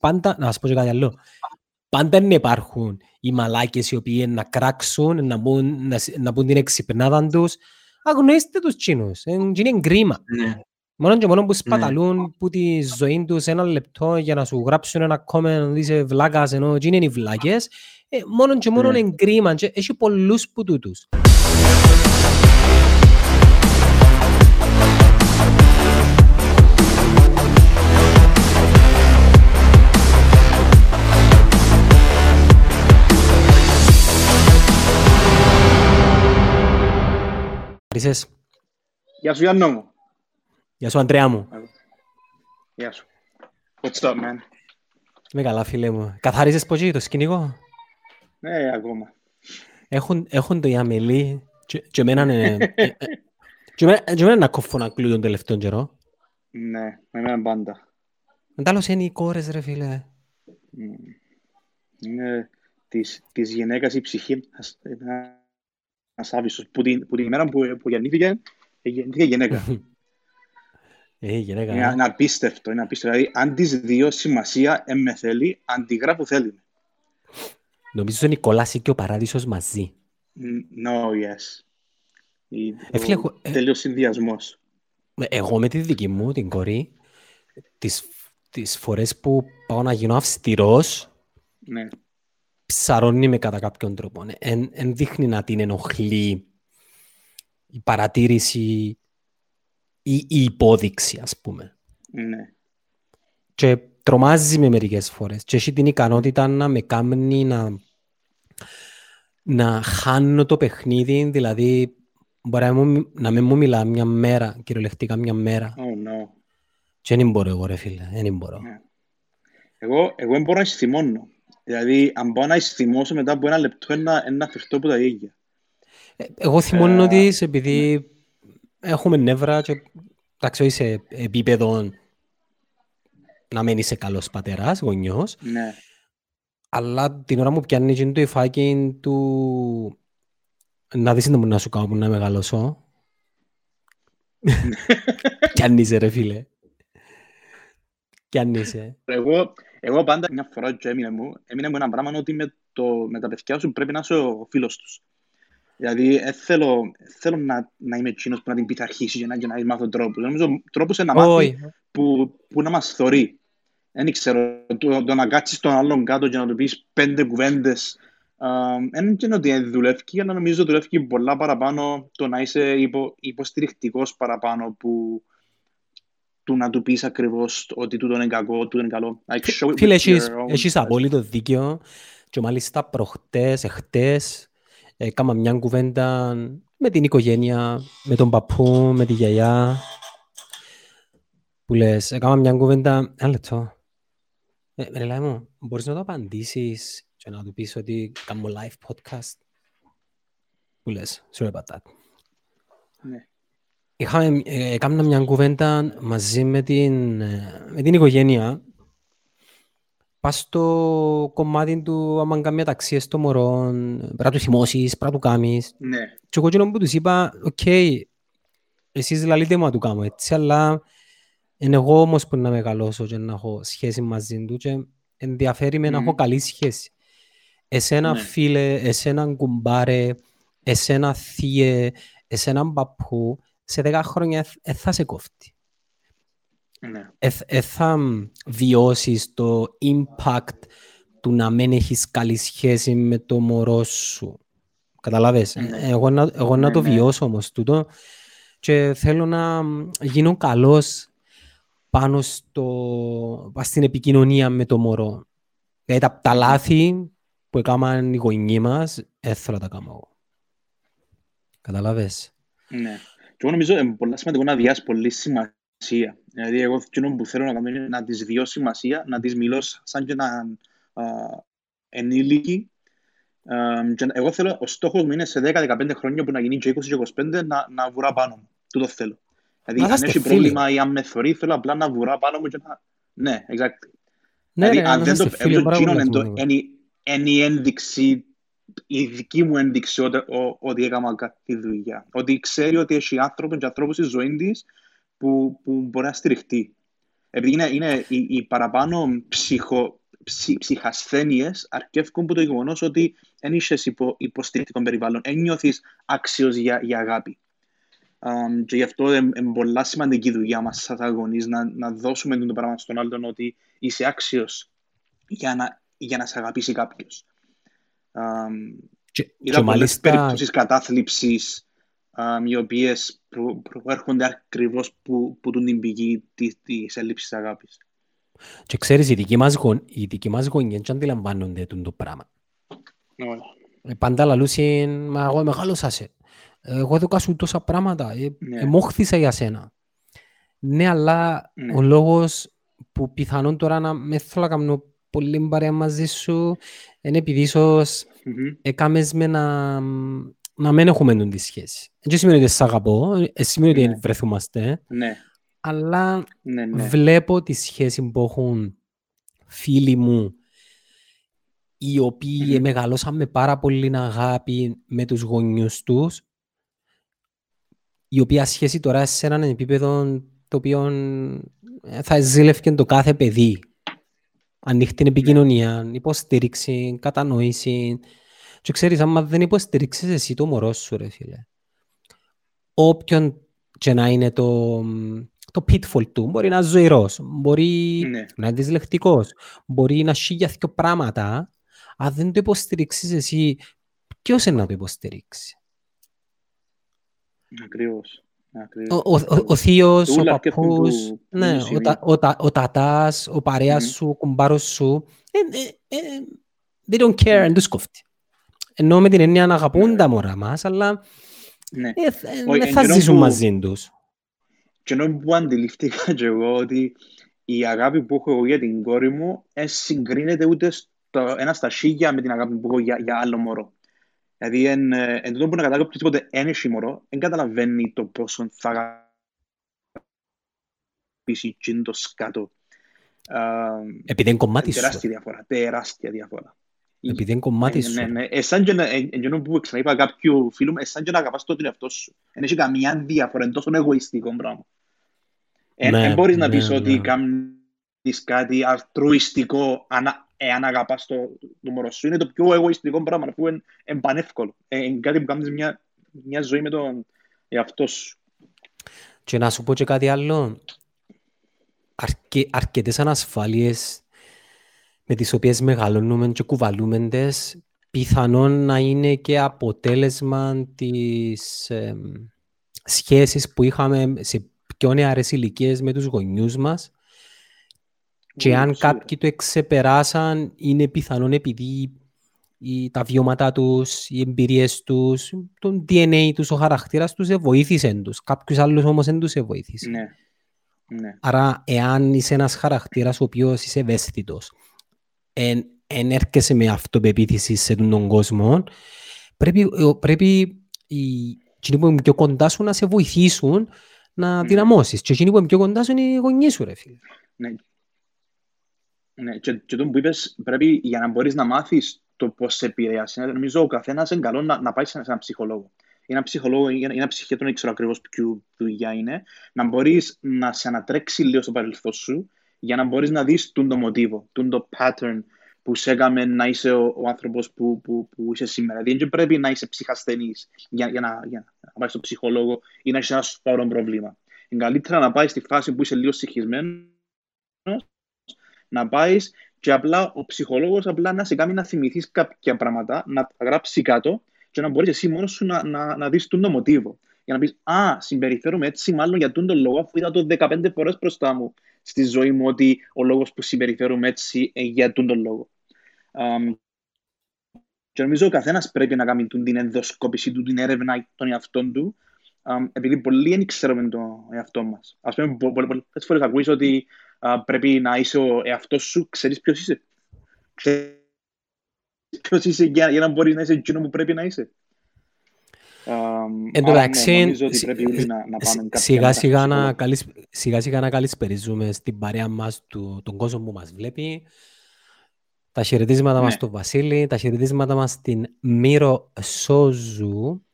πάντα, να σας πω και κάτι άλλο, πάντα είναι υπάρχουν οι μαλάκες οι οποίοι να κράξουν, να μπουν, να, να μπουν την εξυπνάδα τους. Αγνοήστε τους τσίνους, είναι κρίμα. Ναι. Μόνο και μόνο που σπαταλούν που τη ζωή τους ένα λεπτό για να σου γράψουν ένα comment είσαι βλάκας ενώ και είναι οι βλάκες, ε, μόνο και μόνο Ναι. είναι κρίμα και έχει πολλούς που τούτους. Ευχαριστές. Γεια σου Γιάννο μου. Γεια σου Αντρέα μου. Γεια σου. What's up, man? Είμαι καλά φίλε μου. Καθαρίζεις ποτέ το σκηνικό; Ναι, ακόμα. Έχουν, έχουν το οι αμελοί και, και εμένα είναι... ε, ε, και εμένα- και εμένα να κόφω να κλούν τον τελευταίο καιρό. Ναι, με εμένα πάντα. Εντάλλως είναι οι κόρες ρε φίλε. Μμ. Είναι της, της γυναίκας η ψυχή ας- ένα- ένας άβυσσος. Που την, που την ημέρα που, που γεννήθηκε, ε, γεννήθηκε γυναίκα. Ε, γυναίκα. είναι, ε. είναι απίστευτο, είναι απίστευτο. Δηλαδή, αν της δύο σημασία εν με θέλει, αντιγράφω που θέλει. Νομίζω είναι η κόλαση και ο παράδεισος μαζί. Μ, No, yes. Η- Ε, φίλε, ο εγώ- ε- τέλειος συνδυασμός. Ε, Εγώ με τη δική μου, την κορή, τις, τις φορές που πάω να γίνω αυστηρός, Ναι. Ψαρώνει με κατά κάποιον τρόπο. Εν, εν δείχνει να την ενοχλεί η παρατήρηση ή η υπόδειξη, ας πούμε. Ναι. Και τρομάζει με μερικές φορές. Και έχει την ικανότητα να με κάνει να, να χάνω το παιχνίδι, δηλαδή μπορεί να, μου, να μην μου μιλά μια μέρα, κυριολεκτικά μια μέρα. Oh, no. Και δεν μπορώ εγώ ρε φίλε, δεν μπορώ. Ναι. Εγώ, εγώ δεν μπορώ να αισθημώνω. Δηλαδή, αν πάω να αισθημώσω μετά από ένα λεπτό, ένα, ένα φερτώ από τα ίδια. Ε, Εγώ θυμώνω Ε, ότι επειδή έχουμε νεύρα και εντάξει, όχι σε επίπεδο να μην είσαι καλός πατεράς, γονιός, Ναι. αλλά την ώρα μου πιάνει και το υφάκι του να δεις τι να σου κάνω που να μεγαλώσω. Πιάνει ρε φίλε. Πιάνει Εγώ, εγώ πάντα μια φορά και έμεινε μου, έμεινε μου ένα πράγμα ότι με, το, με τα παιδιά σου πρέπει να είσαι ο φίλος τους. Δηλαδή, ε, θέλω, θέλω να, να είμαι εκείνος που να την πειθαρχήσει και να, και να μάθω τρόπους. Νομίζω τρόπους είναι να μάθει Όχι. που, που να μας θωρεί. Δεν ξέρω, το, το να κάτσεις τον άλλον κάτω και να του πεις πέντε κουβέντες δεν είναι ότι δεν δουλεύει, αλλά νομίζω δουλεύει πολλά παραπάνω το να είσαι υπο, υποστηρικτικός παραπάνω που του να του πεις ακριβώς ότι τούτο είναι κακό, τούτο είναι καλό. Like, show it Φίλε, with έχεις, your own έχεις person. απόλυτο δίκαιο και μάλιστα προχτές, εχτές, έκανα μια κουβέντα με την οικογένεια, με τον παππού, με τη γιαγιά, που λες, έκανα μια κουβέντα, ένα λεπτό. Ε, ρε λάι μου, μπορείς να το απαντήσεις και να του πεις ότι κάνω live podcast; Που λες, sorry about that. Ναι. Είχαμε, ε, έκανα μια κουβέντα μαζί με την, ε, με την οικογένεια. Πας στο κομμάτι του, άμα κάνει αταξίες το μωρό, πρέπει να του θυμώσεις, πρέπει να του κάνεις. Ναι, Και εγώ εκείνο που τους είπα, οκ, εσείς λαλείτε μου να του κάνω έτσι, αλλά είναι εγώ όμως που να μεγαλώσω και να έχω σχέση μαζί του και ενδιαφέρει με να Μμμ. έχω καλή σχέση. Εσένα Ναι. φίλε, εσένα κουμπάρε, εσένα θύε, εσένα παππού, σε 10 χρόνια δεν θα σε κόφτει. ναι. Δεν θα βιώσεις το impact του να μην έχεις καλή σχέση με το μωρό σου. Καταλάβες; Ναι. Εγώ, να, εγώ να Ναι, το ναι. βιώσω όμως τούτο και θέλω να γίνω καλός πάνω στο, πάνω στην επικοινωνία με το μωρό. Δηλαδή τα, τα λάθη που έκαναν οι γονείς μας, δεν θέλω να τα κάνω εγώ. Καταλάβες; Ναι. Και εγώ νομίζω είναι πολύ σημαντικό να διάσει πολύ σημασία. Δηλαδή, εγώ εκείνο που θέλω να κάνω είναι να τις διώ σημασία, να τις μιλώ σαν και έναν α, ενήλικη. Α, και εγώ θέλω, ο στόχος μου είναι σε 10-15 χρόνια που να γίνει και 20 και 25 να, να βουρά πάνω μου. Τούτο θέλω. Δηλαδή, Να αν είμαστε έχει φίλοι. πρόβλημα ή αν με θωρεί, θέλω απλά να βουρά πάνω μου και να... Ναι, exactly. Ναι, δηλαδή, ρε, αν να δεν το είμαστε φίλοι, εγώ πάρα εκείνο πολλά είναι το- σημαντικό. είναι η- είναι η ένδειξη, η δική μου ένδειξη ότι, ο- ότι έκανα κάτι δουλειά. Ότι ξέρει ότι έχει άνθρωπο και ανθρώπους στη ζωή της που, που μπορεί να στηριχτεί. Επειδή είναι, είναι οι, οι παραπάνω ψυχο, ψυχ, ψυχασθένειες αρκεύκουν από το γεγονός ότι δεν είσαι υπο, υποστηρικτικό περιβάλλον, δεν νιώθεις άξιος για, για αγάπη. Um, και γι' αυτό είναι πολλά σημαντική δουλειά μας σαν αγωνείς να, να δώσουμε το πράγμα στον άλλον ότι είσαι άξιος για να, για να σε αγαπήσει κάποιος. Um, Και, είδα και πολλές μάλιστα, περιπτώσεις κατάθλιψης um, οι οποίες προ, προέρχονται ακριβώς που, που την πηγή της, της έλλειψης αγάπης. και ξέρεις, οι δικοί μας, γον, οι δικοί μας γονιές δεν αντιλαμβάνονται τούτο το πράγμα. Ωραία. Ε, Πάντα λαλούσιν, μα εγώ μεγάλωσα σε. Εγώ έδωκα σου τόσα πράγματα. Ε, Ναι. εμόχθησα για σένα. Ναι, αλλά Ναι. ο λόγος που πιθανόν τώρα να με θέλω να κάνω πολύ παρέα μαζί σου είναι επειδή ίσως Μμμ. έκαμες με να, να μην έχουμε τούτη τη σχέση. Δεν σημαίνει ότι σε αγαπώ, ε, σημαίνει ότι Ναι. βρεθούμαστε, Ναι, αλλά ναι, ναι. βλέπω τη σχέση που έχουν φίλοι μου οι οποίοι Μμμ. μεγαλώσαν με πάρα πολύ αγάπη με τους γονιούς τους η οποία σχέση τώρα σε έναν επίπεδο το οποίο ε, θα ζήλευκε το κάθε παιδί. Ανοιχτή επικοινωνία, υποστήριξη, κατανόηση. Και ξέρεις, άμα δεν υποστηρίξεις εσύ το μωρό σου, ρε φίλε, όποιον και να είναι το, το pitfall του, μπορεί να είναι ζωηρός, μπορεί Ναι. να είναι δυσλεκτικός, μπορεί να έχει για δυο πράγματα, αν δεν το υποστηρίξεις εσύ, ποιος είναι να το υποστηρίξει. Ακριβώς. Ο, Ακριβώς. ο, ο, ο θείος, ο Ούλα αρκεύκουν παππούς, που- που ναι, είναι ο, σημείο. τα, ο, τα, ο τατάς, ο παρέας Μμμ. σου, ο κουμπάρος σου, ε, ε, ε, they don't care, Ναι. δεν τους κόφτει. Ενώ με την έννοια να αγαπούν Ναι. τα μωρά μας, αλλά Ναι. ε, θ- ε, Όχι, δεν εν θα καιρό ζήσουν που- μαζί τους. Και ενώ που αντιληφθήκα και εγώ ότι η αγάπη που έχω εγώ για την κόρη μου δεν συγκρίνεται ούτε στο, ένα στα χίλια με την αγάπη που έχω για, για άλλο μωρό. Δηλαδή, εν, ε, εν τούτο που να καταλάβει οποιοδήποτε δεν έχει μωρό, δεν καταλαβαίνει το πόσο θα αγαπήσει εκείνο το σκάτο. Α, Επειδή είναι κομμάτι σου. τεράστια διαφορά, τεράστια διαφορά. Επειδή είναι κομμάτι Ναι, σου. ναι, ναι. Εσάν και να, ε, εκείνο που ξαναείπα κάποιου φίλου μου, εσάν και να αγαπάς τον εαυτό σου. Δεν έχει καμία διαφορά, είναι τόσο εγωιστικό πράγμα. Δεν Ναι, μπορείς να ναι, πεις ότι ναι. κάνεις κάτι αλτρουιστικό αν, εάν αγαπάς το, το μωρό σου. Είναι το πιο εγωιστικό πράγμα, αφού είναι, είναι πανεύκολο. Ε, Είναι κάτι που κάνεις μια, μια ζωή με τον εαυτό σου. Και να σου πω και κάτι άλλο. Αρκε, αρκετές ανασφάλειες με τις οποίες μεγαλώνουμε και κουβαλούμε τες, πιθανόν να είναι και αποτέλεσμα της εμ, σχέσης που είχαμε σε πιο νεαρές ηλικίες με τους γονιούς μας και Ου, αν σίγουρα. κάποιοι το εξεπεράσαν είναι πιθανόν επειδή οι, τα βιώματα τους, οι εμπειρίες τους, το DNA τους, ο χαρακτήρας τους βοήθησε τους. Κάποιους άλλους όμως δεν τους βοήθησε. Ναι. Ναι. Άρα, εάν είσαι ένας χαρακτήρας ο οποίος είσαι ευαίσθητος, εν, εν έρχεσαι με αυτοπεποίθηση σε τον κόσμο, πρέπει, ε, πρέπει οι εκείνοι που είναι πιο κοντά σου να σε βοηθήσουν να Μμμ. δυναμώσεις. Και εκείνοι που είναι πιο κοντά σου είναι οι γονείς σου, ρε φίλε. Ναι. Ναι, και, και το που είπες, πρέπει για να μπορείς να μάθεις το πώς σε επηρεάσει. Νομίζω ο καθένας είναι καλό να, να πάει σε έναν ψυχολόγο. Ή ένα ψυχολόγο ή ένα, ή ένα ψυχίατρο, δεν ξέρω ακριβώς ποιο δουλειά είναι, να μπορείς να σε ανατρέξει λίγο στο παρελθόν σου για να μπορείς να δεις τούν το μοτίβο, τούν το pattern που σε έκαμε να είσαι ο, ο άνθρωπος που, που, που είσαι σήμερα. Δηλαδή, δεν πρέπει να είσαι ψυχασθενής για, για, να, για να πάεις στο ψυχολόγο ή να έχεις ένα σοβαρό πρόβλημα. Είναι καλύτερα να πάεις στη φάση που είσαι λίγο συγχυσμένος να πάεις και απλά ο ψυχολόγος απλά να σε κάνει να θυμηθείς κάποια πράγματα, να τα γράψει κάτω και να μπορείς εσύ μόνος σου να, να, να δεις τον μοτίβο. Για να πεις, α, συμπεριφέρομαι έτσι μάλλον για τον λόγο, αφού είδα το 15 φορές μπροστά μου στη ζωή μου ότι ο λόγος που συμπεριφέρομαι έτσι ε, για τον λόγο. Um, και νομίζω ο καθένας πρέπει να κάνει την ενδοσκόπηση του, την έρευνα των εαυτών του, um, επειδή πολλοί δεν ξέρουμε τον εαυτό μας. Ας πούμε, πο- πο- πολλές φορές ακούεις ότι α, πρέπει να είσαι ο εαυτός σου, ξέρεις ποιος είσαι. Ξέρεις ποιος είσαι για, για να μπορείς να είσαι εκείνο που πρέπει να είσαι. Um, Εν τω άρα, ναι, μεταξύ, νομίζω ότι σι- πρέπει όλοι να, να πάμε κάποια σιγά μέρα σιγά στο να, ψυχολόγο. καλυσ... σιγά σιγά να καλησπερίζουμε στην παρέα μας του, τον κόσμο που μας βλέπει. Τα χαιρετίσματα Ναι. μας στον Βασίλη, τα χαιρετίσματα μας στην Μύρο Σόζου.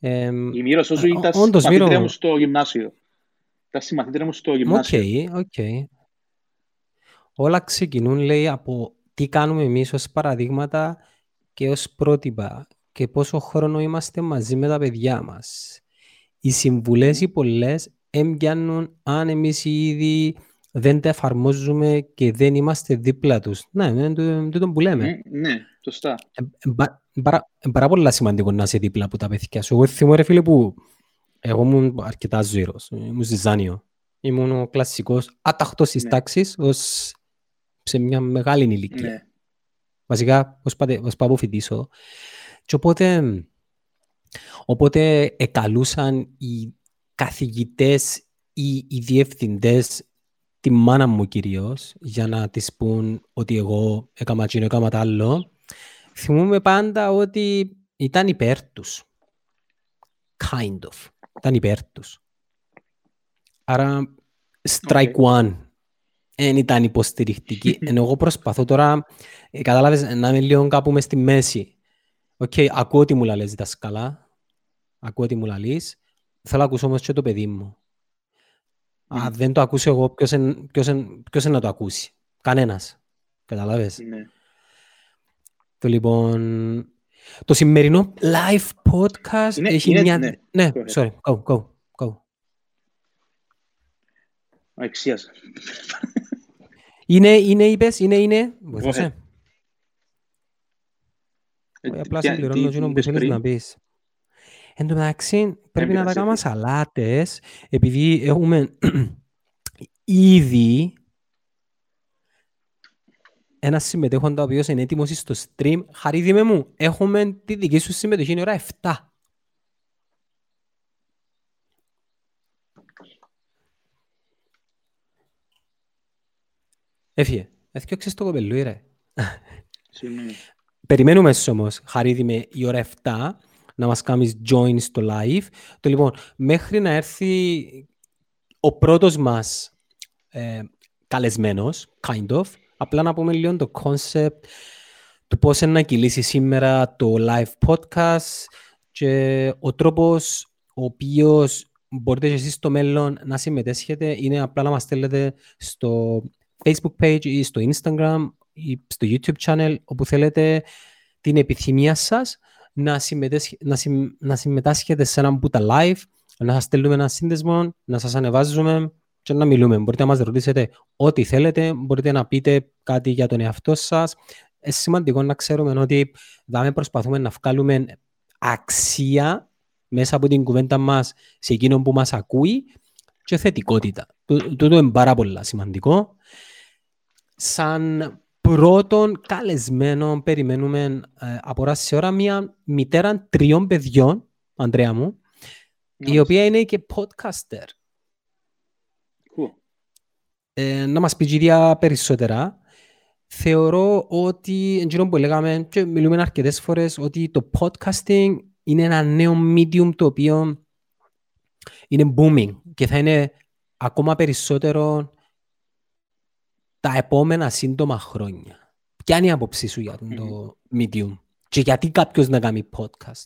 Εμ, Η Μύρο Σόζου Α, ήταν όντως, μαθήτρια Μύρο. μου στο γυμνάσιο. Ήταν συμμαθήτρια μου στο Οκ, γυμνάσιο. οκ. Όλα ξεκινούν, λέει, από τι κάνουμε εμείς ως παραδείγματα και ως πρότυπα και πόσο χρόνο είμαστε μαζί με τα παιδιά μας. Οι συμβουλές οι πολλές εν πιάνουν αν εμείς ήδη δεν τα εφαρμόζουμε και δεν είμαστε δίπλα τους. Ναι, είναι το, το, το που λέμε. Ε, Ναι, σωστά. Ε, ε, πα- πάρα, ε, πάρα πολλά σημαντικό να είσαι δίπλα από τα παιδιά σου. Εγώ θυμώ ρε φίλε που εγώ ήμουν αρκετά ζωηρός, ήμουν ζυζάνιο. Ήμουν ο κλασσικός άταχτος της Ναι. τάξης ως σε μια μεγάλη ηλικία. Ναι. Βασικά, ως, πάτε, ως πάω φοιτήσω. Και οπότε, οπότε εκαλούσαν οι καθηγητές ή οι διευθυντές τη μάνα μου κυρίως για να της πούν ότι εγώ έκαμα εκείνο, έκαμα τ' άλλο. Θυμούμαι πάντα ότι ήταν υπέρ τους. Kind of. Ήταν υπέρ τους. Άρα, strike one. Δεν ήταν υποστηρικτική. Ενώ εγώ προσπαθώ τώρα, ε, κατάλαβες, να είμαι λίγο κάπου μες στη μέση. Οκ, ακούω τι μου λαλείς δασκάλα. Ακούω τι μου λαλείς. Θέλω να ακούσω όμως και το παιδί μου. Αν Μμμ. δεν το ακούσω εγώ, ποιος είναι, ποιος είναι, ποιος είναι να το ακούσει. Κανένας. Καταλάβες. Ναι. Το λοιπόν... Το σημερινό live podcast Είναι- έχει είναι- μια... ναι, ναι, go ahead. sorry, go, go, go. Ο εξίας. Είναι, είναι, είπες, είναι, είναι. Βοηθούσε. ahead. Ε, Όχι, απλά τι- συμπληρώνω τι εκείνο που είπες θέλεις πριν; να πεις. Εν τω μεταξύ, πρέπει να τα πειράζει, κάνουμε πες. σαλάτες, επειδή έχουμε ήδη ένας συμμετέχοντας ο οποίος είναι έτοιμος στο stream. Χαρίδι μου, έχουμε τη δική σου συμμετοχή είναι ώρα 7. Έφυγε. Έφυγε το κοπελούι ρε. Συγγνώμη. Περιμένουμε όμως, Χαρίδη, με η ώρα 7 να μας κάνεις join στο live. Το λοιπόν, μέχρι να έρθει ο πρώτος μας ε, καλεσμένος, kind of, απλά να πούμε λίγο το concept του πώς είναι να κυλήσει σήμερα το live podcast και ο τρόπος ο οποίος μπορείτε και εσείς στο μέλλον να συμμετέσχετε είναι απλά να μας στέλνετε στο Facebook page ή στο Instagram ή στο YouTube channel όπου θέλετε την επιθυμία σας να, συμμετέσχε- να, συμ- να συμμετάσχετε σε έναν που τα live, να σας στέλνουμε ένα σύνδεσμο, να σας ανεβάζουμε και να μιλούμε. Μπορείτε να μας ρωτήσετε ό,τι θέλετε, μπορείτε να πείτε κάτι για τον εαυτό σας. Είναι σημαντικό να ξέρουμε ότι δάμε προσπαθούμε να βγάλουμε αξία μέσα από την κουβέντα μας σε εκείνον που μας ακούει και θετικότητα. Τού- Τούτο είναι πάρα πολύ σημαντικό. Σαν πρώτον καλεσμένο περιμένουμε ε, από ώρα σε ώρα μια μητέρα τριών παιδιών, Ανδρέα μου, η Μάλιστα. οποία είναι και podcaster. Cool. Ε, να μας πει κυρία περισσότερα. Θεωρώ ότι, εκείνο που λέγαμε και μιλούμε αρκετές φορές, ότι το podcasting είναι ένα νέο medium το οποίο είναι booming και θα είναι ακόμα περισσότερο τα επόμενα σύντομα χρόνια. Ποια είναι η άποψή σου για το medium και γιατί κάποιος να κάνει podcast;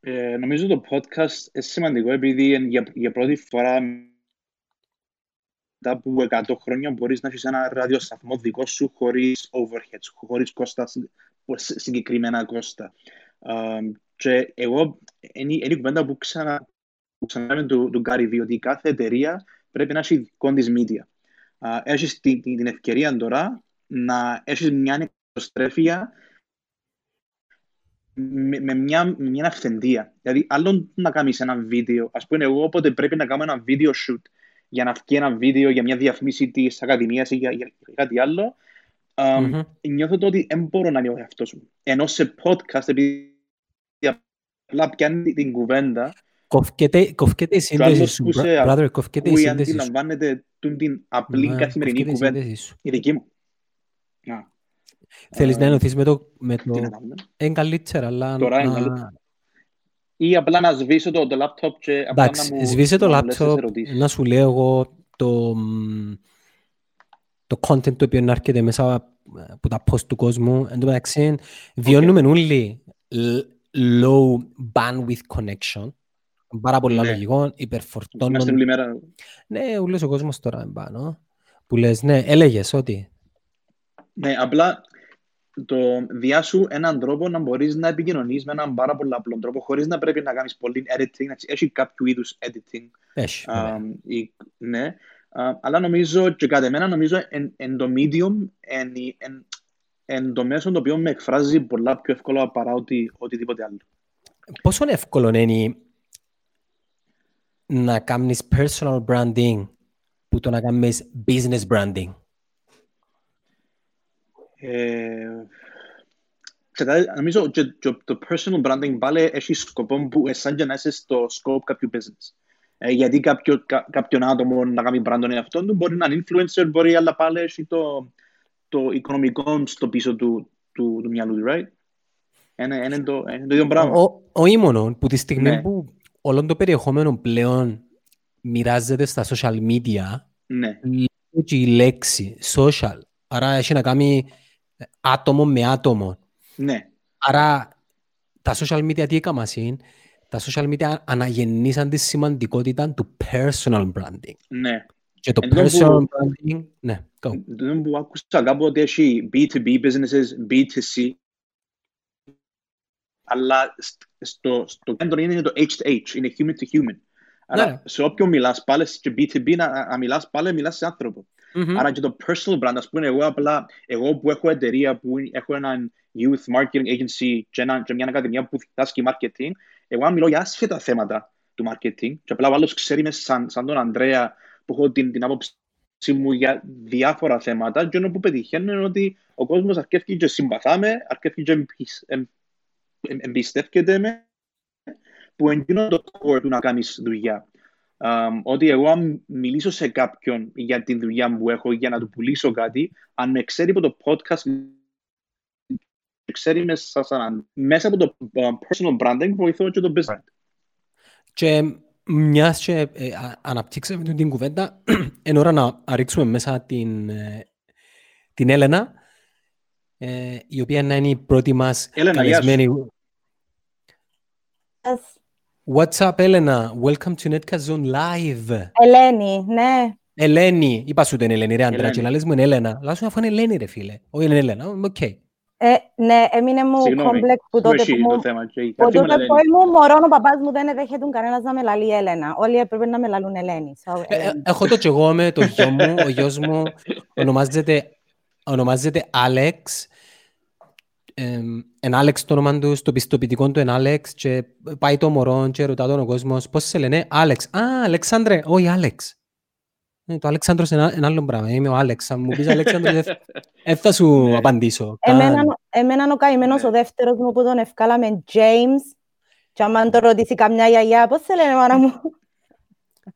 Ε, νομίζω το podcast είναι σημαντικό επειδή είναι για, για πρώτη φορά μετά από 100 χρόνια μπορείς να έχεις ένα ραδιοσταθμό δικό σου χωρίς overheads, χωρίς κόστα, συ- συ- συγκεκριμένα κόστα. Α, και εγώ, είναι είναι η κουβέντα που ξανα, που ξανά του, του Gary Vee, ότι κάθε εταιρεία πρέπει να έχει δικό της media. Α, έχεις την, την, την ευκαιρία τώρα να έχεις μια εξωστρέφεια με, με, μια, με μια αυθεντία. Δηλαδή, άλλον να κάνεις ένα βίντεο. Ας πούμε, εγώ όποτε πρέπει να κάνω ένα video shoot για να βγει ένα βίντεο για μια διαφήμιση της Ακαδημίας ή για, για, για κάτι άλλο, α, Μμμ. νιώθω το ότι δεν μπορώ να είμαι ο εαυτός μου. Ενώ σε podcast, επειδή απλά πιάνει την κουβέντα, Κοφκέται, κοφκέται η και ο σύνδεση άλλος σου, που bro- σε brother, κοφκέται η ακούει σύνδεση σου. αντιλαμβάνεται τούν την απλή Ναι, καθημερινή κοφκέται η κουβέντα. σύνδεση σου. Η δική μου. Α, Θέλεις να ε, ενωθείς με το... Με τι να το... κάνουμε; Είναι καλύτερα, αλλά Τώρα είναι να... καλύτερα. Ή απλά να σβήσω το, το laptop και απλά να Εντάξει, μου, σβήσε το να μου λες τις laptop, ερωτήσεις. να σου λέω εγώ το, μ, το content το οποίο έρχεται μέσα από τα post του κόσμου. Εν τω μεταξύ, βιώνουμε όλοι l- low bandwidth connection. Πάρα πολλά Ναι. λογικό, Είμαστε υπερφορτώνουν. όλη μέρα. Ναι, ούλος ο κόσμος τώρα είναι πάνω. Που λες, ναι, έλεγες ότι. Ναι, απλά το διάσου έναν τρόπο να μπορείς να επικοινωνείς με έναν πάρα πολύ απλό τρόπο χωρίς να πρέπει να κάνεις πολύ editing, να έχει κάποιο είδους editing. Έχει, βέβαια. Um, η- ναι, Α, αλλά νομίζω και κατά εμένα νομίζω εν, εν το medium εν, η- εν, εν το μέσο το οποίο με εκφράζει πολλά πιο εύκολα παρά οτι, οτιδήποτε άλλο. Πόσο εύκολο είναι να κάνεις personal branding που το να κάνεις business branding; Ε, ξέρετε, νομίζω και, και το personal branding πάλι έχει σκοπό που ε, σαν και να είσαι στο scope κάποιου business. Ε, γιατί κάποιο, κα, κάποιον άτομο να κάνει brand τον εαυτό του μπορεί να είναι influencer, μπορεί, αλλά πάλι έχει το, το οικονομικό στο πίσω του, του, του μυαλού του, right? Είναι, είναι, το, είναι το ίδιο πράγμα. Ο, ο ήμονο που τη στιγμή Ναι. που όλο το περιεχόμενο πλέον μοιράζεται στα social media Ναι, λέει και η λέξη social. Άρα έχει να κάνει άτομο με άτομο. ναι, Άρα τα social media τι έκαμα είναι, τα social media αναγεννήσαν τη σημαντικότητα του personal branding. ναι. Και το Ενώ που- personal branding, ναι, go. Δεν που άκουσα κάπου ότι έχει B2B businesses, B2C, αλλά σ- στο, στο κέντρο είναι το H2H, είναι human to human. Άρα Ναι. σε όποιο μιλάς πάλι και B2B να, να μιλάς πάλι, μιλάς σε άνθρωπο. Μμμ. Άρα και το personal brand, ας πούμε, εγώ απλά, εγώ που έχω εταιρεία, που έχω έναν youth marketing agency και, ένα, και μια ακαδημία που διδάσκει marketing, εγώ αν μιλώ για άσχετα θέματα του marketing και απλά ο άλλος ξέρει με σαν, σαν τον Ανδρέα που έχω την, την άποψη μου για διάφορα θέματα και ono που πετυχαίνω είναι ότι ο κόσμος αρκεύει και συμπαθάμε, αρκεύει και εμπισ- εμ- εμ- εμπιστεύκεται με που είναι το core του να κάνεις δουλειά. Um, ότι εγώ αν μιλήσω σε κάποιον για τη δουλειά που έχω για να του πουλήσω κάτι, αν με ξέρει από το podcast, με ξέρει μέσα, σαν, μέσα από το uh, personal branding, βοηθώ και το business. Και μιας και ε, α- αναπτύξαμε την κουβέντα, είναι ώρα να ρίξουμε μέσα την, ε, την Έλενα, ε, η οποία να είναι η πρώτη μας Έλενα, γεια σου. Καλεσμένη. What's up, Έλενα; Welcome to Netcast Zone Live. Ελένη, ναι. Ελένη, είπα σου την Ελένη, ρε Αντρέα, Ελένη. και να λες μου είναι Έλενα. Λαλώ σου αφού είναι Ελένη, ρε φίλε. Όχι, είναι Έλενα. Οκ. Ε, ναι, έμεινε μου Συγγνώμη, κόμπλεξ που Που τότε έχει που το μου... θέμα. Και Που καθήμουν τότε Ελένη. που ήμουν μωρό, ο παπάς μου δεν εδέχεται κανένας να με λαλεί Έλενα. Όλοι έπρεπε να με λαλούν Ελένη. So, Ε, ε, Ελένη. Έχω το και εγώ με το γιο μου. Ο γιος μου ονομάζεται, ονομάζεται Άλεξ. Εν Άλεξ το όνομα του, στο πιστοποιητικό του εν Άλεξ και πάει το μωρό και ρωτά τον ο κόσμος πώς σε λένε Άλεξ. Α, Αλεξάνδρε, όχι Άλεξ. Ε, Το Αλεξάνδρος είναι ένα άλλο πράγμα. Είμαι ο Άλεξ. Αν μου πεις Αλεξάνδρος, δεν δεν θα σου Ναι. απαντήσω. Εμένα, Καν. εμένα ο καημένος Ναι. ο δεύτερος μου που τον ευκάλαμε James και άμα το ρωτήσει καμιά γιαγιά, πώς σε λένε μάνα μου;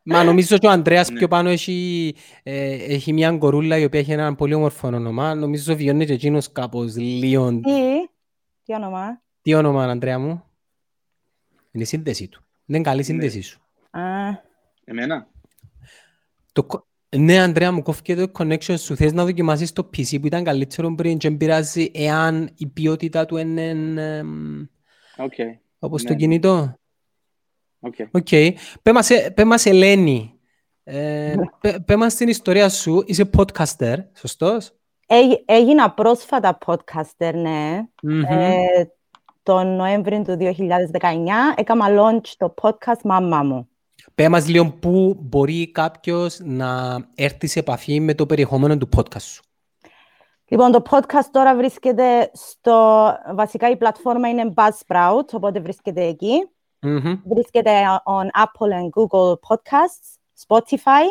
Μα νομίζω και ο Ανδρέας Ναι. πιο πάνω έχει, ε, έχει μια κορούλα η οποία έχει ένα πολύ όμορφο όνομα. Νομίζω βιώνει και εκείνος κάπως λίγο. Τι, τι όνομα; Τι όνομα, Ανδρέα μου; Είναι η σύνδεση του. Δεν είναι καλή Ναι. σύνδεση σου. Α, Εμένα. Το... κο- Ναι, Ανδρέα μου, κόφηκε το connection σου. Θες να δοκιμάσεις το PC που ήταν καλύτερο πριν και δεν πειράζει εάν η ποιότητα του είναι εμ, Οκ. όπως Ναι, το ναι. κινητό; Οκ. Οκ. Πέ μας, ε, πέ μας, Ελένη. Ε, πέ, πέ μας την ιστορία σου. Είσαι podcaster, σωστός; έγι- έγινα πρόσφατα podcaster, ναι. Μμμ. Ε, τον Νοέμβριο του 2019 έκανα launch το podcast «Μαμά μου». Πέ μας λίγο πού μπορεί κάποιος να έρθει σε επαφή με το περιεχόμενο του podcast σου. Λοιπόν, το podcast τώρα βρίσκεται στο... Βασικά η πλατφόρμα είναι Buzzsprout, οπότε βρίσκεται εκεί. Μμμ, Βρίσκεται on Apple and Google Podcasts, Spotify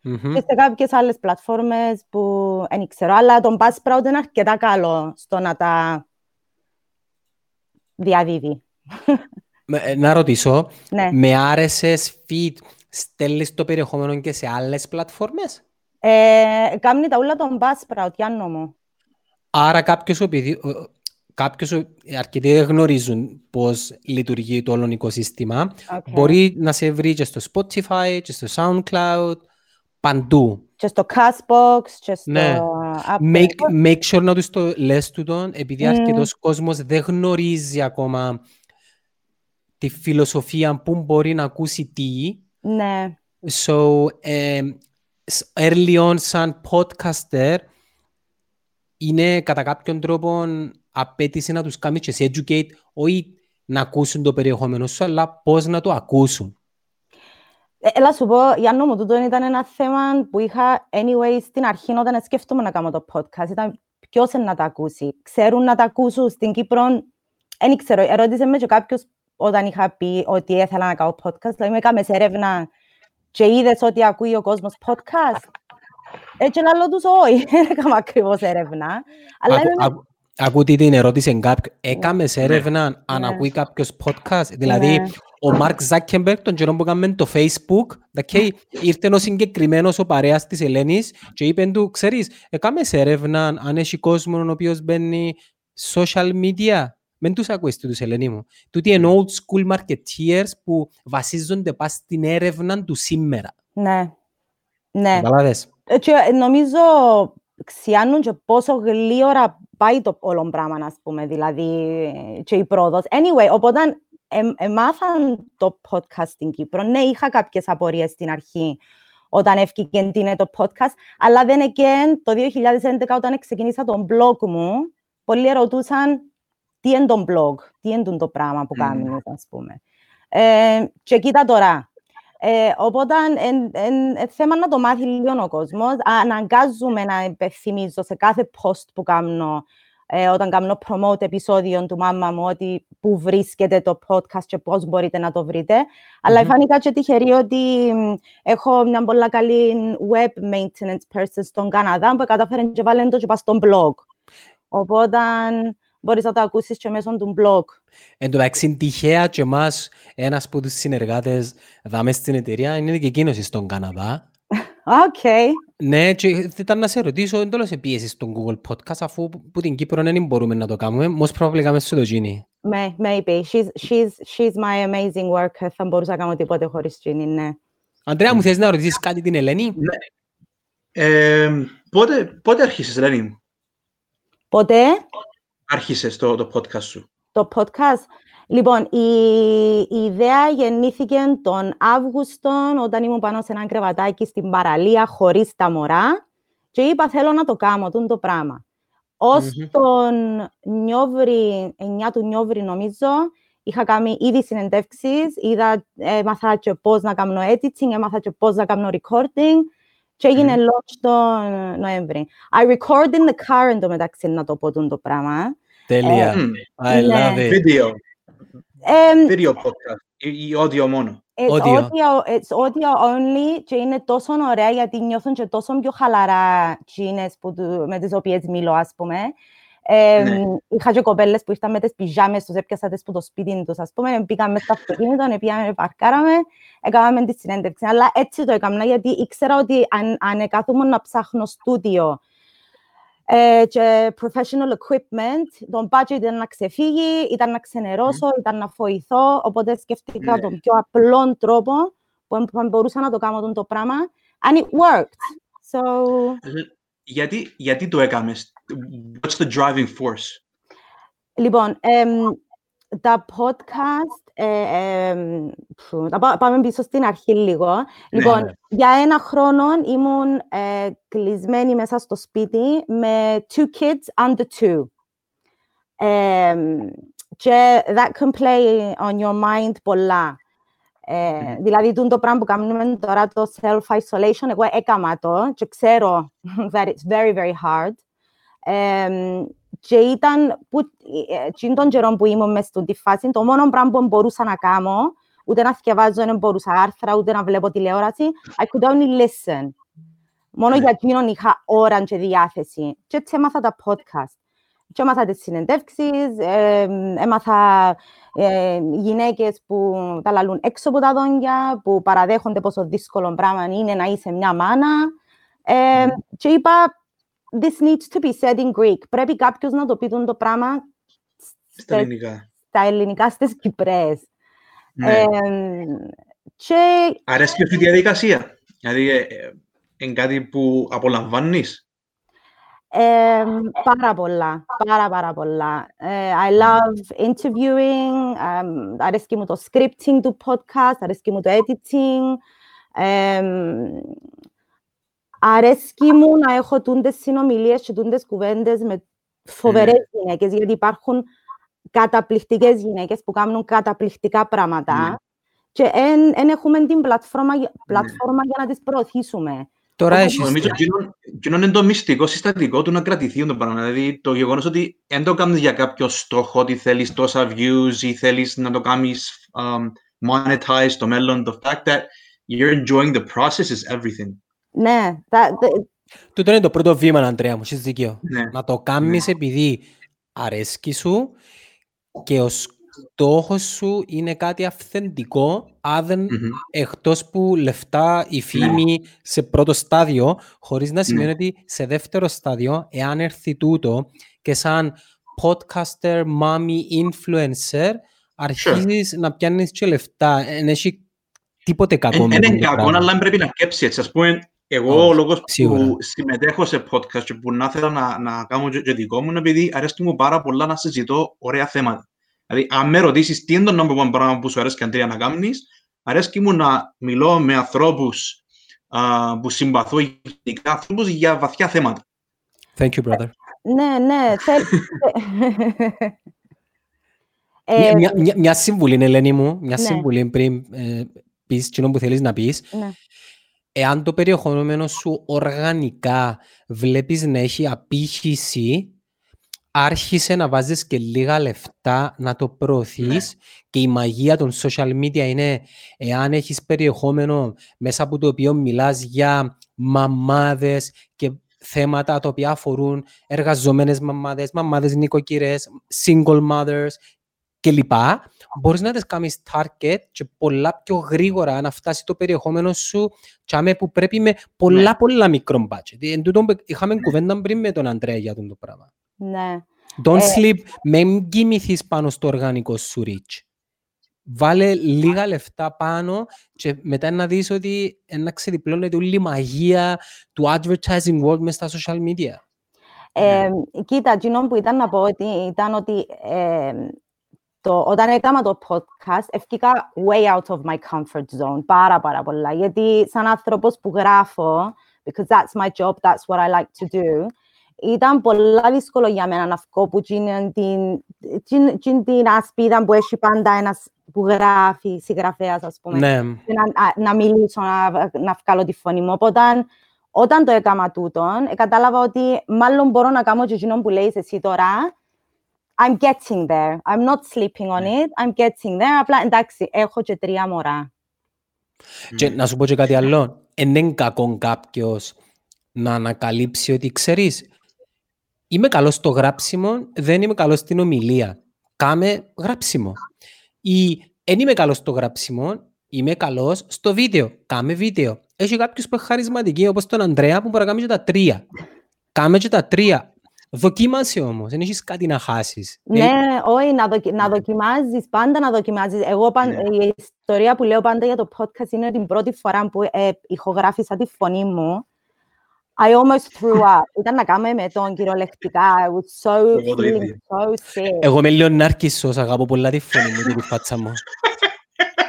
μμμ. και σε κάποιες άλλες πλατφόρμες που δεν ξέρω. Αλλά το Buzzsprout είναι αρκετά καλό στο να τα διαδίδει. Με- ε, Να ρωτήσω, Ναι. με RSS feed στέλνεις το περιεχόμενο και σε άλλες πλατφόρμες; Ε, κάνει τα ούλα το Buzzsprout, Γιάννο μου. Άρα κάποιος, επειδή, ο- κάποιος ο- αρκετοί δεν γνωρίζουν πώς λειτουργεί το όλο οικοσύστημα, Οκ. μπορεί να σε βρει και στο Spotify, και στο SoundCloud, παντού. Και στο Castbox, και στο Ναι. Apple. Make, make sure να τους το λες του τον, επειδή Μμμ. αρκετός κόσμος δεν γνωρίζει ακόμα τη φιλοσοφία που μπορεί να ακούσει τι. Ναι. So, ε, early on σαν podcaster είναι κατά κάποιον τρόπο απέτηση να τους κάνει και σε educate, όχι να ακούσουν το περιεχόμενο σου, αλλά πώς να το ακούσουν. Ε, έλα σου πω, Γιάννο μου, τούτο ήταν ένα θέμα που είχα anyway στην αρχή όταν σκέφτομαι να κάνω το podcast. Ήταν ποιος να τα ακούσει. Ξέρουν να τα ακούσουν στην Κύπρο. Δεν ξέρω, ερώτησε με και κάποιος όταν είχα πει ότι ήθελα να κάνω podcast. Δηλαδή με έκαμες έρευνα και είδες ότι ακούει ο κόσμος podcast. Έτσι να λέω τους όχι, δεν έκαμε ακριβώς έρευνα. Αλλά Ακού, είμαι... ακού, ακούτε την ερώτηση κάποιο. Έκαμε Ναι. έρευνα αν Ναι. ακούει κάποιος podcast. Δηλαδή, Ναι. ο Μάρκ Ζάκεμπερκ, τον καιρό που έκαμε το Facebook, δακέι, ήρθε ο συγκεκριμένος ο παρέας της Ελένης και είπε του, ξέρεις, έκαμε έρευνα αν έχει κόσμο ο οποίος μπαίνει social media. Μεν τους ακούεις τους Ελένη μου. Τούτοι είναι old school marketeers που βασίζονται πας στην έρευνα του σήμερα. Ναι. Ναι. Καταλάβες. Ε, Και νομίζω ξιάνουν και πόσο γλύωρα πάει το όλο πράγμα, ας πούμε, δηλαδή, και η πρόοδος. Anyway, οπότε εμ- εμάθαν το podcast στην Κύπρο. Ναι, είχα κάποιες απορίες στην αρχή όταν έφυγε τι είναι το podcast, αλλά δεν again, το 2011 όταν ξεκίνησα τον blog μου, πολλοί ερωτούσαν τι είναι το blog, τι είναι το πράγμα που Μμμ. κάνεις, ας πούμε. Ε, και κοίτα τώρα, ε, οπότε είναι θέμα να το μάθει λίγο ο κόσμος. Αναγκάζουμε να υπενθυμίζω σε κάθε post που κάνω ε, όταν κάνω promote επεισόδιο του μάμα μου ότι που βρίσκεται το podcast και πώς μπορείτε να το βρείτε. Αλλά Μμμ. φάνηκα και τυχερή ότι μ, έχω μια πολύ καλή web maintenance person στον Καναδά που κατάφερε και βάλει το και πάει στο blog. Οπότε μπορείς να το ακούσεις και μέσω του blog. Εν τω μεταξύ, τυχαία και εμάς, ένας από τους συνεργάτες δάμε στην εταιρεία είναι και εκείνος στον Καναδά. Οκ. Ναι, και ήταν να σε ρωτήσω, δεν σε πίεση στον Google Podcast, αφού που που την Κύπρο δεν μπορούμε να το κάνουμε. Most probably κάνουμε στο το Gini. May- Maybe. She's, she's, she's my amazing worker. Θα μπορούσα να κάνω τίποτε χωρίς Ginny, ναι. Αντρέα, μου θες να ρωτήσεις κάτι την Ελένη; Ναι. Ε, πότε, πότε άρχισες, Ελένη; Μου; Ποτέ Άρχισες το, το podcast σου. το podcast. Λοιπόν, η, η ιδέα γεννήθηκε τον Αύγουστο όταν ήμουν πάνω σε ένα κρεβατάκι στην παραλία χωρίς τα μωρά και είπα θέλω να το κάνω τούτο το πράγμα. Ως Μμμ. τον Νιόβρη, 9 του Νιόβρη νομίζω, είχα κάνει ήδη συνεντεύξεις, είδα, έμαθα και πώς να κάνω editing, έμαθα και πώς να κάνω recording και έγινε Μμμ. launch τον Νοέμβρη. I record in the car εντωμεταξύ να το πω τούτο το πράγμα. ε. Τέλεια. Μμ. I ναι. love it. Video. Εμ, Video podcast. Ή, ή audio μόνο. It's Audio. audio. it's audio only και είναι τόσο ωραία γιατί νιώθουν και τόσο πιο χαλαρά εκείνες που, του- με τις οποίες μιλώ, ας πούμε. Ε, Ναι. Είχα και κοπέλες που ήρθαν με τις πιζάμες τους, έπιασα τις που το σπίτι τους, ας πούμε, πήγαμε μες στο αυτοκίνητο, πήγαμε, παρκάραμε, έκαναμε τη συνέντευξη. Αλλά έτσι το έκανα, γιατί ήξερα ότι αν, αν κάθομαι να ψάχνω στούντιο ε, και professional equipment, το budget ήταν να ξεφύγει, ήταν να ξενερώσω, ήταν να φοηθώ, οπότε σκέφτηκα Ναι. τον πιο απλό τρόπο που που μπορούσα να το κάνω τον το πράγμα, and it worked. So, Γιατί, γιατί το έκαμες; What's the driving force? λοιπόν, εμ, τα podcast, ε, εμ, φου, να πά- πάμε πίσω στην αρχή λίγο. Λοιπόν, ναι. για ένα χρόνο ήμουν ε, κλεισμένη μέσα στο σπίτι με two kids under two. Εμ, και that can play on your mind πολλά. Ε, Μμμ. Δηλαδή, τούτο το πράγμα που κάνουμε τώρα, το self-isolation, εγώ έκαμα το και ξέρω that it's very, very hard. Εμ, και ήταν, που, ε, εκείνον τον καιρό που ήμουν μες στη φάση, το μόνο πράγμα που μπορούσα να κάνω, ούτε να θυκευάζω, δεν μπορούσα άρθρα, ούτε να βλέπω τηλεόραση, I could only listen. Μόνο Ναι. για εκείνον είχα ώρα και διάθεση. Και έτσι έμαθα τα podcast. Και έμαθα τις συνεντεύξεις, ε, έμαθα ε, γυναίκες που τα λαλούν έξω από τα δόντια, που παραδέχονται πόσο δύσκολο πράγμα είναι να είσαι μια μάνα. Ε, Μμμ. Και είπα, this needs to be said in Greek. Πρέπει κάποιος να το πει το πράγμα Στα στα, ελληνικά. στα ελληνικά, στις Κυπρές. Ναι. Ε, και Αρέσκει αυτή η διαδικασία. Δηλαδή, ε, ε, είναι κάτι που απολαμβάνεις. Ε, πάρα πολλά, πάρα πάρα πολλά. Ε, I love interviewing, um, αρέσκει μου το scripting του podcast, αρέσκει μου το editing. Ε, αρέσκει μου να έχω τούντες συνομιλίες και τούντες κουβέντες με φοβερές Ναι. γυναίκες, γιατί υπάρχουν καταπληκτικές γυναίκες που κάνουν καταπληκτικά πράγματα Ναι. και δεν έχουμε την πλατφόρμα, για- πλατφόρμα για να τις προωθήσουμε. Τώρα Οπότε έχεις... Νομίζω εκείνο- εκείνο είναι το μυστικό συστατικό του να κρατηθεί το πράγμα. Δηλαδή το γεγονός ότι δεν το κάνεις για κάποιο στόχο, ότι θέλεις τόσα views ή θέλεις να το κάνεις um, monetize στο μέλλον. The fact that you're enjoying the process is everything. Ναι, τα- τε- Τούτο είναι το πρώτο βήμα, Αντρέα μου, έχεις δίκιο. Ναι. Να το κάνεις επειδή αρέσκει σου και ο στόχος σου είναι κάτι αυθεντικό, άδεν Μμμ. εκτός που λεφτά η φήμη σε πρώτο στάδιο, χωρίς να σημαίνει Ναι. ότι σε δεύτερο στάδιο, εάν έρθει τούτο και σαν podcaster, mommy, influencer, αρχίζεις να πιάνεις και λεφτά. Δεν έχει τίποτε κακό Εν- με εν τούτο Είναι κακό, πράγμα. αλλά πρέπει να κέψει έτσι. Ας πούμε, εγώ Όχι, ο λόγος σίγουρα. που συμμετέχω σε podcast και που να θέλω να, να κάνω και, και δικό μου είναι επειδή αρέσκει μου πάρα πολλά να συζητώ ωραία θέματα. Δηλαδή, αν με ρωτήσεις τι είναι το number one πράγμα που σου αρέσει Αντρέα να κάνεις, αρέσκει μου να μιλώ με ανθρώπους α, που συμπαθώ, ειδικά ανθρώπους για βαθιά θέματα. Thank you, brother. ναι, ναι. θε- Μια, Ε, μια, μια, μια συμβουλή, Ελένη μου, μια Ναι. συμβουλή πριν ε, πεις εκείνο που θέλεις να πεις. ναι. Εάν το περιεχόμενο σου οργανικά βλέπεις να έχει απήχηση, άρχισε να βάζεις και λίγα λεφτά να το προωθείς και η μαγεία των social media είναι εάν έχεις περιεχόμενο μέσα από το οποίο μιλάς για μαμάδες και θέματα τα οποία αφορούν εργαζόμενες μαμάδες, μαμάδες νοικοκυρές, single mothers κλπ. Μπορείς να τις κάνεις target και πολλά πιο γρήγορα να φτάσει το περιεχόμενο σου τσάμε που πρέπει με πολλά Ναι. πολλά μικρό budget. Εν τούτο που είχαμε κουβέντα πριν με τον Αντρέα για αυτό το πράγμα. Ναι. Don't Ε, sleep, μην κοιμηθείς πάνω στο οργανικό σου reach. Βάλε λίγα λεφτά πάνω και μετά να δεις ότι να ξεδιπλώνεται όλη η μαγεία του advertising world μες στα social media. Ε, κοίτα, εκείνο που ήταν να πω ότι ήταν ότι ε, το, όταν έκανα το podcast, ευκήκα way out of my comfort zone, πάρα πάρα πολλά. Γιατί σαν άνθρωπος που γράφω, because that's my job, that's what I like to do, ήταν πολλά δύσκολο για μένα να βγω που εκείνη την, εκείνη- εκείνη την ασπίδα που έχει πάντα ένας που γράφει, συγγραφέας, ας πούμε Ναι, και να, α- να μιλήσω, να, να βγάλω τη φωνή μου. Οπότε, όταν το έκανα τούτον, ε, κατάλαβα ότι μάλλον μπορώ να κάνω και εκείνο που λέεις εσύ τώρα. I'm getting there. I'm not sleeping on it. I'm getting there. Απλά, εντάξει, έχω και τρία μωρά. Και να σου πω και κάτι άλλο. Εν είναι κακό κάποιος να ανακαλύψει ότι ξέρεις, είμαι καλός στο γράψιμο, δεν είμαι καλός στην ομιλία. Κάμε γράψιμο. Ή εν είμαι καλός στο γράψιμο, είμαι καλός στο βίντεο. Κάμε βίντεο. Έχει κάποιους που είναι χαρισματικοί, όπως τον Ανδρέα, που μπορεί να κάνει και τα τρία. Κάμε και τα τρία. Δοκίμασε όμως, δεν έχεις κάτι να χάσεις. Ε, Ναι, όχι, να, δοκι, να δοκιμάζεις, πάντα να δοκιμάζεις. Εγώ, παν, Ναι. η ιστορία που λέω πάντα για το podcast είναι την πρώτη φορά που ε, ηχογράφησα τη φωνή μου. I almost threw up. Ήταν να κάνουμε με τον κυριολεκτικά. I was so Εγώ το feeling ίδιο. so sick. Εγώ είμαι λίγο νάρκισσος, αγαπώ πολλά τη φωνή μου και τη φάτσα μου.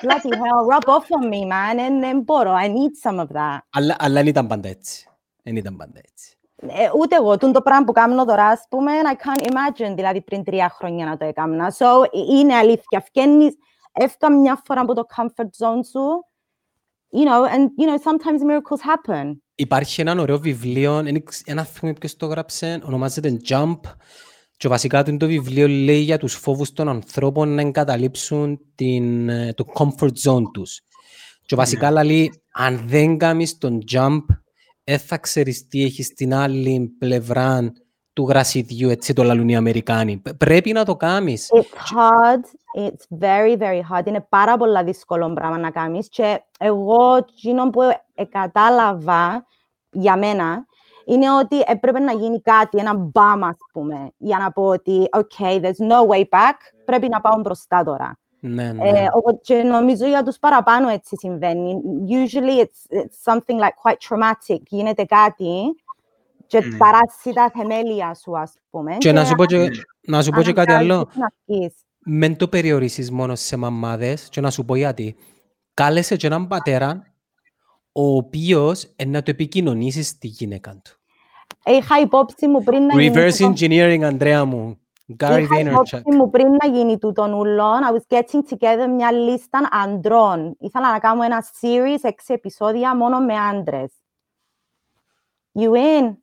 Bloody hell, rub off on me, man. Δεν δεν μπορώ. I need some of that. Αλλά, αλλά δεν ήταν πάντα έτσι. Δεν ήταν πάντα έτσι. Ε, ούτε εγώ, τούν το πράγμα που κάνω τώρα, ας πούμε, I can't imagine, δηλαδή πριν τρία χρόνια να το έκανα. So, ε, είναι αλήθεια. Φκένεις, έφκα μια φορά από το comfort zone σου, you know, and, you know, sometimes miracles happen. Υπάρχει ένα ωραίο βιβλίο, δεν ξ- ένα θυμάμαι ποιος το γράψε, ονομάζεται Jump και βασικά το, το βιβλίο λέει για τους φόβους των ανθρώπων να εγκαταλείψουν την, ε, το comfort zone τους. Και βασικά λέει, αν δεν κάνεις τον jump, δεν θα ξέρεις τι έχεις στην άλλη πλευρά του γρασιδιού, έτσι το λαλούν οι Αμερικάνοι. Π- Πρέπει να το κάνεις. It's hard, it's very, very hard. Είναι πάρα πολλά δύσκολο πράγμα να κάνεις και εγώ, εκείνο που ε, κατάλαβα για μένα, είναι ότι έπρεπε να γίνει κάτι, ένα μπαμ, ας πούμε, για να πω ότι, OK, there's no way back, πρέπει να πάω μπροστά τώρα. Ναι, ναι. Ε, οπότε και νομίζω για τους παραπάνω έτσι συμβαίνει. Usually it's, it's something like quite traumatic. Γίνεται κάτι και Ναι. ταράσει τα θεμέλια σου, ας πούμε. Και να σου πω και, να σου πω και κάτι άλλο. αναγκάζεις να βγεις. Μεν το περιορίσεις μόνο σε μαμάδες και να σου πω γιατί. Κάλεσε και έναν πατέρα ο οποίος ε, να το επικοινωνήσεις στη γυναίκα του. Είχα υπόψη μου πριν να γίνει Reverse τούτο- engineering, Ανδρέα μου. Gary είχα Vaynerchuk. υπόψη μου πριν να γίνει τούτον ουλόν. I was getting together μια λίστα ανδρών. Ήθελα να κάνω ένα series, έξι επεισόδια, μόνο με άντρες. You in?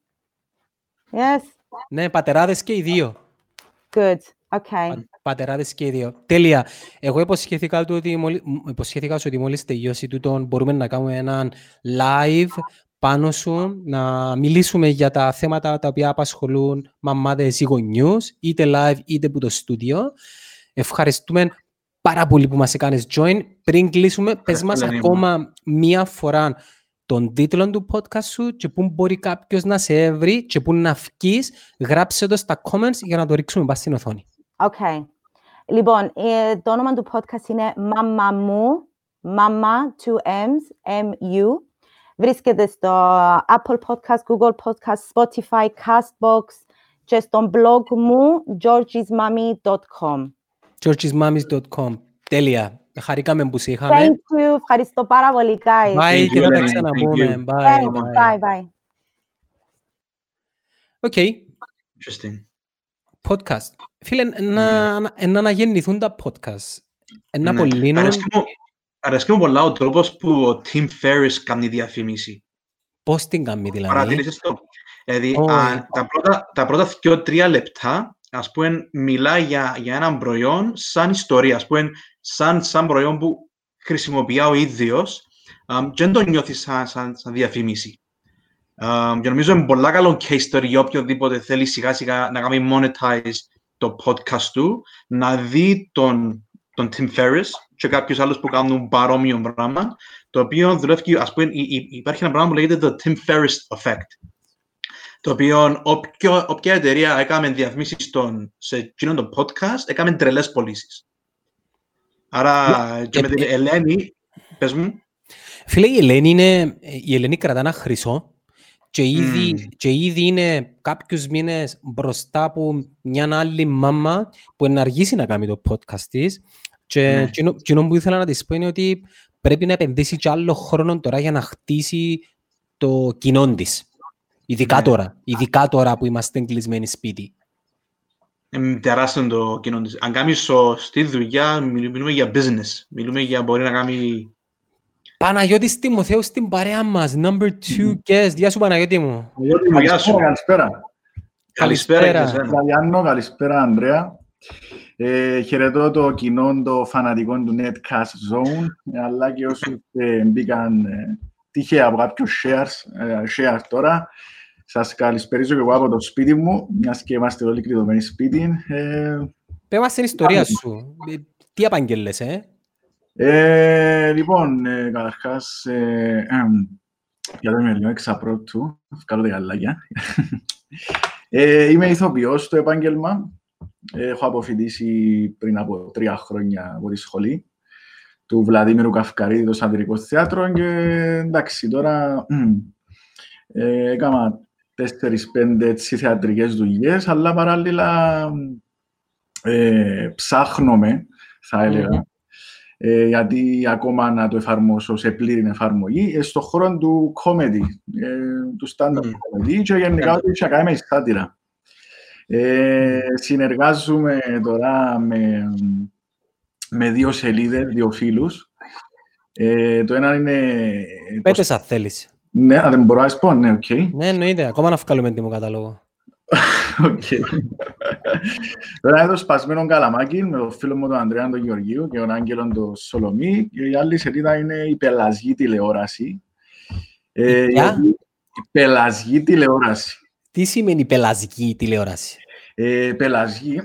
Yes? Ναι, πατεράδες και οι δύο. Good. Okay. Πα- Πατεράδες και οι δύο. Τέλεια. Εγώ υποσχέθηκα, του ότι μόλι... μ- υποσχέθηκα σου ότι μόλις τελειώσει τούτο μπορούμε να κάνουμε έναν live πάνω σου, να μιλήσουμε για τα θέματα τα οποία απασχολούν μαμάδες ή γονιούς, είτε live είτε από το στούντιο. Ευχαριστούμε πάρα πολύ που μας έκανες join. Πριν κλείσουμε, πες μας Ελένη μου. ακόμα μία φορά τον τίτλο του podcast σου και πού μπορεί κάποιος να σε έβρει και πού να βγεις, γράψε το στα comments για να το ρίξουμε πάνω στην οθόνη. Okay. Λοιπόν, ε, το όνομα του podcast είναι Mama Μου, Mama, two M's, M-U. Βρίσκεται στο Apple Podcast, Google Podcast, Spotify, Castbox και στο blog μου georgismami.com. georgesmammies.com Τέλεια. Χαρήκαμε που σε είχαμε. Thank you. Ευχαριστώ πάρα πολύ, guys. Bye Thank και you, θα τα Eleni. Thank ξαναπούμε. you. Bye. Thanks. bye. Bye, bye. Οκ. Interesting. Podcast. Φίλε, να, να, να αναγεννηθούν τα podcast. Ένα Ναι. απολύνουν. Αρέσκει μου- Αρέσκει μου πολλά ο τρόπος που ο Tim Ferriss κάνει διαφήμιση. Πώς την κάνει δηλαδή; Παρατηρήσεις το. Δηλαδή, Όχι. α, τα πρώτα, τα πρώτα δύο-τρία λεπτά, ας πούμε, μιλά για, για έναν προϊόν σαν ιστορία, ας πούμε, σαν, σαν προϊόν που χρησιμοποιεί ο ίδιος α, και δεν το νιώθεις σαν, σαν, σαν διαφήμιση. Α, και νομίζω είναι πολλά καλό case story για οποιοδήποτε θέλει σιγά σιγά να κάνει monetize το podcast του, να δει τον, τον Tim Ferriss και κάποιους άλλους που κάνουν παρόμοιο πράγμα, το οποίο δουλεύει, ας πούμε, υ- υ- υπάρχει ένα πράγμα που λέγεται το Tim Ferriss Effect, το οποίο όποιο, όποια εταιρεία έκαμε διαφημίσεις στον, σε εκείνο το podcast, έκαμε τρελές πωλήσεις. Άρα, και με την ε, ε, Ελένη, πες μου, Φίλε, η Ελένη, είναι, η Ελένη κρατά ένα χρυσό και ήδη, Μμμ. και ήδη είναι κάποιους μήνες μπροστά από μια άλλη μάμα που να αργήσει να κάνει το podcast της και Ναι. εκείνο, εκείνο που ήθελα να της πω είναι ότι πρέπει να επενδύσει και άλλο χρόνο τώρα για να χτίσει το κοινό της. Ειδικά Ναι. τώρα, ειδικά τώρα που είμαστε κλεισμένοι σπίτι. είναι τεράστιο το κοινό της. Αν κάνεις σωστή δουλειά, μιλ- μιλούμε για business. Μιλούμε για μπορεί να κάνει... Παναγιώτης Τιμοθέου στην παρέα μας, number two guest. Γεια σου Παναγιώτη μου. Γεια σου. Καλησπέρα, καλησπέρα. Καλησπέρα και Καλησπέρα. εσένα. Καλιάνο, καλησπέρα Ανδρέα. Ε, χαιρετώ το κοινό των φανατικών του Netcast Zone, ε, αλλά και όσους ε, μπήκαν ε, τυχαία από κάποιο shares, ε, share τώρα. Σας καλησπερίζω και εγώ από το σπίτι μου, μιας και είμαστε όλοι κλειδωμένοι σπίτι. Ε, Πες μας την ιστορία σου. Ε, Τι απαγγέλες, ε; Ε, λοιπόν, ε, καταρχάς, ε, εμ, για το είμαι λίγο εξαπρόπτου, βγάλω τα γαλάκια. ε, είμαι ηθοποιός στο επάγγελμα. Έχω αποφοιτήσει πριν από τρία χρόνια από τη σχολή του Βλαδίμηρου Καυκαρίδη, το Σαντρικό Θέατρο και εντάξει, τώρα μ, ε, έκανα τέσσερις-πέντε έτσι θεατρικές δουλειές, αλλά παράλληλα ε, ψάχνομαι, θα έλεγα, Μμμ. ε, γιατί ακόμα να το εφαρμόσω σε πλήρη εφαρμογή, ε, στον χώρο του comedy, ε, του stand-up Μμμ. comedy και γενικά Ναι. ότι είχα κάνει με σάτυρα. Ε, συνεργάζομαι τώρα με, με δύο σελίδες, δύο φίλους. Ε, το ένα είναι... Πε τες αν θέλεις. Ναι, αν δεν μπορώ να σας πω, ναι, οκ. Ναι, εννοείται. Ακόμα να βγάλουμε έτοιμο κατάλογο. Οκ. Τώρα είναι το σπασμένο καλαμάκι με τον φίλο μου τον Ανδρέα τον Γεωργίου και τον Άγγελο τον Σολομή και η άλλη σελίδα είναι η πελασγή τηλεόραση. Ε, Η ποια; γιατί- η πελασγή τηλεόραση. Τι σημαίνει πελασγική τηλεόραση. Ε, Πελασγοί,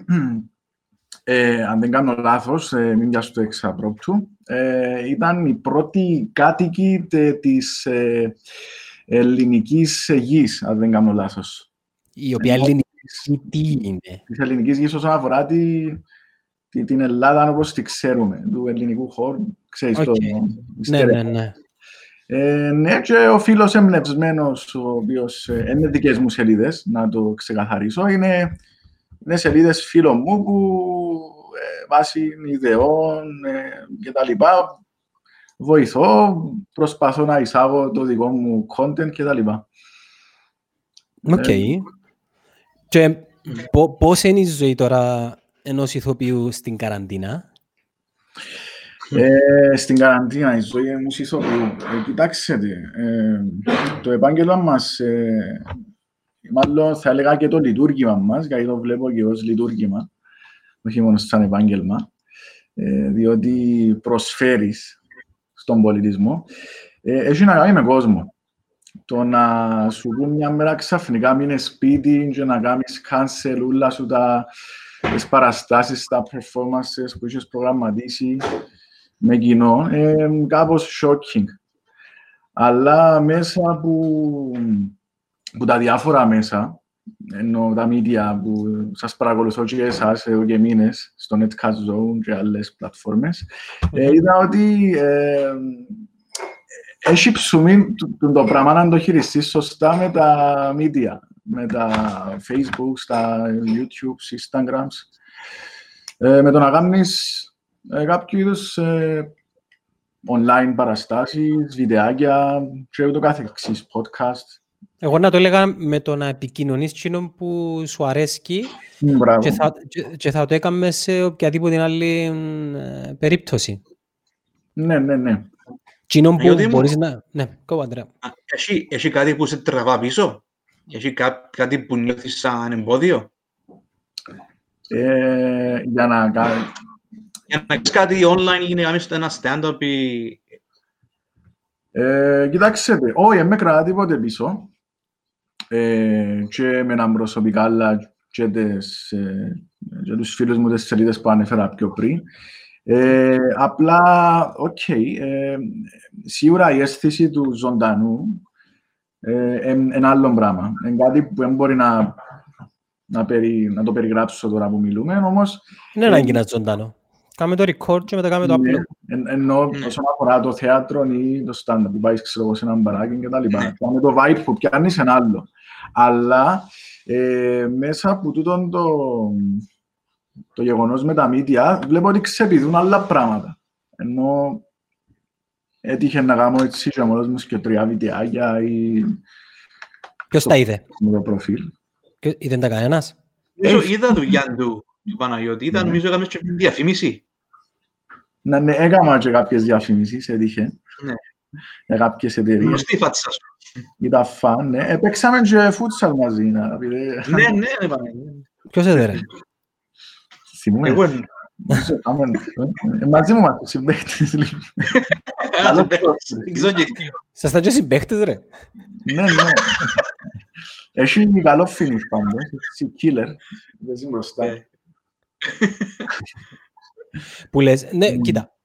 ε, αν δεν κάνω λάθος, ε, μην πιάσω το εξ απροόπτου, ε, ήταν οι πρώτοι κάτοικοι τε- της ε, ελληνικής γης, αν δεν κάνω λάθος. Η οποία Εγώ- ελληνική τι είναι; της ελληνικής γης όσον αφορά τη, τη- την Ελλάδα όπως τη ξέρουμε, του ελληνικού χώρου. Ξέρεις Οκ. το. Ναι, ναι, ναι. Ε, ναι, και ο φίλος εμπνευσμένος, ο οποίος ε, είναι δικές μου σελίδες, να το ξεκαθαρίσω, είναι, είναι σελίδες φίλων μου που ε, βάσει ιδεών ε, και τα λοιπά βοηθώ, προσπαθώ να εισάγω το δικό μου content και τα λοιπά. Οκ. Ε, Και πο- πώς είναι η ζωή τώρα ενός ηθοποιού στην καραντίνα; Ε, στην καραντίνα, η ζωή ενός ηθοποιού. Ε, κοιτάξτε, ε, το επάγγελμα μας, ε, μάλλον θα έλεγα και το λειτουργήμα μας, γιατί το βλέπω και ως λειτουργήμα, όχι μόνο σαν επάγγελμα, ε, διότι προσφέρεις στον πολιτισμό, ε, έχει να κάνει με κόσμο. Το να σου πούν μια μέρα ξαφνικά μείνε σπίτι και να κάνεις cancel όλα σου τα τις παραστάσεις, τα performances που είχες προγραμματίσει με κοινό, ε, κάπως shocking. Αλλά μέσα από, που τα διάφορα μέσα, ενώ τα media που σας παρακολουθώ και εσάς εδώ και μήνες, στο Netcast Zone και άλλες πλατφόρμες, ε, είδα ότι ε, έχει ψωμί το, το, το πράγμα να το χειριστείς σωστά με τα media, με τα Facebook, στα YouTube, Instagrams, ε, με το να κάνεις ε, κάποιο είδους ε, online παραστάσεις, βιντεάκια και ούτω καθεξής, podcast. Εγώ να το έλεγα με το να επικοινωνείς εκείνο που σου αρέσκει Μ, Μπράβο. και θα, και, και θα το έκαμε σε οποιαδήποτε άλλη ε, περίπτωση. Ναι, ναι, ναι. Εκείνο που Διότι μου- μπορείς να... Ναι, κόβω Αντρέα. Α, Έχει, έχει κάτι που σε τραβά πίσω; Έχει κά, κάτι που νιώθεις σαν εμπόδιο; Ε, για να κάνω... Για να κάνεις κάτι online ή να κάνεις ένα stand-up ή... Ε, κοιτάξτε, όχι, δεν με κρατά τίποτε πίσω. Ε, και εμέναν προσωπικά, αλλά και, τις, ε, και τους φίλους μου τις σελίδες που ανέφερα πιο πριν. Ε, απλά, οκ, ε, σίγουρα η αίσθηση του ζωντανού ε, είναι ένα άλλο πράγμα. Είναι κάτι που δεν μπορεί να, να, περι, να το περιγράψω τώρα που μιλούμε, όμως Είναι ανάγκη να ζωντανό. Κάμε το record και μετά κάμε το ναι, upload. εν- εννοώ Ναι. όσον αφορά το θέατρο ή το stand-up που πάει ξέρω, εγώ, σε έναν μπαράκι και τα λοιπά. Με το vibe που πιάνεις ένα άλλο. Αλλά ε, μέσα από τούτον το, το γεγονός με τα media βλέπω ότι ξεπηδούν άλλα πράγματα. Ενώ έτυχε να κάνω έτσι και μόνος μου και τρία βιντεάκια ή Ποιος τα είδε; με το προφίλ. Ποιος- Είδε τα κανένας; Νομίζω είδα δουλειά του, του Παναγιώτη. Ήταν, Ναι. νομίζω, έκαμε και διαφήμιση. Να, ναι, έκανα και κάποιες διαφημίσεις, έτυχε. Ναι. Για κάποιες εταιρείες. Γνωστή φάτσα σου. Ήταν φαν, ναι. Ε, παίξαμε και φούτσαλ μαζί, να πείτε. Ναι, ναι, ναι, Παναγιώτη. Ποιος είδε ρε; Θυμούμε. Εγώ είναι. Νομίζω, άμα, ε, μαζί μου είμαστε συμπαίκτες. λοιπόν. Καλό Δεν ξέρω και Σας ήταν και συμπαίχτες ρε; Ναι, ναι. Έχει καλό finish πάντως. Έτσι, killer. Δεν ζει μπροστά. Ε, Που λες, ναι, Μμμ. κοίτα.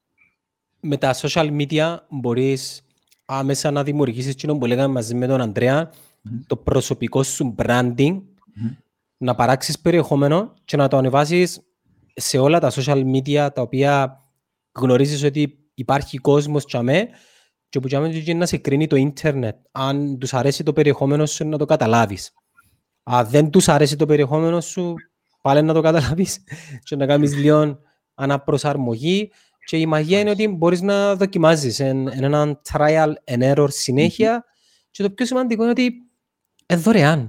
Με τα social media μπορείς άμεσα να δημιουργήσεις εκείνο που λέγαμε μαζί με τον Ανδρέα, Μμμ. το προσωπικό σου branding, Μμμ. να παράξεις περιεχόμενο και να το ανεβάσεις σε όλα τα social media τα οποία γνωρίζεις ότι υπάρχει κόσμος τσαμέ και που τσαμέ και να σε κρίνει το ίντερνετ. Αν τους αρέσει το περιεχόμενο σου να το καταλάβεις. Αν δεν τους αρέσει το περιεχόμενο σου, πάλι να το καταλάβεις και να κάνεις λίγο αναπροσαρμογή και η μαγεία είναι ότι μπορείς να δοκιμάζεις εν, εν έναν trial and error συνέχεια και το πιο σημαντικό είναι ότι είναι δωρεάν.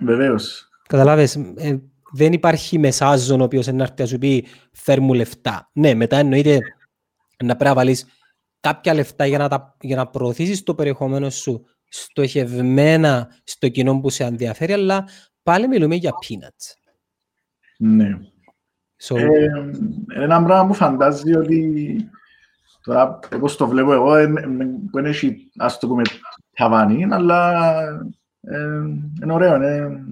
Βεβαίως. Καταλάβες, ε, δεν υπάρχει μεσάζον ο οποίος είναι να έρθει να σου πει φέρ μου λεφτά. Ναι, μετά εννοείται να πρέπει να βάλεις κάποια λεφτά για να, τα, για να προωθήσεις το περιεχόμενο σου στοχευμένα στο κοινό που σε ενδιαφέρει, αλλά πάλι μιλούμε για peanuts. Ναι. So, Ε, Είναι ένα πράγμα που φαντάζει ότι τώρα, όπως το βλέπω εγώ, εν- εν- που δεν έχει, ας το πούμε, ταβάνι, αλλά ε, είναι ωραίο. είναι- είναι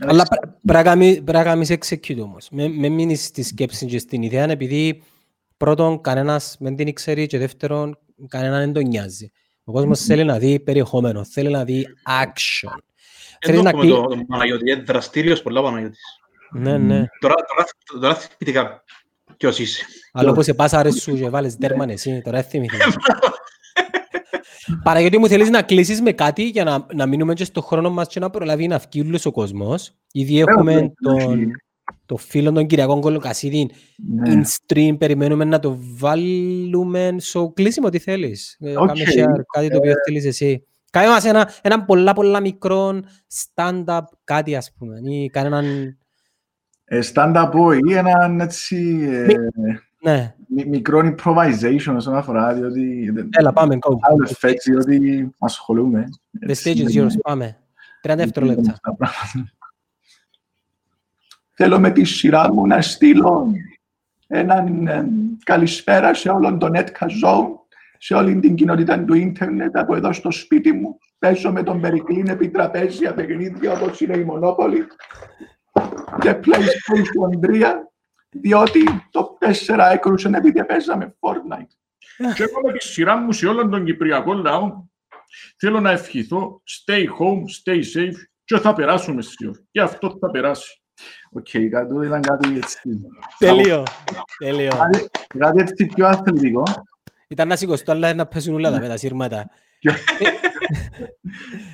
Αλλά πρέ- πρέπει να κάνεις- πρέπει να κάνεις execute όμως. Με, με μείνεις στη σκέψη και στην ιδέα, επειδή πρώτον κανένας δεν την ξέρει και δεύτερον κανέναν δεν τον νοιάζει. Ο κόσμος θέλει να δει περιεχόμενο, θέλει να δει action. Θέλει Δεν να το έχουμε κλει- το το Παναγιώτη. Είναι δραστήριος πολλά ο Παναγιώτης. Ναι, ναι. Τώρα, τώρα, τώρα θυμηθήκα ποιος είσαι. Αλλά όπως σε πάσα ρε σου και βάλεις τέρμαν εσύ, τώρα δεν θυμηθείς. Παναγιώτη μου θέλεις να κλείσεις με κάτι για να, να μείνουμε και στο χρόνο μας και να προλάβει να βγει όλος ο κόσμος. Ήδη έχουμε ναι, τον, ναι. το φίλο τον Κυριάκο Κολοκασίδη Ναι. in stream, περιμένουμε να το βάλουμε στο κλείσιμο τι θέλεις. Ε, Οκ. Κάμε share, κάτι το οποίο θέλεις εσύ. Κάνε μας ένα, ένα πολλά πολλά μικρό stand-up κάτι ας πούμε. Ή κανέναν... Ε, Stand-up ή έναν έτσι ε, Ναι, μι- μικρό improvisation όσον αφορά, διότι δεν- έλα πάμε, go. άλλο effects, διότι ασχολούμαι. The έτσι, stage is δεν- yours, πάμε. 30 δεν δευτερόλεπτα. είναι αυτά τα πράγματα. Θέλω με τη σειρά μου να στείλω έναν ε, καλησπέρα σε όλον τον Netca Zone, σε όλη την κοινότητα του ίντερνετ από εδώ στο σπίτι μου. Παίζω με τον Περικλίν επί τραπέζια παιχνίδια όπως είναι η Monopoly και PlayStation 3 διότι το 4 έκρουσε επειδή παίζαμε Fortnite. Και εγώ με τη σειρά μου σε όλον τον Κυπριακό λαό θέλω να ευχηθώ stay home, stay safe και θα περάσουμε σίγουρα. Και αυτό θα περάσει. Οκ, κάτι ήταν κάτι έτσι. Τέλειο. Τέλειο. Κάτι- Κάτι έτσι πιο αθλητικό. Ήταν να σηκωστώ, αλλά να πέσουν όλα τα με τα σύρματα.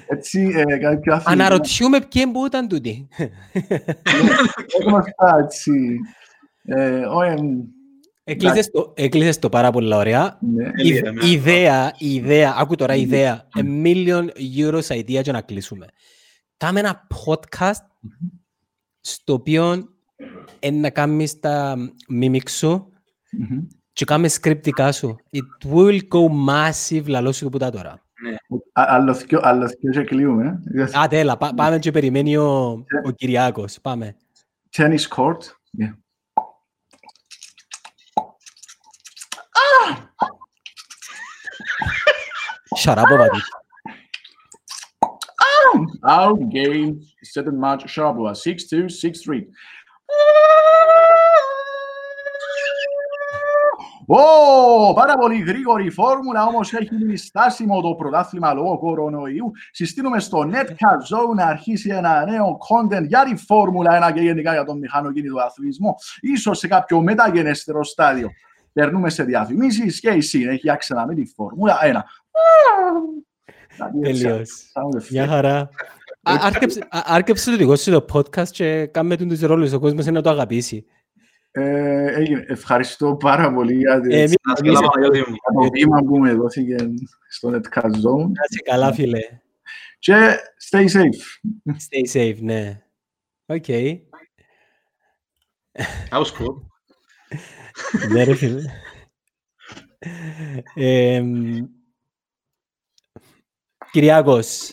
Έτσι, ε, κάτι πιο αθλητικό. Αναρωτιούμε ποιοι που ήταν τούτοι. Έχουμε αυτά, έτσι. Ε, όχι, εμ, Έκλεισες το, έκλεισες το πάρα πολλά ωραία. ναι. Η, Είδαμε. η ιδέα, η ιδέα, άκου τώρα η ιδέα, a million euros idea για να κλείσουμε. Κάμε ένα podcast στο οποίο είναι να κάνεις τα μίμικ σου Μμμ. Και κάμε σκρυπτικά σου. It will go massive, λαλό σου το πουτά τώρα. Α- Άλλο δυο- άλλο δυο και κλείουμε. Α, τέλα, πά- πάμε και περιμένει ο, ο Κυριάκος. Πάμε. Tennis court. Yeah. Shut up, Βαδί. Out game, second match, Sharapova, 6-2, 6-3. Ω, πάρα πολύ γρήγορη η φόρμουλα, όμως έχει μείνει στάσιμο το πρωτάθλημα λόγω κορονοϊού. Συστήνουμε στο Netcar Zone να αρχίσει ένα νέο content για τη Φόρμουλα 1 και γενικά για τον μηχανοκίνητο αθλητισμό, ίσως σε κάποιο μεταγενέστερο στάδιο. Περνούμε σε διαφημίσεις και η συνέχεια ξανά με τη Φόρμουλα 1. Κάτι έτσι, Τελείως. sound effect. Μια χαρά. Α- άρκεψε- α- Άρκεψε το δικό σου το podcast και κάμε τον τους ρόλους. Ο κόσμος είναι να το αγαπήσει. Ε, έγινε. Ευχαριστώ πάρα πολύ για τη- Ε, εμείς- Να 'σαι καλά, Παναγιώτη μου. για το βήμα που με δόθηκε στο Netcar Zone. Να είσαι καλά, φίλε. Και stay safe. Stay safe, ναι. Οκ. That was cool. Ναι, ρε φίλε. Εμ, Κυριάκος.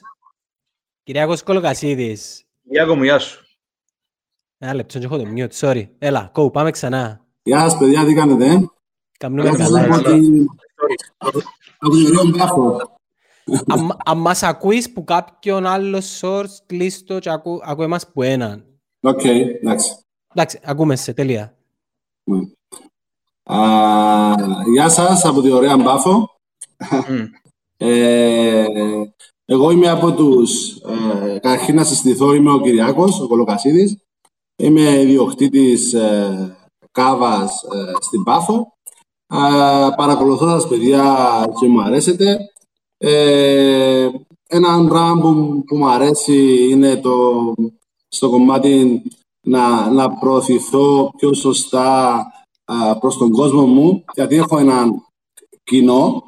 Κυριάκος Κολοκασίδης. Κυριάκο μου, γεια σου. Ένα λεπτό και έχω το mute, sorry. Έλα, go, πάμε ξανά. Γεια σας παιδιά, τι κάνετε, ε; Κάμνουμε Καλώς καλά. ήρθατε έτσι. από- Από την ωραία Πάφο. Αν- Αν μας ακούεις που κάποιον άλλο source, κλείσ' το και άκου, άκου εμάς που έναν. Οκ, εντάξει. Εντάξει, ακούμε σε, τέλεια. Α, Γεια σας από την ωραία Πάφο. Μμ. Ε, εγώ είμαι από τους... Ε, καταρχήν να συστηθώ, είμαι ο Κυριάκος, ο Κολοκασίδης. Είμαι ιδιοκτήτης ε, κάβας ε, στην Πάφο. Ε, παρακολουθώ σας παιδιά και μου αρέσετε. Ε, ένα πράγμα που, που μου αρέσει είναι το, στο κομμάτι να, να προωθηθώ πιο σωστά α, προς τον κόσμο μου, γιατί έχω έναν κοινό.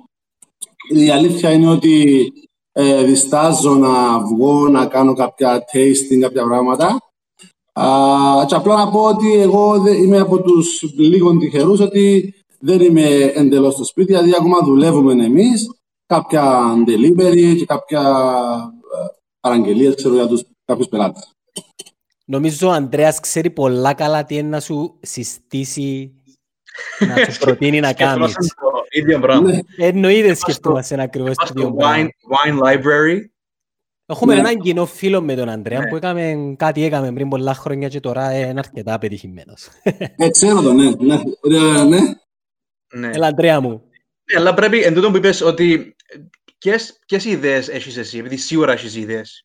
Η αλήθεια είναι ότι ε, διστάζω να βγω, να κάνω κάποια tasting, κάποια πράγματα. Α, και απλά να πω ότι εγώ δεν- είμαι από τους λίγων τυχερούς ότι δεν είμαι εντελώς στο σπίτι, δηλαδή ακόμα δουλεύουμε εμείς, κάποια delivery και κάποια ε, παραγγελίες ξέρω, για τους κάποιους πελάτες. Νομίζω ο Ανδρέας ξέρει πολλά καλά τι είναι να σου συστήσει, να σου προτείνει να κάνεις. Σκεφτόμαστε το ίδιο πράγμα. Ναι. Εννοείται σκεφτόμαστε ακριβώς το Είμαστε ίδιο στο πράγμα. wine, wine library. Έχουμε Ναι. έναν κοινό φίλο με τον Ανδρέα Ναι. που έκαμε κάτι έκαμε πριν πολλά χρόνια και τώρα είναι αρκετά πετυχημένος. Ε, ξέρω το, ναι. ναι. Ε, ναι. Ναι. Έλα Ανδρέα μου. Ναι, αλλά πρέπει, εν τούτο που είπες, ότι ποιες, ποιες ιδέες έχεις εσύ, επειδή σίγουρα έχεις ιδέες.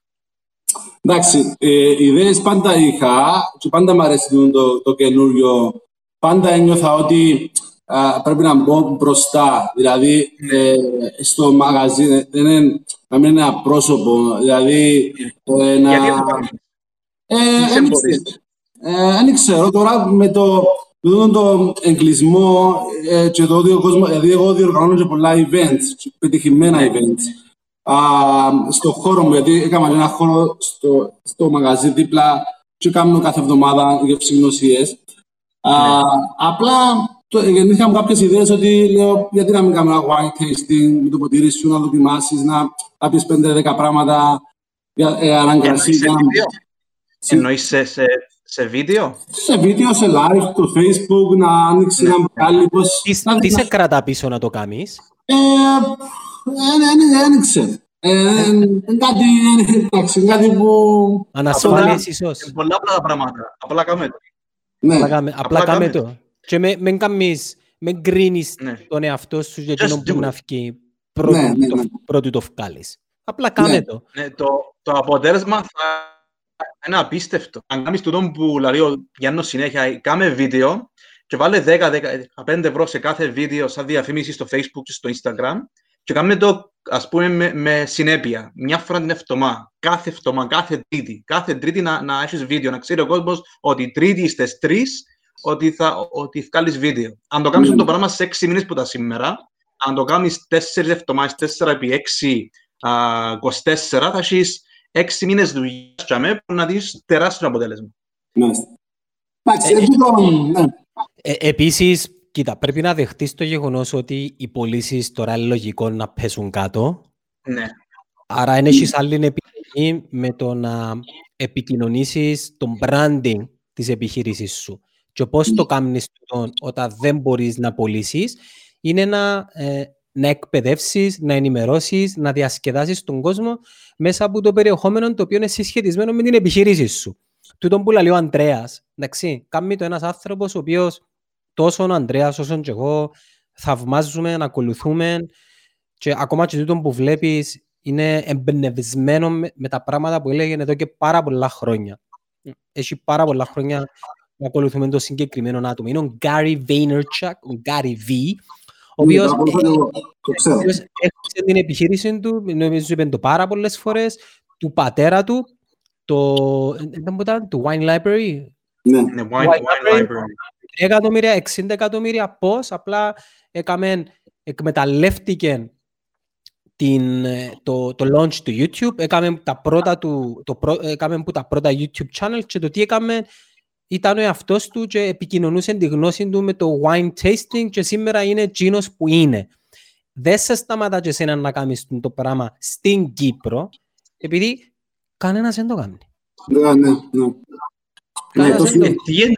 Εντάξει, ε, ιδέες πάντα είχα και πάντα μου αρέσει το, το, το καινούριο. Πάντα ένιωθα ότι α, πρέπει να μπω μπροστά. Δηλαδή, ε, στο μαγαζί, δεν είναι, να μην είναι ένα πρόσωπο. Δηλαδή, ε, να... Γιατί δεν το κάνεις; Ε, Τι δεν εμποδίζει; ξέρω. Ε, δεν ξέρω. Τώρα με το, με τον το εγκλισμό ε, και το ότι ο κόσμος, δηλαδή εγώ διοργανώνω και πολλά events, και πετυχημένα events, α, στο χώρο μου, γιατί έκανα ένα χώρο στο, στο μαγαζί δίπλα και κάνω κάθε εβδομάδα γευσηγνωσίες. Α, Απλά το, γεννήθηκαν μου κάποιες ιδέες ότι λέω γιατί να μην κάνω ένα wine tasting με το ποτήρι σου, να δοκιμάσεις, να, να πεις 5-10 πράγματα για ε, αναγκασί. Εννοείς σε για να- βίντεο; Σε- Εννοείς σε, σε, σε βίντεο; σε βίντεο, σε live, το facebook, να ανοίξει ένα μπουκάλι, πώς... Τι, να- τι να- σε κρατά πίσω να το κάνεις; Ε, ε, δεν ξέρω. Ε, ε, κάτι, ε, εντάξει, κάτι που... Ανασφάλειες ίσως. Είναι πολλά απλά τα πράγματα. Απλά κάμε το. Ναι, Απλά κάμε- Απλά απλά κάμε κάμε το. Και με, με κάνεις, με γκρίνεις Ναι. τον εαυτό σου για Just εκείνο που do να it. βγει πρώτου, Ναι, ναι, το, ναι. πρώτου το βγάλεις. Απλά κάμε Ναι. το. Ναι, το, το αποτέλεσμα θα είναι απίστευτο. Αν κάνεις τούτο που λέει ο Γιάννος συνέχεια, κάμε βίντεο και βάλε 10-15 ευρώ σε κάθε βίντεο σαν διαφήμιση στο facebook και στο instagram και κάμε το ας πούμε με, με συνέπεια. Μια φορά την εβδομάδα, κάθε εβδομάδα, κάθε τρίτη. Κάθε τρίτη να, να έχεις βίντεο, να ξέρει ο κόσμος ότι τρίτη στις τρεις ότι θα ότι βγάλεις βίντεο. Αν το κάνεις Ναι. το πράγμα σε 6 μήνες που τα σήμερα, αν το κάνεις 4 εβδομάδες, 4 επί 6 α, 24 θα έχεις 6 μήνες δουλειάς για μέ, που να δεις τεράστιο αποτέλεσμα. μάλιστα. Εντάξει, έτσι το... Ναι, Ε, επίσης, κοίτα, πρέπει να δεχτείς το γεγονός ότι οι πωλήσεις τώρα είναι λογικό να πέσουν κάτω. Ναι. Άρα, δεν έχεις άλλη επιλογή με το να επικοινωνήσεις το branding της επιχείρησης σου. Και πώς το κάνεις τούτο όταν δεν μπορείς να πωλήσεις, είναι να, ε, να εκπαιδεύσεις, να ενημερώσεις, να διασκεδάσεις τον κόσμο μέσα από το περιεχόμενο το οποίο είναι συσχετισμένο με την επιχείρηση σου. Τούτο που λέει ο Ανδρέας, εντάξει, κάνει το ένας άνθρωπος ο οποίος τόσο ο Ανδρέας όσο και εγώ θαυμάζουμε, να ακολουθούμε και ακόμα και τούτο που βλέπεις είναι εμπνευσμένο με, με τα πράγματα που έλεγε εδώ και πάρα πολλά χρόνια. Έχει πάρα πολλά χρόνια που ακολουθούμε το συγκεκριμένο άτομο. Είναι ο Gary Vaynerchuk, ο Gary V, ο ναι, οποίος το ακολουθώ και εγώ, το ξέρω. οποίος έχτισε την επιχείρηση του, νομίζω είπε το πάρα πολλές φορές, του πατέρα του, το, ήταν που ήταν, το Wine Library, Ναι, Ναι, wine, Wine wine library. library. εκατομμύρια, 60 εκατομμύρια πώς, απλά έκαμε, εκμεταλλεύτηκε την, ε, το, το launch του YouTube, έκαμε τα πρώτα του, το πρω, έκαμε που τα πρώτα YouTube channel και το τι έκαμε ήταν ο εαυτός του και επικοινωνούσε τη γνώση του με το wine tasting και σήμερα είναι εκείνος που είναι. Δεν σε σταματά και εσένα να κάνεις το πράγμα στην Κύπρο, επειδή κανένας δεν το κάνει. ναι, ναι, ναι. Ναι, Κάνα το δεν sûr. Ε, Τι είναι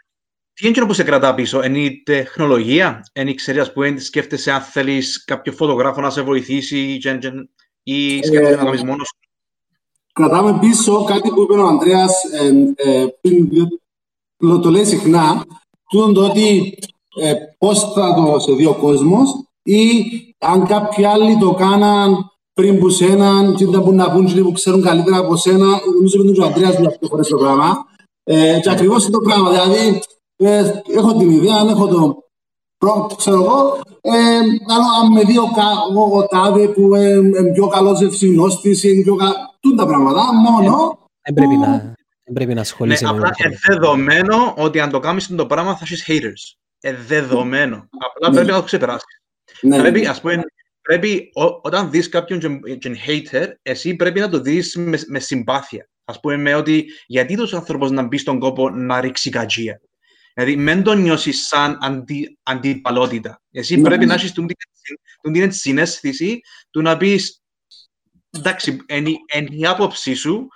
τι είναι εκείνο που σε κρατά πίσω, είναι η τεχνολογία, είναι ξέρεις ας πούμε, σκέφτεσαι αν θέλεις κάποιο φωτογράφο να σε βοηθήσει και- και- ή σκέφτεσαι να κάνεις μόνος σου; Κρατάμε πίσω κάτι που είπε ο Ανδρέας ε, ε, πριν, το, το λέει συχνά, τούτον το ότι ε, πώς θα το σε δει ο κόσμος ή αν κάποιοι άλλοι το κάναν πριν που σένα, και ήταν που να πούν και που ξέρουν καλύτερα από σένα, νομίζω ότι ο Ανδρέας μου αυτό χωρίς το πράγμα. Ε, και ακριβώς είναι το πράγμα, δηλαδή ε, έχω την ιδέα, αν έχω το προ, ξέρω εγώ, ε, αλλά αν με δει ο, κα- ο, ο τάδε που ε, είναι πιο καλός ευσυνόστης, είναι πιο κα... Τούν τα πράγματα, μόνο Δεν πρέπει να, δεν πρέπει να Ναι, ασχολείσαι με απλά το είναι δεδομένο ότι αν το κάνεις το πράγμα θα έχεις haters. Ε, δεδομένο. Απλά πρέπει να το ξεπεράσεις. ναι, Πρέπει, ας πούμε, πρέπει, ό, όταν δεις κάποιον και, και είναι hater, εσύ πρέπει να το δεις με, με συμπάθεια. Ας πούμε, με ότι γιατί τους άνθρωπος να μπει στον κόπο να ρίξει κατζία. Δηλαδή, μην το νιώσεις σαν αντι, αντιπαλότητα. Εσύ Ναι, πρέπει ναι. να έχεις τούτη τούτη την συνέστηση του να πεις εντάξει, είναι είναι η άποψή σου αμ,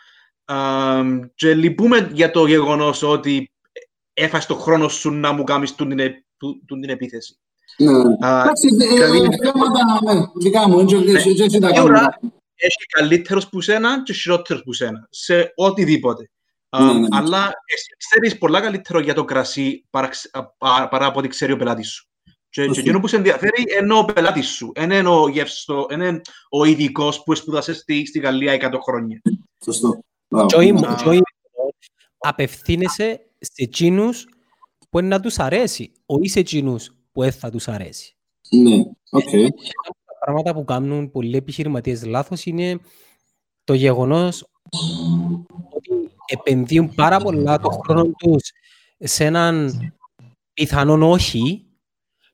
και λυπούμε για το γεγονός ότι έφασες το χρόνο σου να μου κάνεις τούτη την, ε- τού- τούτη την επίθεση. ναι. Α, Εντάξει, ε, δηλαδή- θέματα, ναι, δικά μου, έτσι έτσι- έτσι- έτσι τα Σίγουρα κάνω. έχει καλύτερος που σένα και χειρότερος που σένα, σε οτιδήποτε. Α, Ναι, ναι. Αλλά εσύ ξέρεις πολλά καλύτερο για το κρασί παρά, ξ- α, πα- παρά από ό,τι ξέρει ο πελάτης σου. Και, και Σωστό. εκείνο που σε ενδιαφέρει είναι ο πελάτης σου. Δεν είναι ο, γευστό, δεν είναι ο ειδικός που σπούδασε στη, στη Γαλλία 100 χρόνια. Σωστό. Μπράβο. Και όχι- Α. και όχι μόνο, απευθύνεσαι σε εκείνους που είναι να τους αρέσει, όχι σε εκείνους που δεν θα τους αρέσει. Ναι, οκ. Τα πράγματα που κάνουν πολλοί επιχειρηματίες λάθος είναι το γεγονός ότι επενδύουν πάρα πολλά το χρόνο τους σε έναν πιθανόν όχι